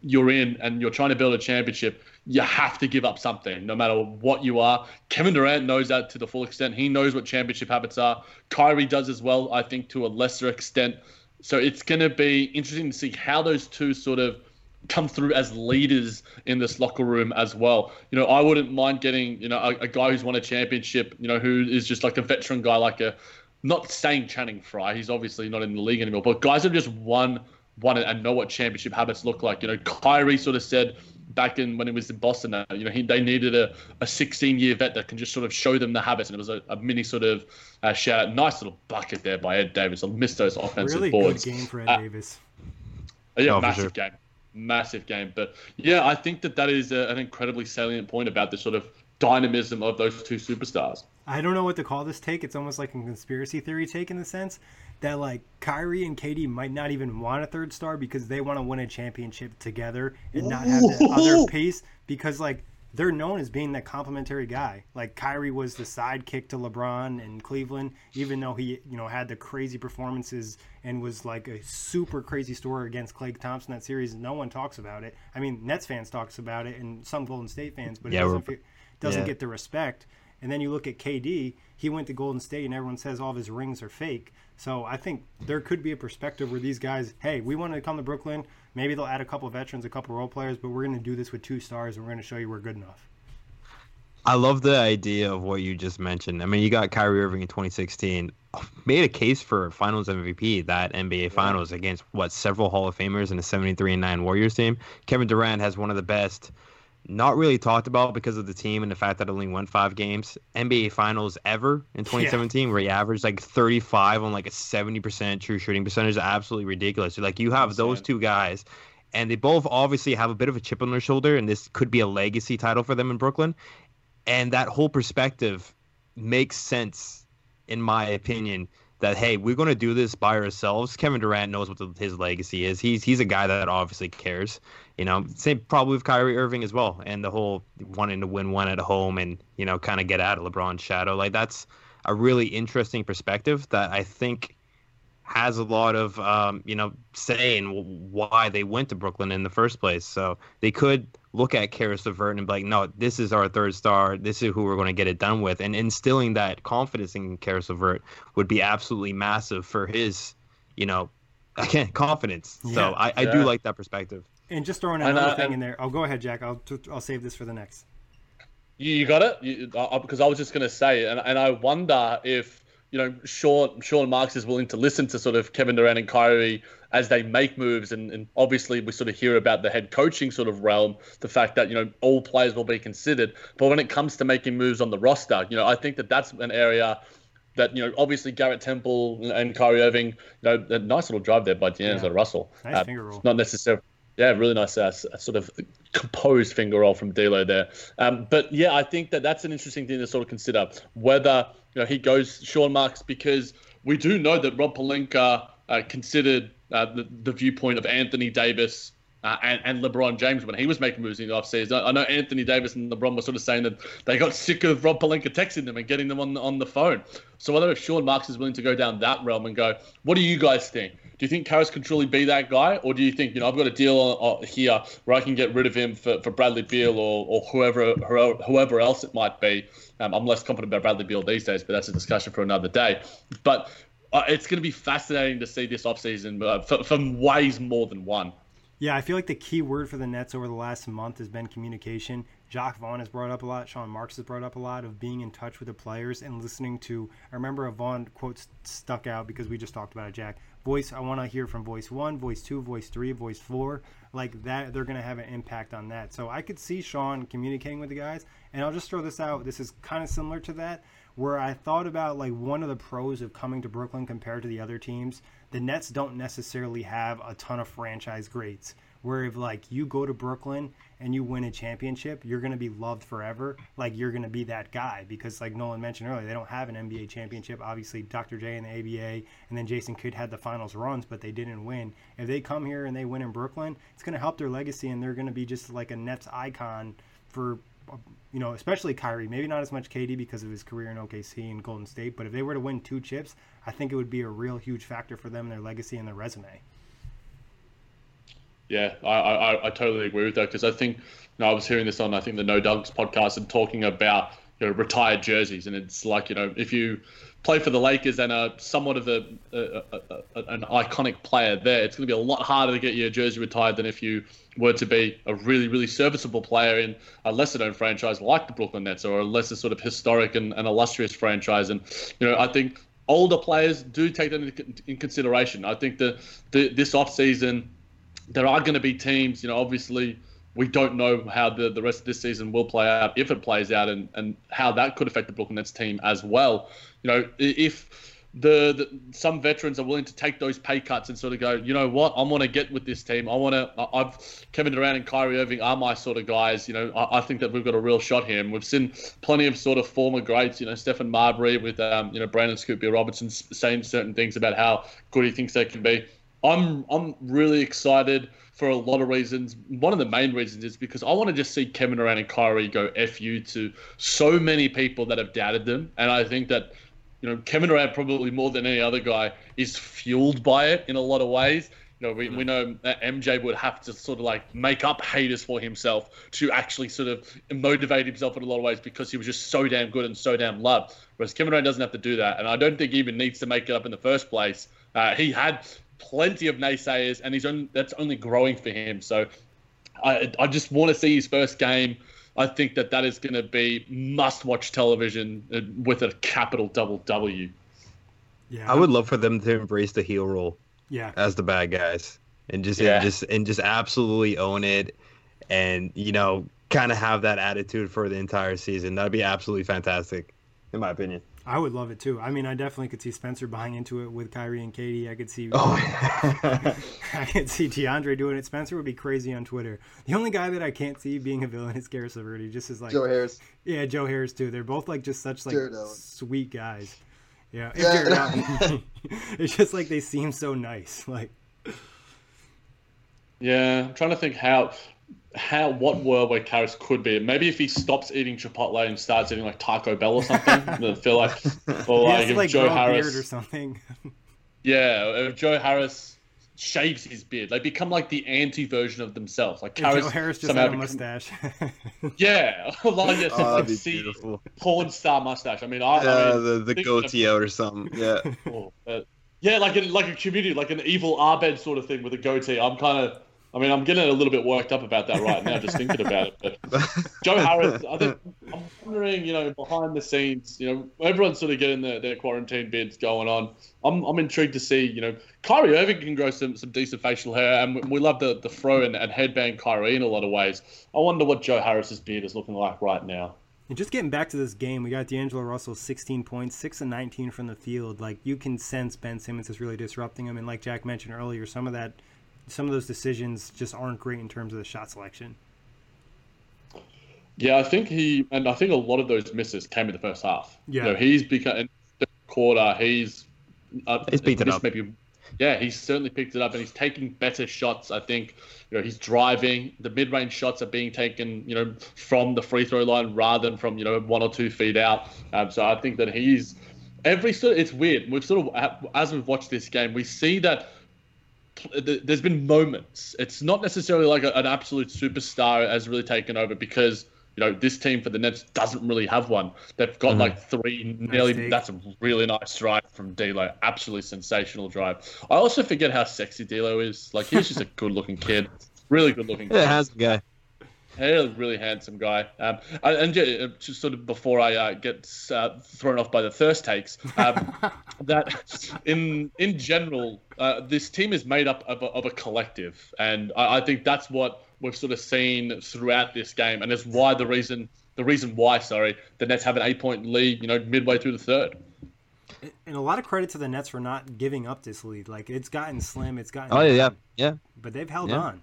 you're in and you're trying to build a championship, you have to give up something, no matter what you are. Kevin Durant knows that to the full extent. He knows what championship habits are. Kyrie does as well, I think, to a lesser extent. So it's going to be interesting to see how those two sort of come through as leaders in this locker room as well. You know, I wouldn't mind getting, you know, a, a guy who's won a championship, you know, who is just like a veteran guy, like a, not saying Channing Frye, he's obviously not in the league anymore, but guys have just won won it and know what championship habits look like. You know, Kyrie sort of said back in when he was in Boston, that, you know, he, they needed a, a 16 year vet that can just sort of show them the habits. And it was a, a mini sort of uh, shout out. Nice little bucket there by Ed Davis. I missed those offensive Really boards. good game for Ed Uh, Davis. Yeah, Oh, massive sure. game. Massive game. But yeah, I think that that is a, an incredibly salient point about the sort of dynamism of those two superstars. I don't know what to call this take. It's almost like a conspiracy theory take in the sense that like Kyrie and KD might not even want a third star because they want to win a championship together and not have the other piece because like they're known as being that complimentary guy. Like Kyrie was the sidekick to LeBron in Cleveland, even though he you know had the crazy performances and was like a super crazy story against Klay Thompson that series. No one talks about it. I mean, Nets fans talks about it and some Golden State fans, but it Yeah, doesn't we're- doesn't yeah. get the respect. And then you look at KD, he went to Golden State and everyone says all of his rings are fake. So I think there could be a perspective where these guys, hey, we want to come to Brooklyn. Maybe they'll add a couple of veterans, a couple of role players, but we're going to do this with two stars and we're going to show you we're good enough. I love the idea of what you just mentioned. I mean, you got Kyrie Irving in 2016, made a case for Finals MVP that NBA Finals against what several Hall of Famers and a 73 and 9 Warriors team. Kevin Durant has one of the best, not really talked about because of the team and the fact that it only won five games NBA Finals ever in 2017, where he averaged like 35 on like a 70% true shooting percentage. Absolutely ridiculous. Like you have those two guys. And they both obviously have a bit of a chip on their shoulder, and this could be a legacy title for them in Brooklyn and that whole perspective makes sense in my opinion that hey we're going to do this by ourselves kevin durant knows what the, his legacy is he's he's a guy that obviously cares you know same probably with kyrie irving as well and the whole wanting to win one at home and you know kind of get out of lebron's shadow like that's a really interesting perspective that i think has a lot of um, you know say in why they went to Brooklyn in the first place. So they could look at Caris LeVert and be like, no, this is our third star. This is who we're going to get it done with. And instilling that confidence in Caris LeVert would be absolutely massive for his, you know, again confidence. Yeah. so I, I do like that perspective. And just throwing And, another uh, thing and- in there. I'll oh, go ahead, Jack. I'll, I'll save this for the next. You, you got it? You, I, because I was just going to say, and, and I wonder if, you know, Sean, Sean Marks is willing to listen to sort of Kevin Durant and Kyrie as they make moves. And, and obviously, we sort of hear about the head coaching sort of realm, the fact that, you know, all players will be considered. But when it comes to making moves on the roster, you know, I think that that's an area that, you know, obviously Garrett Temple and Kyrie Irving, you know, a nice little drive there by D'Angelo Yeah. Russell. Nice Uh, finger roll. Not necessarily. Yeah, really nice, uh, sort of composed finger roll from D'Lo there. Um, but yeah, I think that that's an interesting thing to sort of consider whether you know he goes Sean Marks because we do know that Rob Pelinka uh, considered uh, the, the viewpoint of Anthony Davis uh, and, and LeBron James when he was making moves in the offseason. I know Anthony Davis and LeBron were sort of saying that they got sick of Rob Pelinka texting them and getting them on the, on the phone. So I wonder if Sean Marks is willing to go down that realm and go, what do you guys think? Do you think Caris can truly be that guy? Or do you think, you know, I've got a deal here where I can get rid of him for, for Bradley Beal or, or whoever whoever else it might be? Um, I'm less confident about Bradley Beal these days, but that's a discussion for another day. But uh, it's going to be fascinating to see this offseason uh, from ways more than one. Yeah, I feel like the key word for the Nets over the last month has been communication. Jacque Vaughn has brought up a lot. Sean Marks has brought up a lot of being in touch with the players and listening to. I remember a Vaughn quote stuck out because we just talked about it, Jack. Voice, I want to hear from voice one, voice two, voice three, voice four. Like that, they're going to have an impact on that. So I could see Sean communicating with the guys. And I'll just throw this out. This is kind of similar to that, where I thought about like one of the pros of coming to Brooklyn compared to the other teams the Nets don't necessarily have a ton of franchise greats. Where if like you go to Brooklyn and you win a championship, you're gonna be loved forever. Like you're gonna be that guy because like Nolan mentioned earlier, they don't have an NBA championship. Obviously, Dr. J and the ABA, and then Jason Kidd had the finals runs, but they didn't win. If they come here and they win in Brooklyn, it's gonna help their legacy, and they're gonna be just like a Nets icon for you know, especially Kyrie. Maybe not as much KD because of his career in OKC and Golden State, but if they were to win two chips, I think it would be a real huge factor for them, their legacy, and their resume. Yeah, I, I, I totally agree with that because I think you know, I was hearing this on I think the No Dunks podcast and talking about you know retired jerseys, and it's like you know if you play for the Lakers and are somewhat of a, a, a, a, an iconic player there, it's going to be a lot harder to get your jersey retired than if you were to be a really, really serviceable player in a lesser known franchise like the Brooklyn Nets or a lesser sort of historic and, and illustrious franchise. And, you know, I think older players do take that into in consideration. I think that the, this offseason, there are going to be teams, you know, obviously we don't know how the, the rest of this season will play out, if it plays out, and, and how that could affect the Brooklyn Nets team as well. You know, if the, the, some veterans are willing to take those pay cuts and sort of go, you know what, I want to get with this team. I want to. I've Kevin Durant and Kyrie Irving are my sort of guys. You know, I, I, think that we've got a real shot here. And we've seen plenty of sort of former greats. You know, Stephen Marbury with um, you know Brandon Beer Robertson saying certain things about how good he thinks they can be. I'm I'm really excited for a lot of reasons. One of the main reasons is because I want to just see Kevin Durant and Kyrie go fu to so many people that have doubted them, and I think that you know, Kevin Durant probably more than any other guy is fueled by it in a lot of ways. You know, we, we know that MJ would have to sort of like make up haters for himself to actually sort of motivate himself in a lot of ways because he was just so damn good and so damn loved. Whereas Kevin Durant doesn't have to do that, and I don't think he even needs to make it up in the first place. Uh, he had plenty of naysayers, and he's only, that's only growing for him. So I I just want to see his first game I think that that is going to be must-watch television uh, with a capital double W. Yeah, I would love for them to embrace the heel role. Yeah, as the bad guys, and just yeah. and just and just absolutely own it, and you know, kind of have that attitude for the entire season. That'd be absolutely fantastic, in my opinion. I would love it too. I mean, I definitely could see Spencer buying into it with Kyrie and KD. I could see. Oh. I could see DeAndre doing it. Spencer would be crazy on Twitter. The only guy that I can't see being a villain is Caris LeVert. Just as like Joe Harris. Yeah, Joe Harris too. They're both like just such like sweet guys. Yeah, yeah. it's just like they seem so nice. Like. Yeah, I'm trying to think how how what world where Caris could be. Maybe if he stops eating Chipotle and starts eating like Taco Bell or something. I feel like or like if like Joe Harris or something. yeah, if Joe Harris shaves his beard, they become like the anti version of themselves. Like Caris, Joe Harris just had a mustache. yeah, like yes, oh, like see, porn star mustache. I mean, I, yeah, I mean, the, the goatee out or something. Yeah. oh, uh, yeah, like a, like a community, like an evil Abed sort of thing with a goatee. I'm kind of I mean, I'm getting a little bit worked up about that right now, just thinking about it. But Joe Harris, I think I'm wondering, you know, behind the scenes, you know, everyone's sort of getting their, their quarantine bids going on. I'm, I'm intrigued to see, you know, Kyrie Irving can grow some, some decent facial hair, and we love the, the fro and, and headband Kyrie in a lot of ways. I wonder what Joe Harris's beard is looking like right now. And just getting back to this game, we got D'Angelo Russell 16 points, 6 and 19 from the field. Like, you can sense Ben Simmons is really disrupting him. And like Jack mentioned earlier, some of that – some of those decisions just aren't great in terms of the shot selection. Yeah, I think he and I think a lot of those misses came in the first half. Yeah, you know, he's become in the quarter. He's uh, he's beaten up. Maybe yeah, he's certainly picked it up and he's taking better shots. I think you know he's driving. The mid-range shots are being taken you know from the free throw line rather than from you know one or two feet out. Um, so I think that he's every sort. Of, it's weird. We've sort of as we've watched this game, we see that there's been moments. It's not necessarily like a, an absolute superstar has really taken over because you know this team for the Nets doesn't really have one. They've got mm-hmm. like three nearly. Nice that's a really nice drive from D'Lo. Absolutely sensational drive. I also forget how sexy D'Lo is. Like he's just a good looking kid. Really good looking. Yeah, handsome guy. Really, really handsome guy. Um, and uh, just sort of before I uh, get uh, thrown off by the thirst takes, um, that in in general, uh, this team is made up of a, of a collective, and I, I, think that's what we've sort of seen throughout this game, and it's why the reason the reason why sorry the Nets have an eight point lead, you know, midway through the third. And a lot of credit to the Nets for not giving up this lead. Like it's gotten slim, it's gotten. Oh yeah, yeah. But they've held yeah. on.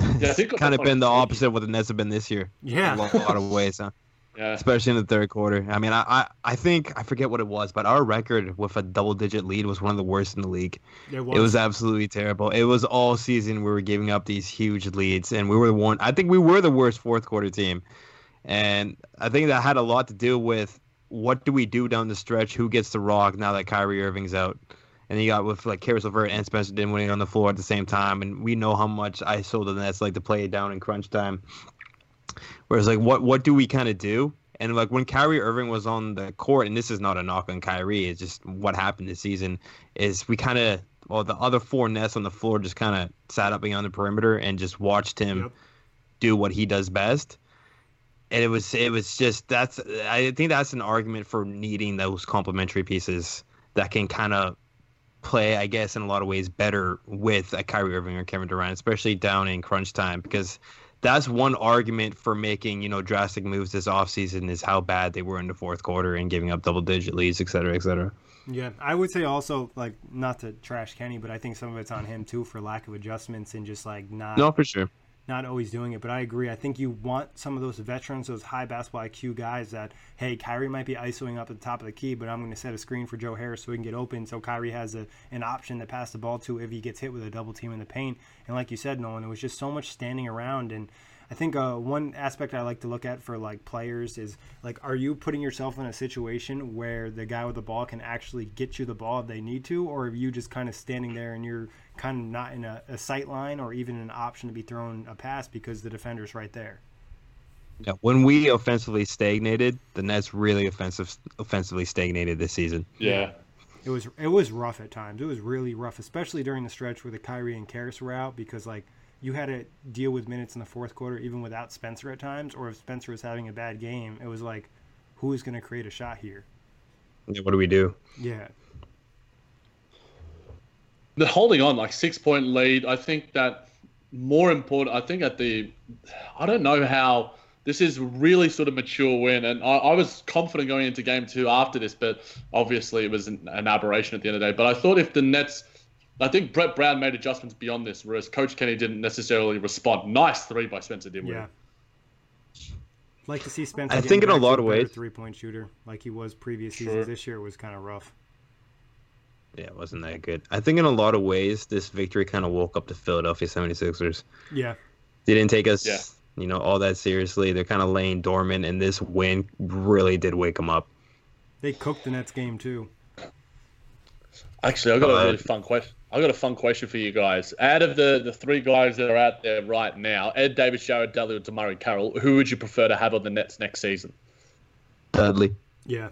Yeah, it's kind of been the opposite of what the Nets have been this year. Yeah, in a lot of ways, huh? Yeah. Especially in the third quarter. I mean, I, I, I think I forget what it was, but our record with a double digit lead was one of the worst in the league. It was. it was absolutely terrible. It was all season we were giving up these huge leads, and we were the one. I think we were the worst fourth quarter team, and I think that had a lot to do with what do we do down the stretch? Who gets the rock now that Kyrie Irving's out? And you got with like Caris LeVert and Spencer Dinwiddie on the floor at the same time, and we know how much I sold the Nets like to play it down in crunch time. Whereas like what what do we kind of do? And like when Kyrie Irving was on the court, and this is not a knock on Kyrie, it's just what happened this season is we kind of well the other four Nets on the floor just kind of sat up beyond the perimeter and just watched him yep. do what he does best. And it was it was just that's I think that's an argument for needing those complementary pieces that can kind of play, I guess, in a lot of ways better with a Kyrie Irving or Kevin Durant, especially down in crunch time, because that's one argument for making, you know, drastic moves this offseason is how bad they were in the fourth quarter and giving up double digit leads, et cetera, et cetera. Yeah, I would say also like not to trash Kenny, but I think some of it's on him too for lack of adjustments and just like not No, for sure not always doing it. But I agree. I think you want some of those veterans, those high basketball IQ guys that, hey, Kyrie might be isoing up at the top of the key, but I'm going to set a screen for Joe Harris so he can get open. So Kyrie has a, an option to pass the ball to if he gets hit with a double team in the paint. And like you said, Nolan, it was just so much standing around and – I think uh, one aspect I like to look at for like players is like, are you putting yourself in a situation where the guy with the ball can actually get you the ball if they need to, or are you just kind of standing there and you're kind of not in a, a sight line or even an option to be thrown a pass because the defender's right there? Yeah, when we offensively stagnated, the Nets really offensive offensively stagnated this season. Yeah. It was it was rough at times. It was really rough, especially during the stretch where the Kyrie and Caris were out because like you had to deal with minutes in the fourth quarter even without Spencer at times, or if Spencer was having a bad game, it was like, who is going to create a shot here? Yeah, what do we do? Yeah. The holding on like six point lead, I think that more important. I think at the, I don't know how this is really sort of mature win, and I, I, was confident going into game two after this, but obviously it was an, an aberration at the end of the day. But I thought if the Nets I think Brett Brown made adjustments beyond this, whereas Coach Kenny didn't necessarily respond. Nice three by Spencer Dinwiddie. Yeah. Like to see Spencer. I think in a lot of ways, three point shooter like he was previous sure. seasons. This year was kind of rough. Yeah, it wasn't that good. I think in a lot of ways, this victory kind of woke up the Philadelphia 76ers. Yeah. They didn't take us, yeah. you know, all that seriously. They're kind of laying dormant, and this win really did wake them up. They cooked the Nets game too. Actually, I got a really fun question. I got a fun question for you guys. Out of the, the three guys that are out there right now, Ed Davis, Jared Dudley, or DeMarre Carroll, who would you prefer to have on the Nets next season? Dudley. Yeah,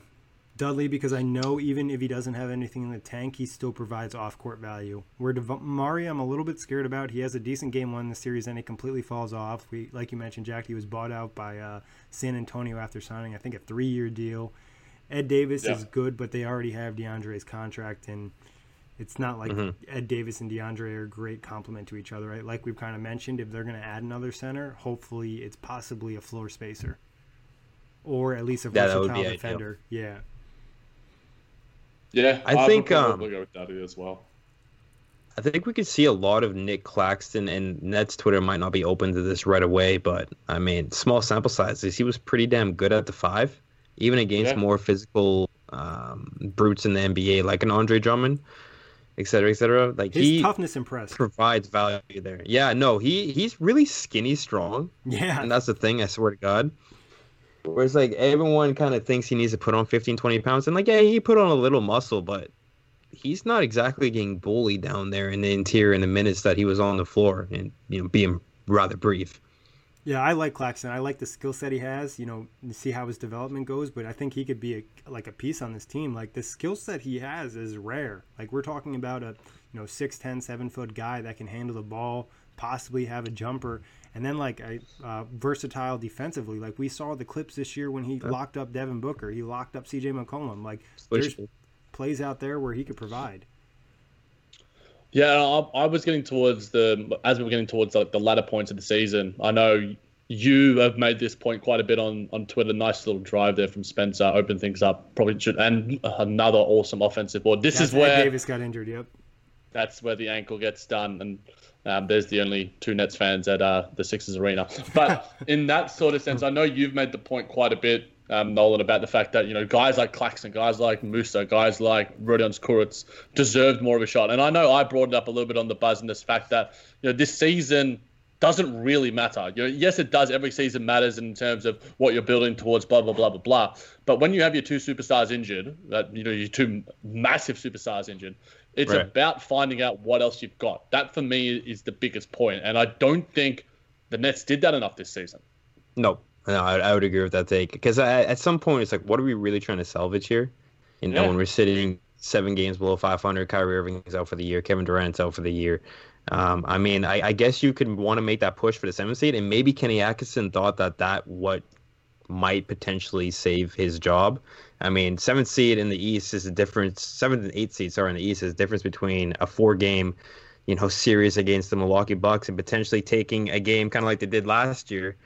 Dudley, because I know even if he doesn't have anything in the tank, he still provides off court value. Where DeMarre, I'm a little bit scared about. He has a decent game one in the series, and it completely falls off. We, like you mentioned, Jack, he was bought out by uh, San Antonio after signing, I think, a three year deal. Ed Davis yeah. is good, but they already have DeAndre's contract, and it's not like mm-hmm. Ed Davis and DeAndre are a great complement to each other, right? Like we've kind of mentioned, if they're going to add another center, hopefully it's possibly a floor spacer, or at least a versatile defender. Ideal. Yeah. Yeah, I, I think um, go with that as well. I think we could see a lot of Nick Claxton, and Nets Twitter might not be open to this right away, but I mean, small sample sizes. He was pretty damn good at the five, even against yeah. more physical um, brutes in the NBA, like an Andre Drummond et cetera, et cetera. Like His he toughness impressed. provides value there. Yeah, no, he he's really skinny strong, Yeah. and that's the thing. I swear to God. Whereas like everyone kind of thinks he needs to put on 15, 20 pounds, and like yeah, he put on a little muscle, but he's not exactly getting bullied down there in the interior in the minutes that he was on the floor, and you know being rather brief. Yeah, I like Claxton. I like the skill set he has. You know, see how his development goes. But I think he could be a, like a piece on this team. Like the skill set he has is rare. Like we're talking about a you know 6'10", 7 foot guy that can handle the ball, possibly have a jumper, and then like a uh, versatile defensively. Like we saw the clips this year when he locked up Devin Booker. He locked up C.J. McCollum. Like there's plays out there where he could provide. Yeah, I, I was getting towards the as we were getting towards like the latter points of the season. I know you have made this point quite a bit on on Twitter. Nice little drive there from Spencer, open things up. Probably should, and another awesome offensive board. This That's is where Davis got injured. Yep. that's where the ankle gets done, and um, there's the only two Nets fans at uh, the Sixers arena. But in that sort of sense, I know you've made the point quite a bit, um, Nolan, about the fact that you know guys like Claxton, guys like Musa, guys like Rodions Kurucs deserved more of a shot. And I know I brought it up a little bit on the buzz in this fact that you know this season doesn't really matter. You know, yes, it does. Every season matters in terms of what you're building towards, blah blah blah blah blah. But when you have your two superstars injured, that you know your two massive superstars injured, it's Right. about finding out what else you've got. That for me is the biggest point, and I don't think the Nets did that enough this season. No, no, I, I would agree with that take because at some point it's like, what are we really trying to salvage here? You know, Yeah. when we're sitting seven games below 500, Kyrie Irving is out for the year, Kevin Durant's out for the year. Um, I mean, I, I guess you could want to make that push for the seventh seed, and maybe Kenny Atkinson thought that that what might potentially save his job. I mean, seventh seed in the East is a difference. Seventh and eighth seed, sorry, in the East is a difference between a four game, you know, series against the Milwaukee Bucks and potentially taking a game kind of like they did last year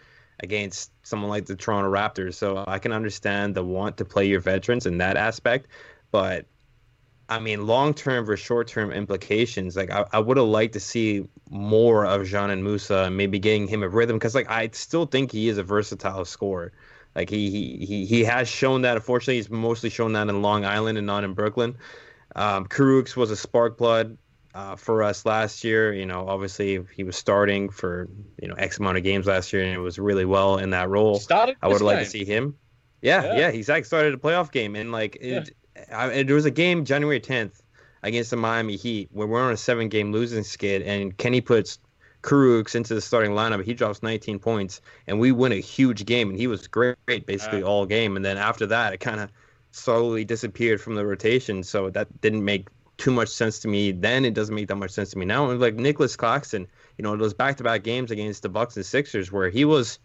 against someone like the Toronto Raptors. So I can understand the want to play your veterans in that aspect, but I mean, long term versus short term implications. Like, I, I would have liked to see more of Dzanan Musa and maybe getting him a rhythm because, like, I still think he is a versatile scorer. Like, he, he, he, he has shown that. Unfortunately, he's mostly shown that in Long Island and not in Brooklyn. Um, was a spark plug uh, for us last year. You know, obviously, he was starting for, you know, X amount of games last year and it was really well in that role. Started. I would like to see him. Yeah, Yeah. yeah, he's like started a playoff game, and like it, I, and there was a game January 10th against the Miami Heat where we're on a seven game losing skid, and Kenny puts Kurucs into the starting lineup. He drops 19 points, and we win a huge game, and he was great basically Yeah. all game. And then after that, it kind of slowly disappeared from the rotation, so that didn't make too much sense to me then. It doesn't make that much sense to me now. And like Nicholas Claxton, you know, those back to back games against the Bucks and Sixers where he was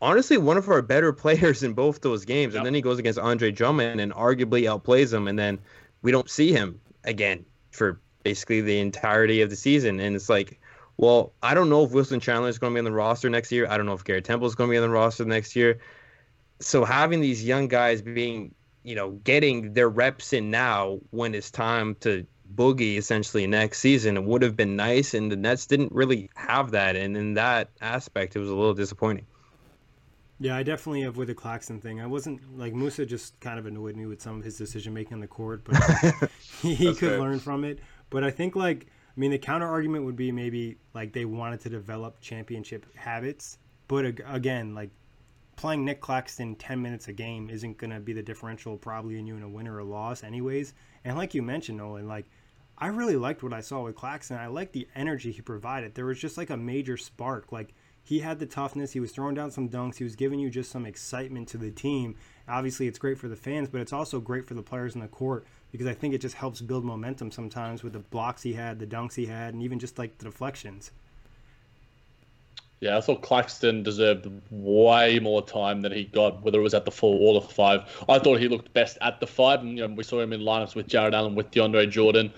honestly one of our better players in both those games. Yep. And then he goes against Andre Drummond and arguably outplays him. And then we don't see him again for basically the entirety of the season. And it's like, well, I don't know if Wilson Chandler is going to be on the roster next year. I don't know if Garrett Temple is going to be on the roster next year. So having these young guys being, you know, getting their reps in now when it's time to boogie essentially next season would have been nice. And the Nets didn't really have that. And in that aspect, it was a little disappointing. Yeah, I definitely have with the Claxton thing. I wasn't like Musa just kind of annoyed me with some of his decision making on the court, but he, he could fair. learn from it. But I think like I mean the counter argument would be maybe like they wanted to develop championship habits, but ag- again like playing Nick Claxton 10 minutes a game isn't going to be the differential probably in you in a win or a loss anyways. And like you mentioned Nolan, like I really liked what I saw with Claxton. I liked the energy he provided. There was just like a major spark. Like he had the toughness. He was throwing down some dunks. He was giving you just some excitement to the team. Obviously, it's great for the fans, but it's also great for the players in the court because I think it just helps build momentum sometimes with the blocks he had, the dunks he had, and even just like the deflections. Yeah, I thought Claxton deserved way more time than he got, whether it was at the four or the five. I thought he looked best at the five, and you know, we saw him in lineups with Jarrett Allen, with DeAndre Jordan.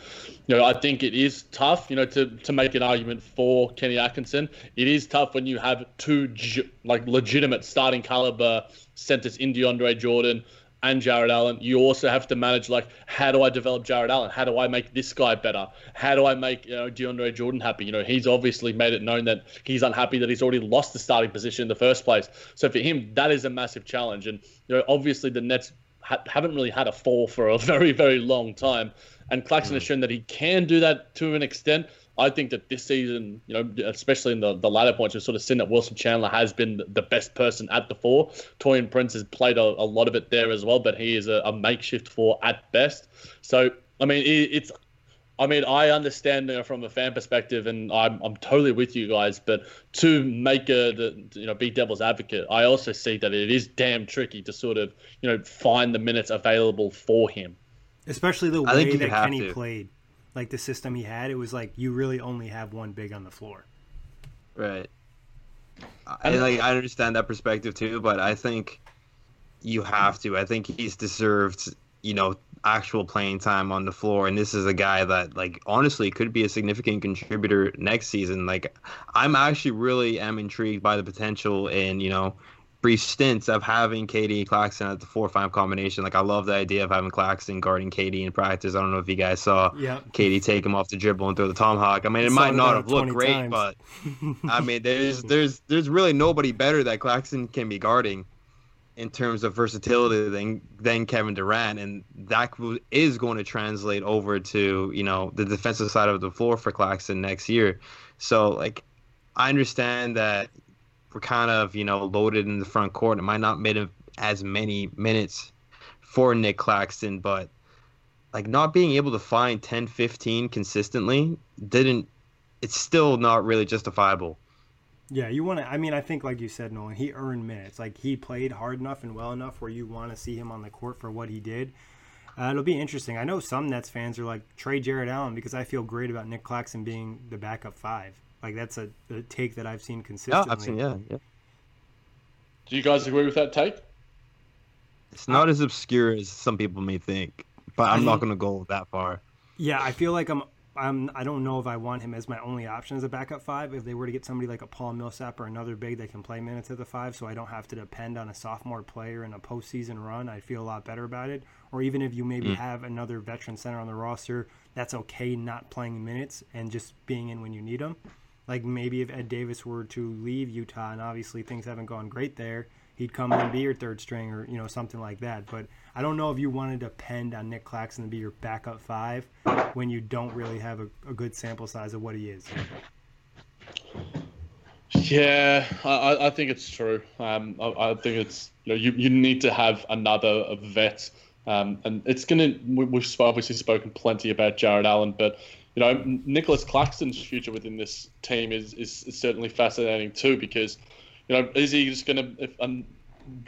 You know, I think it is tough, you know, to, to make an argument for Kenny Atkinson. It is tough when you have two like legitimate starting caliber centers in DeAndre Jordan and Jarrett Allen. You also have to manage like how do I develop Jarrett Allen? How do I make this guy better? How do I make you know DeAndre Jordan happy? You know, he's obviously made it known that he's unhappy that he's already lost the starting position in the first place. So for him, that is a massive challenge. And you know, obviously the Nets ha- haven't really had a fall for a very very long time. And Claxton mm. has shown that he can do that to an extent. I think that this season, you know, especially in the, the latter points, we've sort of seen that Wilson Chandler has been the best person at the four. Taurean Prince has played a, a lot of it there as well, but he is a, a makeshift four at best. So, I mean, it, it's I mean, I understand you know, from a fan perspective, and I'm, I'm totally with you guys. But to make a the, you know be devil's advocate, I also see that it is damn tricky to sort of you know find the minutes available for him. Especially the I think way that have Kenny to. played, like the system he had, it was like you really only have one big on the floor. Right. I like I understand that perspective too, but I think you have to. I think he's deserved, you know, actual playing time on the floor, and this is a guy that, like, honestly, could be a significant contributor next season. Like, I'm actually really am intrigued by the potential in, you know, brief stints of having KD Claxton at the four five combination. Like, I love the idea of having Claxton guarding KD in practice. I don't know if you guys saw Yeah. KD take him off the dribble and throw the tomahawk. I mean, it might not have looked great, times. but I mean, there's there's there's really nobody better that Claxton can be guarding in terms of versatility than than Kevin Durant, and that is going to translate over to you know the defensive side of the floor for Claxton next year. So like, I understand that we're kind of you know loaded in the front court. It might not make as many minutes for Nick Claxton, but like not being able to find 10 15 consistently didn't it's still not really justifiable Yeah, you want to. I mean, I think, like you said, Nolan, he earned minutes. Like he played hard enough and well enough where you want to see him on the court for what he did. Uh, it'll be interesting. I know some Nets fans are like trade Jarrett Allen because I feel great about Nick Claxton being the backup five. Like that's a, a take that I've seen consistently. yeah consistently. I've seen, yeah, yeah Do you guys agree with that take? it's not as obscure as some people may think but i'm not going to go that far Yeah, I feel like I'm. I'm. I don't know if I want him as my only option as a backup five. If they were to get somebody like a Paul Millsap or another big that can play minutes at the five, so I don't have to depend on a sophomore player in a postseason run, I'd feel a lot better about it. Or even if you maybe mm. have another veteran center on the roster, that's okay not playing minutes and just being in when you need them. Like maybe if Ed Davis were to leave Utah, and obviously things haven't gone great there, he'd come in and be your third string or you know something like that. But I don't know if you want to depend on Nick Claxton to be your backup five when you don't really have a, a good sample size of what he is. Yeah, I- I, think it's true. Um, I, I think it's you know you, you need to have another vet, um, and it's gonna. We, we've obviously spoken plenty about Jarrett Allen, but you know Nicholas Claxton's future within this team is, is, is certainly fascinating too because you know is he just gonna if, um,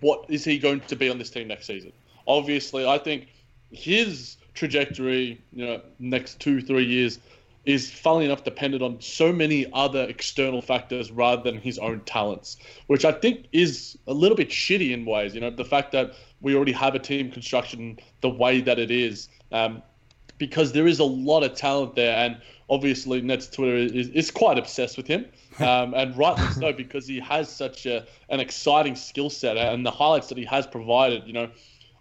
what is he going to be on this team next season? Obviously, I think his trajectory, you know, next two three years is funnily enough dependent on so many other external factors rather than his own talents, which I think is a little bit shitty in ways. You know, the fact that we already have a team construction the way that it is, um, because there is a lot of talent there, and obviously Nets Twitter is, is quite obsessed with him, um, and rightly so because he has such a, an exciting skill set and the highlights that he has provided. You know,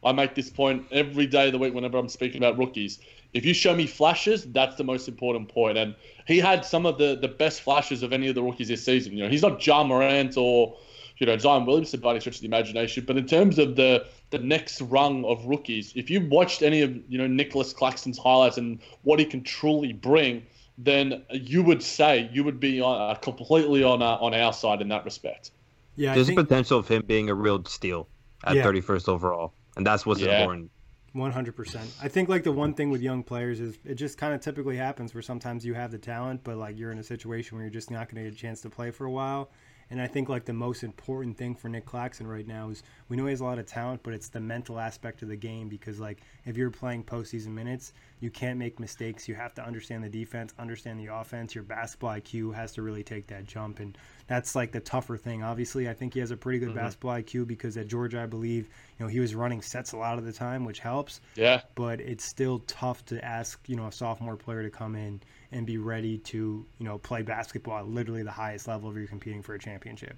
I make this point every day of the week whenever I'm speaking about rookies. If you show me flashes, that's the most important point. And he had some of the, the best flashes of any of the rookies this season. You know, he's not Ja Morant or, you know, Zion Williamson by any stretch of the imagination. But in terms of the the next rung of rookies, if you watched any of, you know, Nicholas Claxton's highlights and what he can truly bring, then you would say you would be on, uh, completely on uh, on our side in that respect. Yeah, I there's think a potential of him being a real steal at Yeah. 31st overall and that's what's Yeah. important One hundred percent. I think like the one thing with young players is it just kind of typically happens where sometimes you have the talent, but like you're in a situation where you're just not going to get a chance to play for a while. And I think like the most important thing for Nick Claxton right now is we know he has a lot of talent, but it's the mental aspect of the game because like if you're playing postseason minutes, you can't make mistakes. You have to understand the defense, understand the offense. Your basketball IQ has to really take that jump, and that's like the tougher thing. Obviously, I think he has a pretty good mm-hmm. basketball IQ because at Georgia, I believe, you know, he was running sets a lot of the time, which helps Yeah. but it's still tough to ask you know a sophomore player to come in and be ready to you know play basketball at literally the highest level if you're competing for a championship.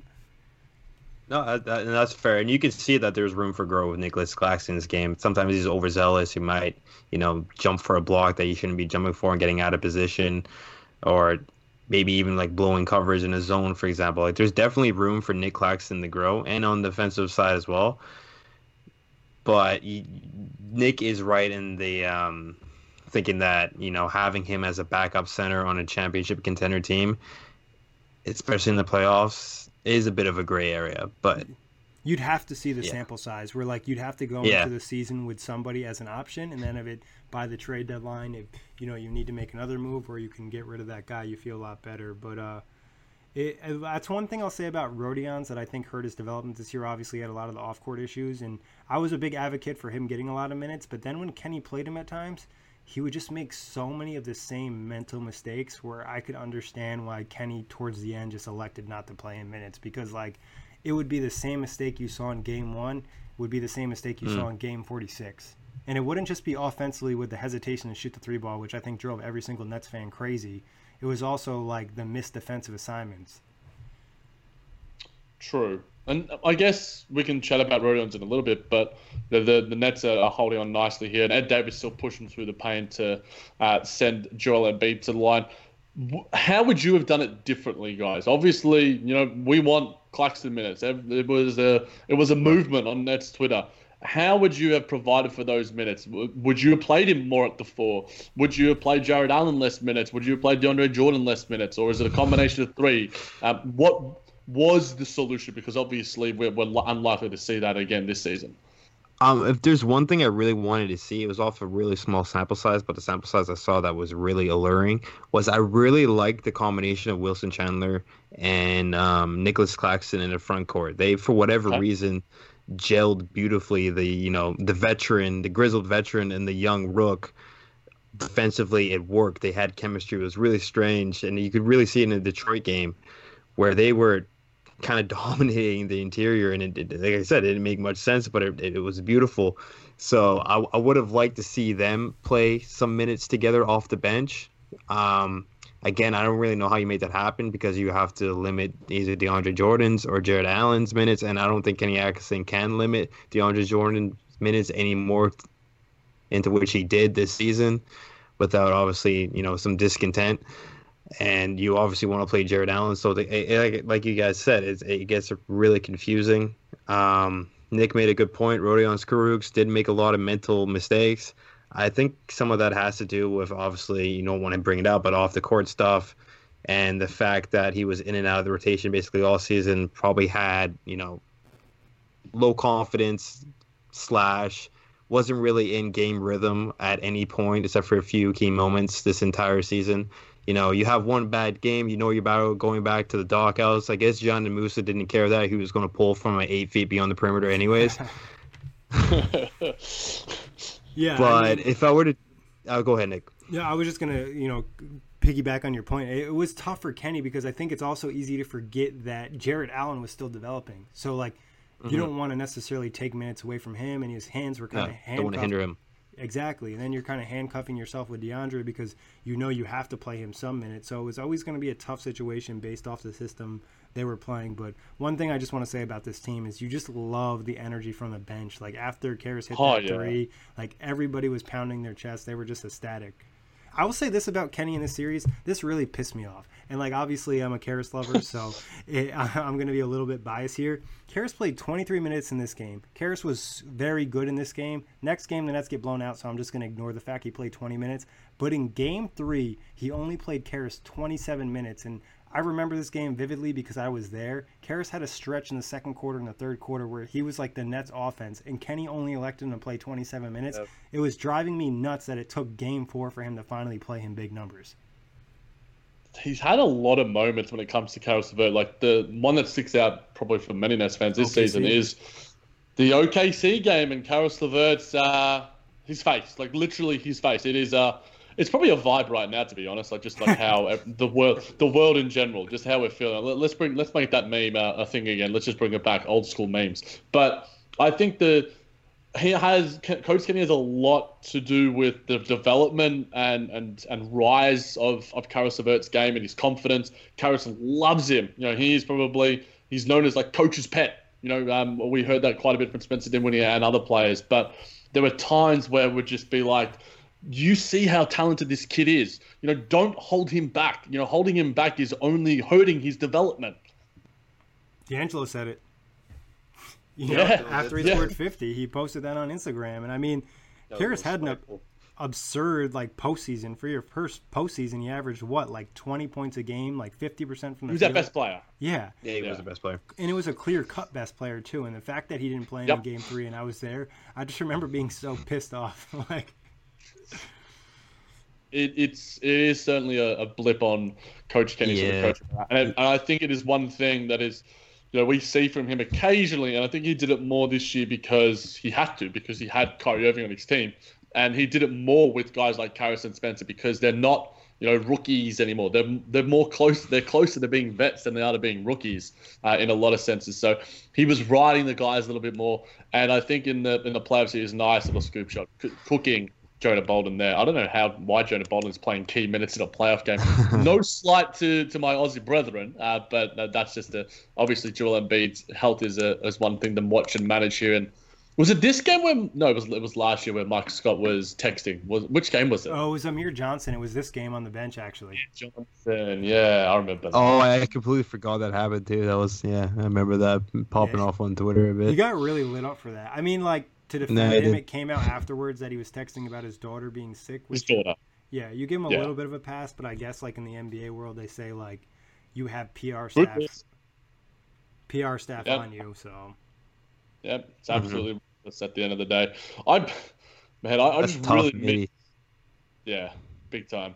No, that, and that's fair, and you can see that there's room for growth with Nicholas Claxton's game. Sometimes he's overzealous. He might, you know, jump for a block that he shouldn't be jumping for and getting out of position, or maybe even like blowing coverage in a zone, for example. Like, there's definitely room for Nick Claxton to grow, and on the defensive side as well. but you, Nick is right in the um, thinking that you know having him as a backup center on a championship contender team, especially in the playoffs, is a bit of a gray area. But You'd have to see the Yeah. sample size where like you'd have to go Yeah. into the season with somebody as an option, and then if it by the trade deadline, if you know you need to make another move or you can get rid of that guy, you feel a lot better. But uh, it, uh, that's one thing I'll say about Rodions that I think hurt his development this year. Obviously, he had a lot of the off court issues, and I was a big advocate for him getting a lot of minutes. But then when Kenny played him at times, he would just make so many of the same mental mistakes where I could understand why Kenny towards the end just elected not to play in minutes because like it would be the same mistake you saw in game one would be the same mistake you hmm. saw in game 46 and it wouldn't just be offensively with the hesitation to shoot the three ball which i think drove every single nets fan crazy. It was also like the missed defensive assignments. True. And I guess we can chat about Rodions in a little bit, but the, the, the Nets are, holding on nicely here, and Ed Davis still pushing through the pain to uh, send Joel Embiid to the line. How would you have done it differently, guys? Obviously, you know we want Claxton minutes. It it was a it was a movement on Nets Twitter. How would you have provided for those minutes? Would you have played him more at the four? Would you have played Jarrett Allen less minutes? Would you have played DeAndre Jordan less minutes? Or is it a combination of three? Um, what was the solution? Because obviously we're, we're unlikely to see that again this season. Um, if there's one thing I really wanted to see, it was off a really small sample size, but the sample size I saw that was really alluring was I really liked the combination of Wilson Chandler and um, Nicholas Claxton in the front court. They, for whatever Okay. reason, gelled beautifully. The you know the veteran, the grizzled veteran, and the young rook. Defensively, it worked. They had chemistry. It was really strange, and you could really see it in the Detroit game, where they were kind of dominating the interior and it, it like i said it didn't make much sense but it, it was beautiful. So I, I would have liked to see them play some minutes together off the bench. Um, again i don't really know how you make that happen because you have to limit either deandre jordan's or Jarrett Allen's minutes and i don't think kenny atkinson can limit deandre jordan's minutes anymore into which he did this season without obviously you know some discontent and you obviously want to play Jarrett Allen. So the, it, like like you guys said, it, it gets really confusing. Um, Nick made a good point. Rodions Kurucs did make a lot of mental mistakes. I think some of that has to do with obviously you don't want to bring it up, but off the court stuff, and the fact that he was in and out of the rotation basically all season. Probably had you know low confidence slash wasn't really in game rhythm at any point except for a few key moments this entire season. You know, you have one bad game, you know you're about going back to the doghouse. I guess Dzanan Musa didn't care that he was going to pull from eight feet beyond the perimeter, anyways. yeah I but mean- if I were to, uh, go ahead, Nick. Yeah, I was just gonna, you know, piggyback on your point. It was tough for Kenny because I think it's also easy to forget that Jarrett Allen was still developing. So like, you don't want to necessarily take minutes away from him, and his hands were kind Yeah, of don't want to hinder him. Exactly, and then you're kind of handcuffing yourself with DeAndre because you know you have to play him some minutes. So it was always going to be a tough situation based off the system they were playing. But one thing I just want to say about this team is you just love the energy from the bench. Like after Caris hit Oh, that yeah. three, like everybody was pounding their chest. They were just ecstatic. I will say this about Kenny in this series. This really pissed me off. And like obviously I'm a Caris lover, so it, I'm going to be a little bit biased here. Caris played 23 minutes in this game. Caris was very good in this game. Next game the Nets get blown out, so I'm just going to ignore the fact he played 20 minutes. But in game 3, he only played Caris 27 minutes and I remember this game vividly because I was there. Caris had a stretch in the second quarter and the third quarter where he was like the Nets offense, and Kenny only elected him to play 27 minutes. It was driving me nuts that it took game four for him to finally play him big numbers. He's had a lot of moments when it comes to Caris LeVert. Like the one that sticks out probably for many Nets fans this OKC. season is the OKC game and Caris LeVert's uh, his face, like literally his face. It is uh, it's probably a vibe right now, to be honest. Like just like how the world, the world in general, just how we're feeling. Let- Let's bring, let's make that meme uh, a thing again. Let's just bring it back, old school memes. But I think the he has Coach Kenny has a lot to do with the development and and and rise of of Caris LeVert's game and his confidence. Caris loves him. You know, he's probably he's known as like coach's pet. You know, um, we heard that quite a bit from Spencer Dinwiddie and other players. But there were times where it would just be like, you see how talented this kid is. You know, don't hold him back. You know, holding him back is only hurting his development. D'Angelo said it. You know, Yeah. after he Yeah. scored 50, he posted that on Instagram. And I mean, Caris had an ab- absurd like postseason. For your first postseason, he averaged what, like 20 points a game, like 50% from the Who's that field. best player? Yeah. Yeah, he Yeah. was the best player. and it was a clear cut best player too. And the fact that he didn't play in game three and I was there, I just remember being so pissed off. like, it, it's it is certainly a, a blip on Coach Kenny's sort of Yeah. coaching, and, and I think it is one thing that is, you know, we see from him occasionally, and I think he did it more this year because he had to, because he had Kyrie Irving on his team, and he did it more with guys like Caris and Spencer because they're not. You know, rookies anymore. They're they're more close. They're closer to being vets than they are to being rookies uh, in a lot of senses. So he was riding the guys a little bit more, and I think in the in the playoffs he was nice little scoop shot, c- cooking Jonah Bolden there. I don't know how why Jonah Bolden's playing key minutes in a playoff game. no slight to, to my Aussie brethren, uh, but uh, that's just a obviously Joel Embiid's health is a, is one thing to watch and manage here. And was it this game when no, it was it was last year where Mike Scott was texting. Was which game was it? oh, it was Amir Johnson. It was this game on the bench actually. Johnson. Yeah, I remember. That. Oh, I completely forgot that happened too. That was yeah, I remember that popping Yeah. off on Twitter a bit. You got really lit up for that. I mean, like to defend No, him, it came out afterwards that he was texting about his daughter being sick. His daughter. yeah, you give him a Yeah. little bit of a pass, but I guess like in the NBA world, they say like you have PR staff, Ruthless. PR staff Yep. on you. So Yep, it's Mm-hmm. absolutely at the end of the day. I, man, I, I just tough, really miss Yeah, big time.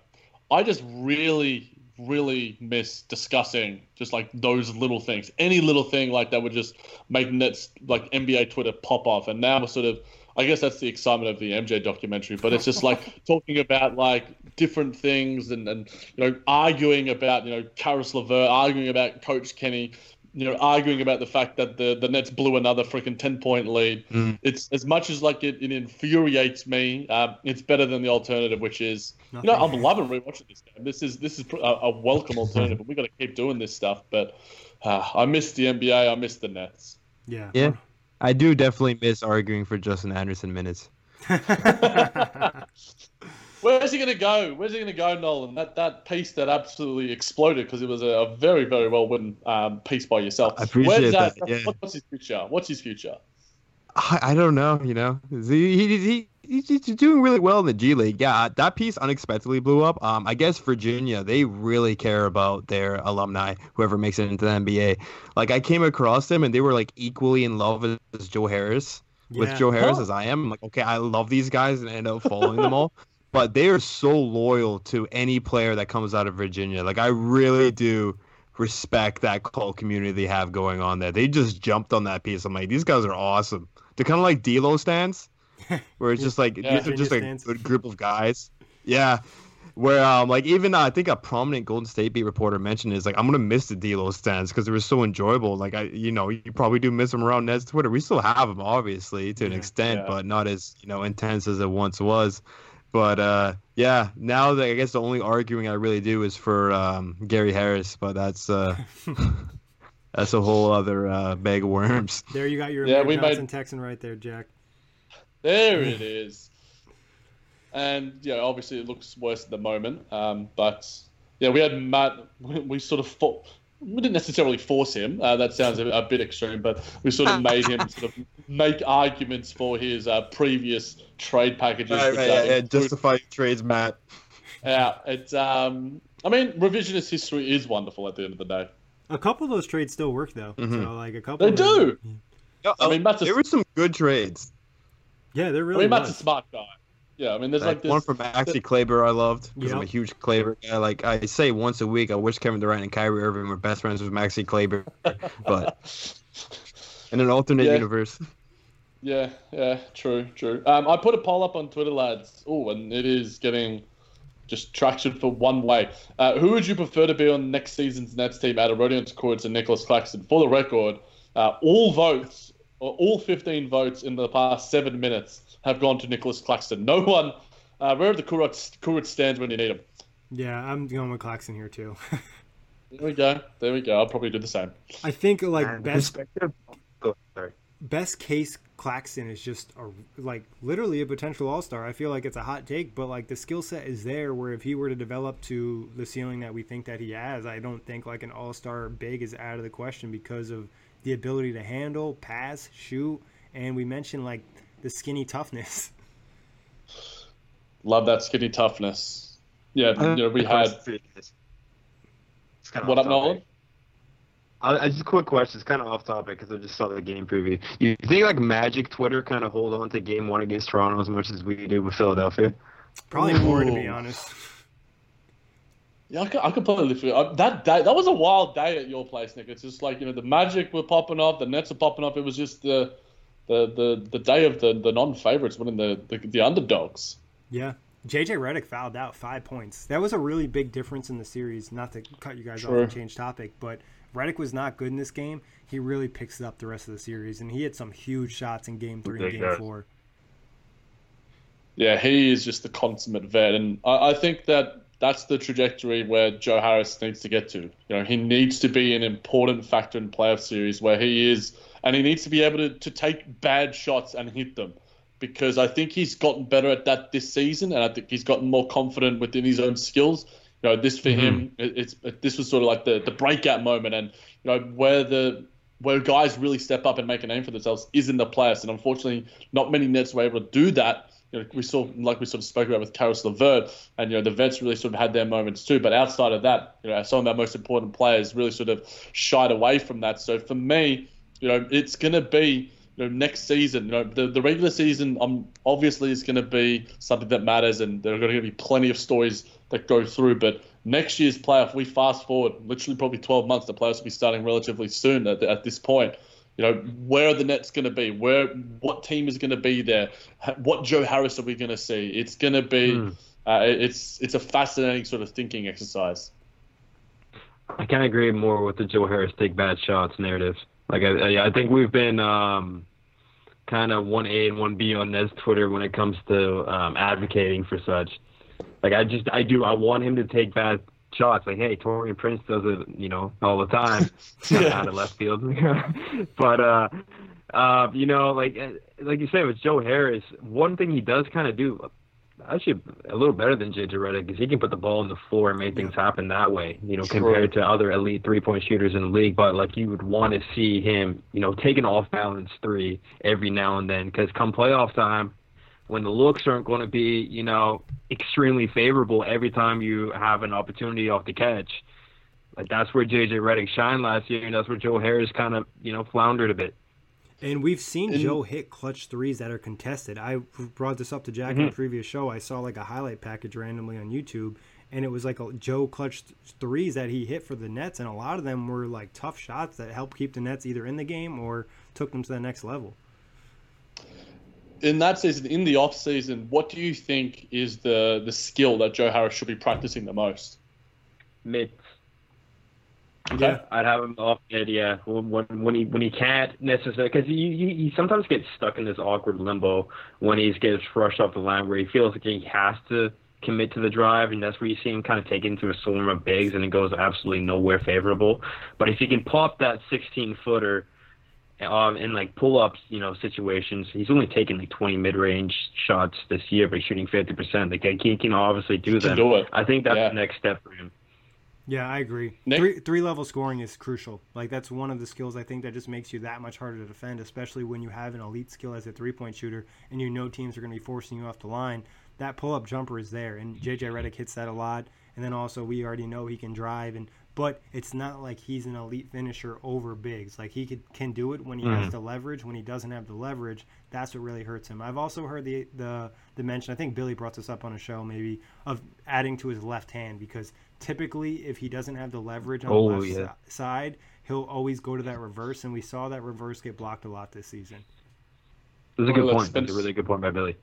I just really, really miss discussing just like those little things. Any little thing like that would just make nets like NBA Twitter pop off. And now we're sort of, I guess that's the excitement of the MJ documentary. But it's just like talking about like different things and and you know arguing about you know Caris LeVert, arguing about Coach Kenny. You know, arguing about the fact that the, the Nets blew another freaking ten point lead. Mm. It's as much as like it, it infuriates me. Um, it's better than the alternative, which is you know, I'm loving rewatching this game. This is this is a, a welcome alternative, but we got to keep doing this stuff. But uh, I miss the NBA. I miss the Nets. yeah, Yeah, I do definitely miss arguing for Justin Anderson minutes. Where's he gonna go? Where's he gonna go, Nolan? That that piece that absolutely exploded because it was a, a very very well written um, piece by yourself. I appreciate Where's, uh, that, yeah. what- what's his future? What's his future? I, I don't know, you know. He, he, he, he's he's doing really well in the G League. Yeah, that piece unexpectedly blew up. Um, I guess Virginia, they really care about their alumni, whoever makes it into the NBA. Like, I came across them and they were like equally in love as Joe Harris, with Joe Harris Huh. as I am. I'm like, okay, I love these guys and I end up following them all. But they are so loyal to any player that comes out of Virginia. Like, I really do respect that cult community they have going on there. They just jumped on that piece. I'm like, these guys are awesome. They're kind of like D'Lo stands, where it's just like Yeah. these are just like Virginia a good group of guys. Yeah. Where um like even uh, I think a prominent Golden State beat reporter mentioned is like I'm gonna miss the D'Lo stands because they were so enjoyable. Like I you know you probably do miss them around Nets Twitter. We still have them obviously to an Yeah. extent, Yeah. but not as you know intense as it once was. But uh, yeah, now that I guess the only arguing I really do is for um, Gary Harris, but that's uh, that's a whole other uh, bag of worms. there you got your Yeah, Amir we made- Johnson Texan right there, Jack. There it is. And yeah, obviously it looks worse at the moment. Um, but yeah, we had Matt. We, we sort of fought. We didn't necessarily force him. Uh, that sounds a, a bit extreme, but we sort of made him sort of make arguments for his uh, previous trade packages. which, uh, include- justify trades, Matt. yeah, it's. Um, I mean, revisionist history is wonderful at the end of the day. A couple of those trades still work though. Mhm. So like a couple. They of them- do. I mean, Matt's a- there were some good trades. Yeah, they're really. I really. mean, Matt's a was. smart guy. Yeah, I mean, there's Like, like this. one from Maxi Kleber I loved because I'm a huge Kleber guy. Like I say once a week, I wish Kevin Durant and Kyrie Irving were best friends with Maxi Kleber. but in an alternate Yeah. universe, Yeah, yeah, true, true. Um, I put a poll up on Twitter, lads. Oh, and it is getting just traction for one way. Uh, who would you prefer to be on next season's Nets team out of Rodions Kurucs and Nicholas Claxton? For the record, uh, all votes, or all 15 votes in the past seven minutes have gone to Nicholas Claxton. No one, uh, where are the Kurucs, Kurucs stands when you need them? Yeah, I'm going with Claxton here too. There we go. There we go. I'll probably do the same. I think like And best respective- oh, sorry. best case Claxton is just a like literally a potential all star. I feel like it's a hot take, but like the skill set is there. Where if he were to develop to the ceiling that we think that he has, I don't think like an all star big is out of the question because of the ability to handle, pass, shoot, and we mentioned like the skinny toughness. Love that skinny toughness. Yeah, you know, we had It's kinda what off up, Nolan? topic. Uh, just a quick question. It's kind of off topic because I just saw the game preview. You think like Magic Twitter kind of hold on to Game One against Toronto as much as we do with Philadelphia? Probably more to be honest. Yeah, I, could, I completely feel uh, that day. That was a wild day at your place, Nick. It's just like you know the Magic were popping up, the Nets are popping up. It was just the the the, the day of the, the non favorites winning the, the the underdogs. Yeah. JJ Redick fouled out five points. That was a really big difference in the series. Not to cut you guys off and change topic, but Redick was not good in this game. He really picks it up the rest of the series, and he had some huge shots in game three and game guys. four. Yeah, he is just the consummate vet, and I, I think that that's the trajectory where Joe Harris needs to get to. You know, he needs to be an important factor in playoff series where he is, and he needs to be able to, to take bad shots and hit them. Because I think he's gotten better at that this season, and I think he's gotten more confident within his own skills. You know, this for mm-hmm. him, it, it's it, this was sort of like the, the breakout moment, and you know where the where guys really step up and make a name for themselves is in the playoffs, and unfortunately, not many Nets were able to do that. You know, we saw, like we sort of spoke about with Caris LeVert, and you know the vets really sort of had their moments too. But outside of that, you know, some of our most important players really sort of shied away from that. So for me, you know, it's going to be you know next season. You know, the the regular season, um, obviously is going to be something that matters, and there are going to be plenty of stories that go through. But next year's playoff, we fast forward literally probably 12 months. The playoffs will be starting relatively soon at, at this point. You know, where are the Nets going to be? Where, what team is going to be there? What Joe Harris are we going to see? It's going to be, Hmm. uh, it's it's a fascinating sort of thinking exercise. I can't agree more with the Joe Harris take bad shots narrative. Like I, I think we've been um, kind of one A and one B on Nets Twitter when it comes to um, advocating for such. Like I just I do I want him to take bad shots. Like hey, Taurean Prince does it, you know, all the time Yeah. out of left field. but uh, uh, you know, like uh, like you said with Joe Harris, one thing he does kind of do. Actually, a little better than JJ Redick is he can put the ball on the floor and make things happen that way. You know, True. compared to other elite three-point shooters in the league. But like you would want to see him, you know, take an off-balance three every now and then. Because come playoff time, when the looks aren't going to be, you know, extremely favorable every time you have an opportunity off the catch, like that's where JJ Redick shined last year, and that's where Joe Harris kind of, you know, floundered a bit. And we've seen And- Joe hit clutch threes that are contested. I brought this up to Jack in mm-hmm. a previous show. I saw like a highlight package randomly on YouTube, and it was like a Joe clutch threes that he hit for the Nets, and a lot of them were like tough shots that helped keep the Nets either in the game or took them to the next level. In that season, in the off season, what do you think is the the skill that Joe Harris should be practicing the most? Mitts. Okay. Yeah. I'd have him off it, yeah. When when when he when he can't necessarily because he, he he sometimes gets stuck in this awkward limbo when he gets rushed off the line where he feels like he has to commit to the drive, and that's where you see him kind of take into a storm of bigs, and it goes absolutely nowhere favorable. But if he can pop that 16 footer. Um, in like pull-ups, you know, situations, he's only taken like 20 mid-range shots this year, but he's shooting 50%. Like he can obviously do that. do it. I think that's Yeah. the next step for him. Yeah, I agree. Nick? Three three level scoring is crucial. Like that's one of the skills I think that just makes you that much harder to defend, especially when you have an elite skill as a three point shooter and you know teams are going to be forcing you off the line. That pull up jumper is there, and JJ Redick hits that a lot. And then also we already know he can drive, and but it's not like he's an elite finisher over bigs. Like he could, can do it when he has mm. the leverage. When he doesn't have the leverage, that's what really hurts him. I've also heard the the the mention. I think Billy brought this up on a show maybe of adding to his left hand because typically if he doesn't have the leverage on Oh, the left yeah. si- side, he'll always go to that reverse, and we saw that reverse get blocked a lot this season. That's a good point. That's a really good point by Billy.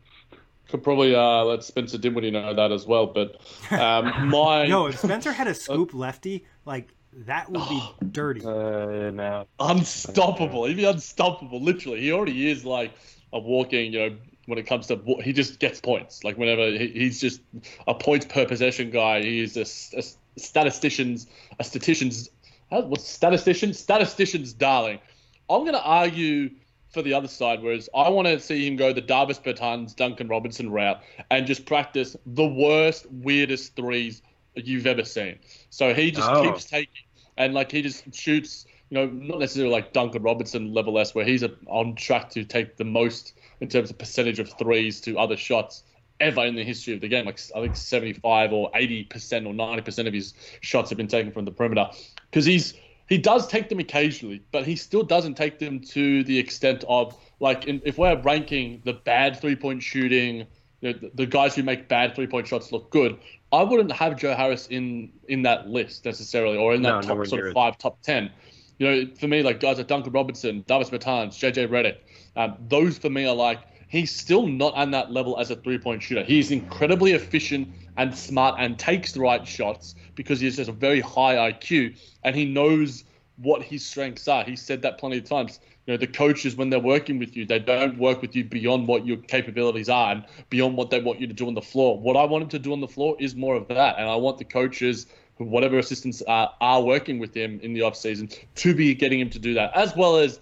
Could probably uh, let Spencer Dinwiddie know that as well. But um, my No, if Spencer had a scoop lefty, like that would be dirty. Uh, now. unstoppable. He'd be unstoppable. Literally, he already is like a walking. You know, when it comes to he just gets points. Like whenever he, he's just a points per possession guy. He's a, s- a s- statistician's a statistician's how- what's statistician statistician's darling. I'm gonna argue for the other side, whereas I want to see him go the Davis Bertans, Duncan Robinson route and just practice the worst, weirdest threes you've ever seen. So he just Oh. keeps taking and like he just shoots you know, not necessarily like Duncan Robinson level S, where he's on track to take the most in terms of percentage of threes to other shots ever in the history of the game. Like I think 75 or 80 percent or 90 percent of his shots have been taken from the perimeter because he's he does take them occasionally, but he still doesn't take them to the extent of like in, if we're ranking the bad three point shooting, you know, the, the guys who make bad three point shots look good. I wouldn't have Joe Harris in in that list necessarily, or in that No, top sort of five, top ten. You know, for me, like guys like Duncan Robinson, Davis Bertans, JJ Redick, um, those for me are like he's still not on that level as a three point shooter. He's incredibly efficient and smart and takes the right shots because he has just a very high IQ and he knows what his strengths are. He said that plenty of times. You know, the coaches when they're working with you, they don't work with you beyond what your capabilities are and beyond what they want you to do on the floor. What I want him to do on the floor is more of that, and I want the coaches, whatever assistants are, are working with him in the off season, to be getting him to do that, as well as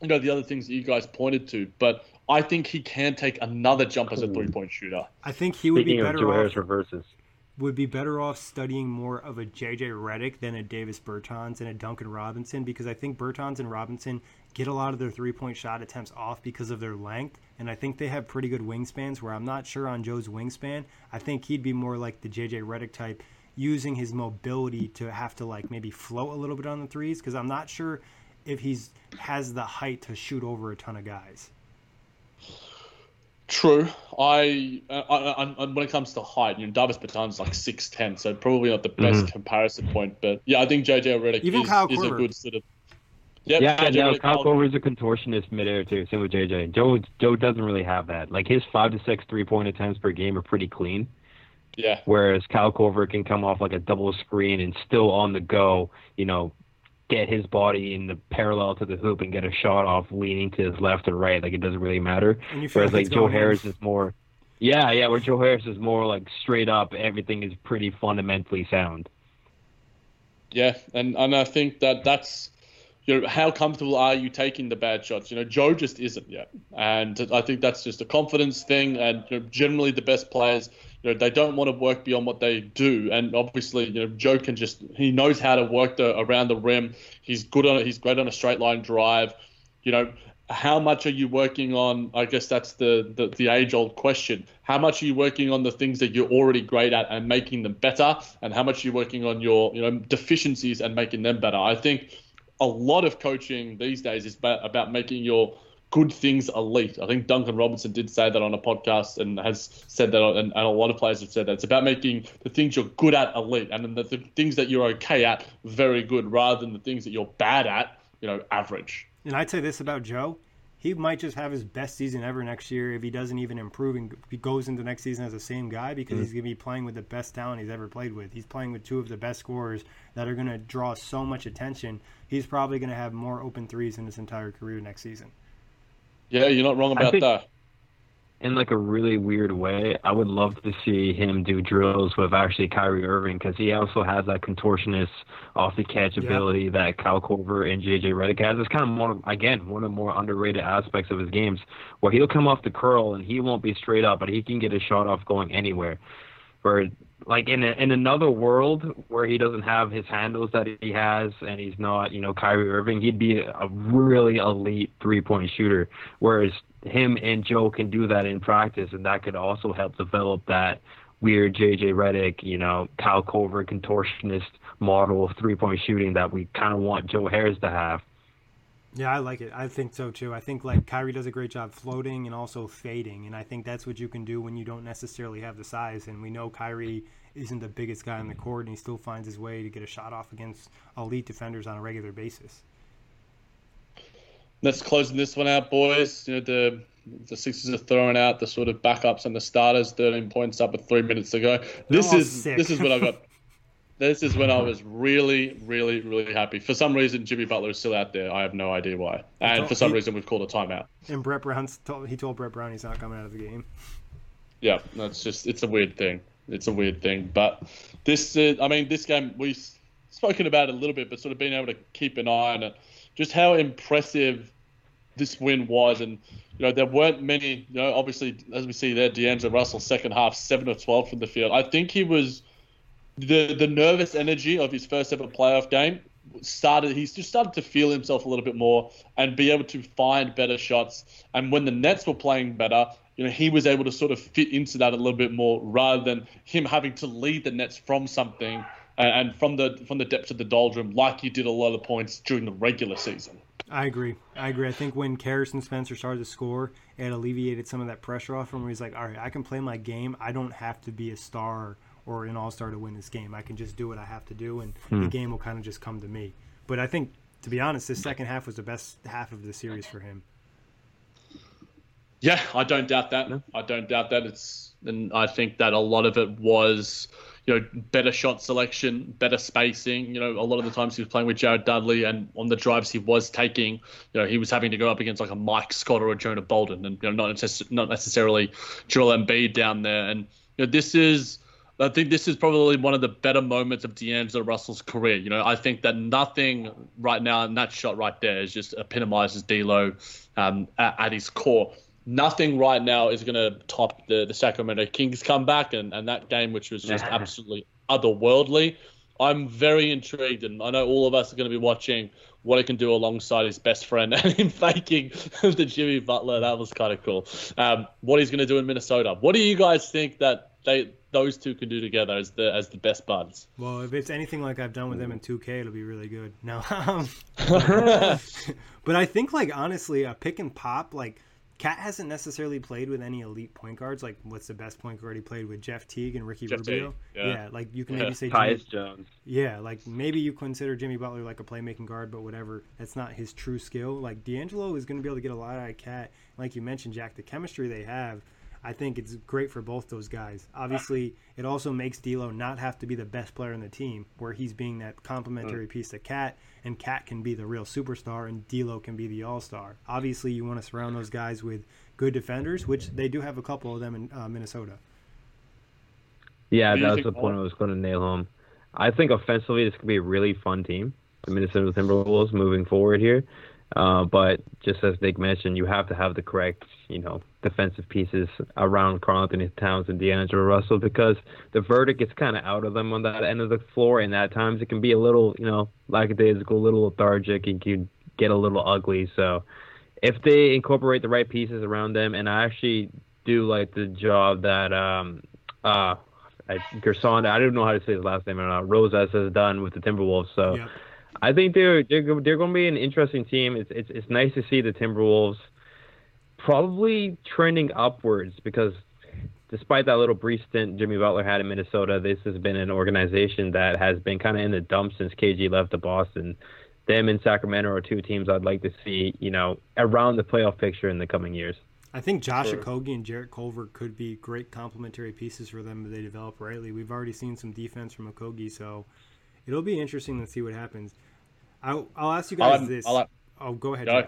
you know the other things that you guys pointed to. But I think he can take another jump as a hmm. three point shooter. I think he would be Speaking of better Joe off reverses. would be better off studying more of a JJ Redick than a Davis Bertans and a Duncan Robinson because I think Bertans and Robinson get a lot of their three point shot attempts off because of their length. And I think they have pretty good wingspans where I'm not sure on Joe's wingspan. I think he'd be more like the JJ Redick type using his mobility to have to like maybe float a little bit on the threes because I'm not sure if he's has the height to shoot over a ton of guys. True. I, uh, I, I, I when it comes to height, you know, Davis Bertans like six ten, so probably not the mm-hmm. best comparison point. But yeah, I think JJ Redick Even is, Kyle is a Korver. good sort of. Yep, Yeah, JJ yeah. Redick, Kyle Kyle- Korver is a contortionist midair too. Same with JJ. Joe Joe doesn't really have that. Like his five to six three point attempts per game are pretty clean. Yeah, Whereas Kyle Korver can come off like a double screen and still on the go, you know, get his body in the parallel to the hoop and get a shot off leaning to his left or right. Like it doesn't really matter. And you feel Whereas like like Joe. Harris is more Yeah, yeah, where Joe Harris is more like straight up everything is pretty fundamentally sound. Yeah, and and I think that that's you know how comfortable are you taking the bad shots? You know, Joe just isn't yet, and I think that's just a confidence thing. And you know, generally, the best players, you know, they don't want to work beyond what they do. And obviously, you know, Joe can just he knows how to work the around the rim. He's good on it. he's great on a straight line drive. You know, how much are you working on? I guess that's the, the, the age old question. How much are you working on the things that you're already great at and making them better? And how much are you working on your you know deficiencies and making them better? I think a lot of coaching these days is about making your good things elite. I think Duncan Robinson did say that on a podcast and has said that, and, and a lot of players have said that. It's about making the things you're good at elite and the, the things that you're okay at very good rather than the things that you're bad at, you know, average. And I'd say this about Joe. He might just have his best season ever next year if he doesn't even improve and he goes into next season as the same guy because he's mm-hmm. going to be playing with the best talent he's ever played with. He's playing with two of the best scorers that are going to draw so much attention. He's probably going to have more open threes in his entire career next season. Yeah, you're not wrong about think- that. in like a really weird way, I would love to see him do drills with actually Kyrie Irving because he also has that contortionist off the catch Yeah. ability that Kyle Korver and JJ Redick has. It's kind of more again one of the more underrated aspects of his games where he'll come off the curl and he won't be straight up, but he can get a shot off going anywhere. Where like in a, in another world where he doesn't have his handles that he has and he's not you know Kyrie Irving, he'd be a really elite three point shooter. Whereas him and Joe can do that in practice, and that could also help develop that weird JJ Redick, you know, Kyle Korver contortionist model of three point shooting that we kind of want Joe Harris to have. Yeah, I like it. I think so too. I think like Kyrie does a great job floating and also fading, and I think that's what you can do when you don't necessarily have the size. And we know Kyrie isn't the biggest guy on the court, and he still finds his way to get a shot off against elite defenders on a regular basis. Let's closing this one out, boys. You know the the Sixers are throwing out the sort of backups and the starters. Thirteen points up with three minutes to go. This is sick. this is what I got. This is when I was really, really, really happy. For some reason, Jimmy Butler is still out there. I have no idea why. And for some he- reason, we've called a timeout. And Brett Brown told, he told Brett Brown he's not coming out of the game. Yeah, that's just it's a weird thing. It's a weird thing. But this, uh, I mean, this game we've spoken about it a little bit, but sort of being able to keep an eye on it, just how impressive this win was, and you know there weren't many. You know, obviously as we see there, D'Angelo Russell second half seven of twelve from the field. I think he was the the nervous energy of his first ever playoff game started he's just started to feel himself a little bit more and be able to find better shots. And when the Nets were playing better, you know, he was able to sort of fit into that a little bit more rather than him having to lead the Nets from something and, and from the from the depths of the doldrum like he did a lot of points during the regular season. I agree. I agree. I think when Harrison Spencer started to score, it alleviated some of that pressure off him where he's like, all right, I can play my game. I don't have to be a star or an all star to win this game. I can just do what I have to do, and Hmm. the game will kind of just come to me. But I think, to be honest, this second half was the best half of the series for him. Yeah, I don't doubt that. I don't doubt that. It's and I think that a lot of it was, you know, better shot selection, better spacing. You know, a lot of the times he was playing with Jared Dudley, and on the drives he was taking, you know, he was having to go up against like a Mike Scott or a Jonah Bolden, and you know, not necess- not necessarily Joel Embiid down there. And you know, this is. I think this is probably one of the better moments of D'Angelo Russell's career. You know, I think that nothing right now, and that shot right there is just epitomizes D'Lo um, at, at his core nothing right now is going to top the, the Sacramento Kings comeback and, and that game, which was just absolutely otherworldly. I'm very intrigued, and I know all of us are going to be watching what it can do alongside his best friend and him faking the Jimmy Butler. That was kind of cool. Um, what he's going to do in Minnesota. What do you guys think that they those two can do together as the as the best buds? Well, if it's anything like I've done with them in 2K, it'll be really good. No, um, but I think like honestly, a pick and pop like Cat hasn't necessarily played with any elite point guards. Like, what's the best point guard he played with? Jeff Teague and Ricky Jeff Rubio. Teague, yeah. like you can Yeah. maybe say Jimmy, Tyus Jones. yeah, like maybe you consider Jimmy Butler like a playmaking guard, but whatever. That's not his true skill. Like D'Angelo is going to be able to get a lot out of Cat. Like you mentioned, Jack, the chemistry they have, I think it's great for both those guys. Obviously, it also makes D'Lo not have to be the best player in the team, where he's being that complementary piece to Cat, and Cat can be the real superstar, and D'Lo can be the all star. Obviously, you want to surround those guys with good defenders, which they do have a couple of them in uh, Minnesota. Yeah, that do you that's think, the point I was going to nail home. I think offensively, this could be a really fun team, the Minnesota Timberwolves, moving forward here. Uh, but just as Nick mentioned, you have to have the correct, you know, defensive pieces around Karl Anthony Towns and D'Angelo Russell because the verdict is kind of out of them on that end of the floor, and at times it can be a little, you know, lackadaisical, a little lethargic, and can get a little ugly. So if they incorporate the right pieces around them, and I actually do like the job that um uh I, Gersson, I don't know how to say his last name or not. Rosas has done with the Timberwolves. So. I think they're they're they're going to be an interesting team. It's it's it's nice to see the Timberwolves probably trending upwards because despite that little brief stint Jimmy Butler had in Minnesota, this has been an organization that has been kind of in the dumps since KG left to Boston. Them and Sacramento are two teams I'd like to see, you know, around the playoff picture in the coming years. I think Josh Sure. Okogie and Jarrett Culver could be great complementary pieces for them if they develop rightly. We've already seen some defense from Okogie, so it'll be interesting to see what happens. I'll, I'll ask you I guys this. I like- oh, go ahead. Go.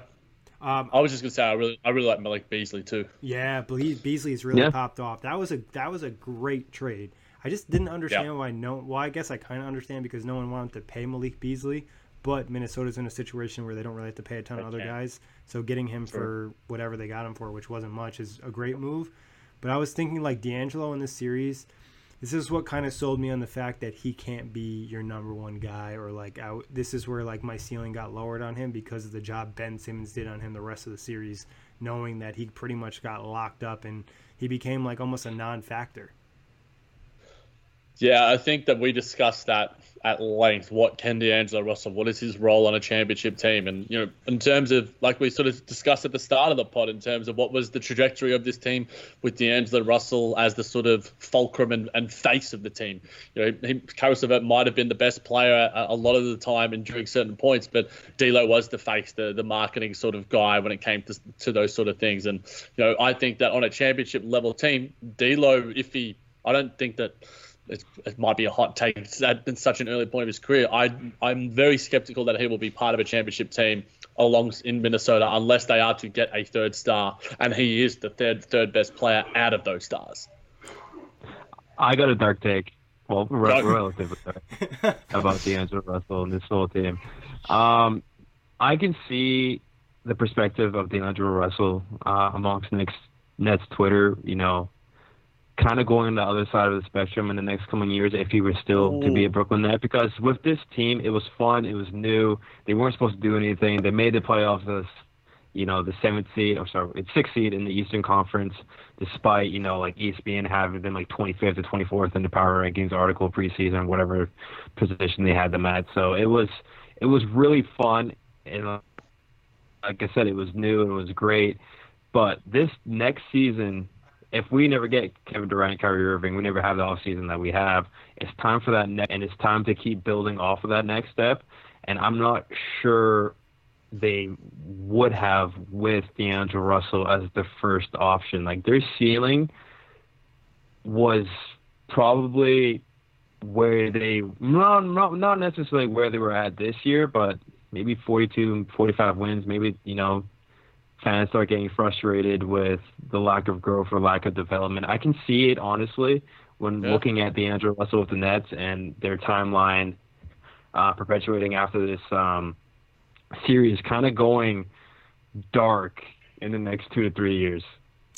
Um, I was just gonna say I really I really like Malik Beasley too. yeah, Ble- Beasley's really Yeah. popped off. That was a that was a great trade. I just didn't understand why no. Well, I guess I kind of understand because no one wanted to pay Malik Beasley, but Minnesota's in a situation where they don't really have to pay a ton of They other can't. guys. So getting him for whatever they got him for, which wasn't much, is a great move. But I was thinking like D'Angelo in this series. This is what kind of sold me on the fact that he can't be your number one guy, or like I, this is where like my ceiling got lowered on him because of the job Ben Simmons did on him the rest of the series, knowing that he pretty much got locked up and he became like almost a non-factor. Yeah, I think that we discussed that at length. What can D'Angelo Russell? What is his role on a championship team? And you know, in terms of like we sort of discussed at the start of the pod, in terms of what was the trajectory of this team with D'Angelo Russell as the sort of fulcrum and, and face of the team. You know, he, might have been the best player a, a lot of the time and during certain points, but D'Lo was the face, the the marketing sort of guy when it came to to those sort of things. And you know, I think that on a championship level team, D'Lo, if he, I don't think that it, it might be a hot take it's at such an early point of his career. I I'm very skeptical that he will be part of a championship team along in Minnesota unless they are to get a third star, and he is the third third best player out of those stars. I got a dark take. Well, re- relatively dark about D'Angelo Russell and this whole team. Um, I can see the perspective of D'Angelo Russell uh, amongst Nick's Nets Twitter. You know, kind of going on the other side of the spectrum in the next coming years if he were still to be a Brooklyn Net. Because with this team, it was fun, it was new. They weren't supposed to do anything. They made the playoffs as you know the seventh seed, or sorry, it's sixth seed in the Eastern Conference, despite you know like ESPN having been like 25th or 24th in the power rankings article preseason, whatever position they had them at. So it was it was really fun, and like I said, it was new and it was great. But this next season, if we never get Kevin Durant, Kyrie Irving, we never have the off season that we have. It's time for that, ne- and it's time to keep building off of that next step. And I'm not sure they would have with D'Angelo Russell as the first option. Like their ceiling was probably where they not not not necessarily where they were at this year, but maybe 42, 45 wins. Maybe you know fans start getting frustrated with the lack of growth or lack of development. I can see it honestly when yeah. looking at D'Angelo Russell with the Nets and their timeline uh, perpetuating after this. Um, series kind of going dark in the next two to three years.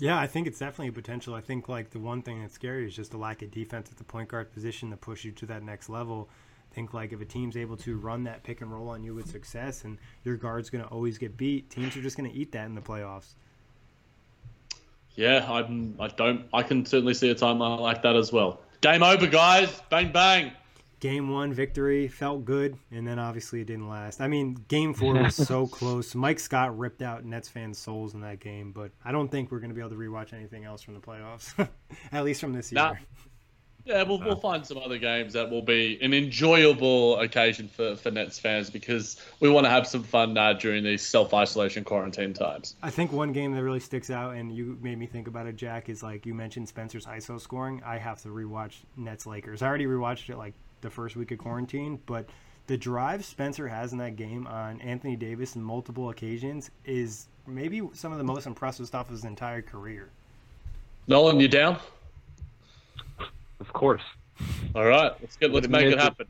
Yeah, I think it's definitely a potential. I think like the one thing that's scary is just the lack of defense at the point guard position to push you to that next level. Think like if a team's able to run that pick and roll on you with success, and your guard's going to always get beat, teams are just going to eat that in the playoffs. Yeah, I'm. I don't. I can certainly see a timeline like that as well. Game over, guys. Bang bang game one victory felt good, and then obviously it didn't last. I mean, game four was so close. Mike Scott ripped out Nets fans' souls in that game, but I don't think we're going to be able to rewatch anything else from the playoffs, at least from this year. Nah. Yeah, we'll, we'll find some other games that will be an enjoyable occasion for, for Nets fans because we want to have some fun uh, during these self isolation quarantine times. I think one game that really sticks out, and you made me think about it, Jack, is like you mentioned Spencer's ISO scoring. I have to rewatch Nets Lakers. I already rewatched it like the first week of quarantine, but the drive Spencer has in that game on Anthony Davis in multiple occasions is maybe some of the most impressive stuff of his entire career. Nolan, you down? Of course. All right, let's get let's make it happen.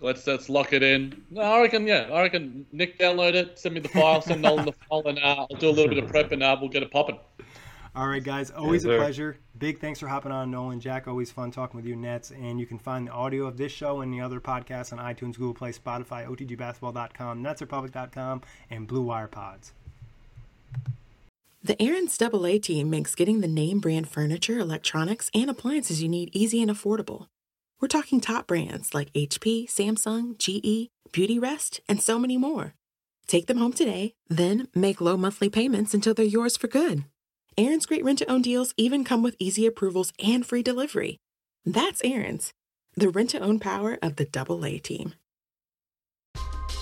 Let's let's lock it in. No, I reckon yeah, I reckon Nick download it, send me the file, send Nolan the file, and uh, I'll do a little bit of prep and uh, we'll get it popping. All right, guys. Always yes, a pleasure. Big thanks for hopping on, Nolan. Jack, always fun talking with you, Nets. And you can find the audio of this show and the other podcasts on iTunes, Google Play, Spotify, OTGBasketball.com, NetsRepublic.com, and Blue Wire Pods. The Aaron's Double A team makes getting the name brand furniture, electronics, and appliances you need easy and affordable. We're talking top brands like HP, Samsung, GE, Beautyrest, and so many more. Take them home today, then make low monthly payments until they're yours for good. Aaron's great rent to own deals even come with easy approvals and free delivery. That's Aaron's, the rent to own power of the double A team.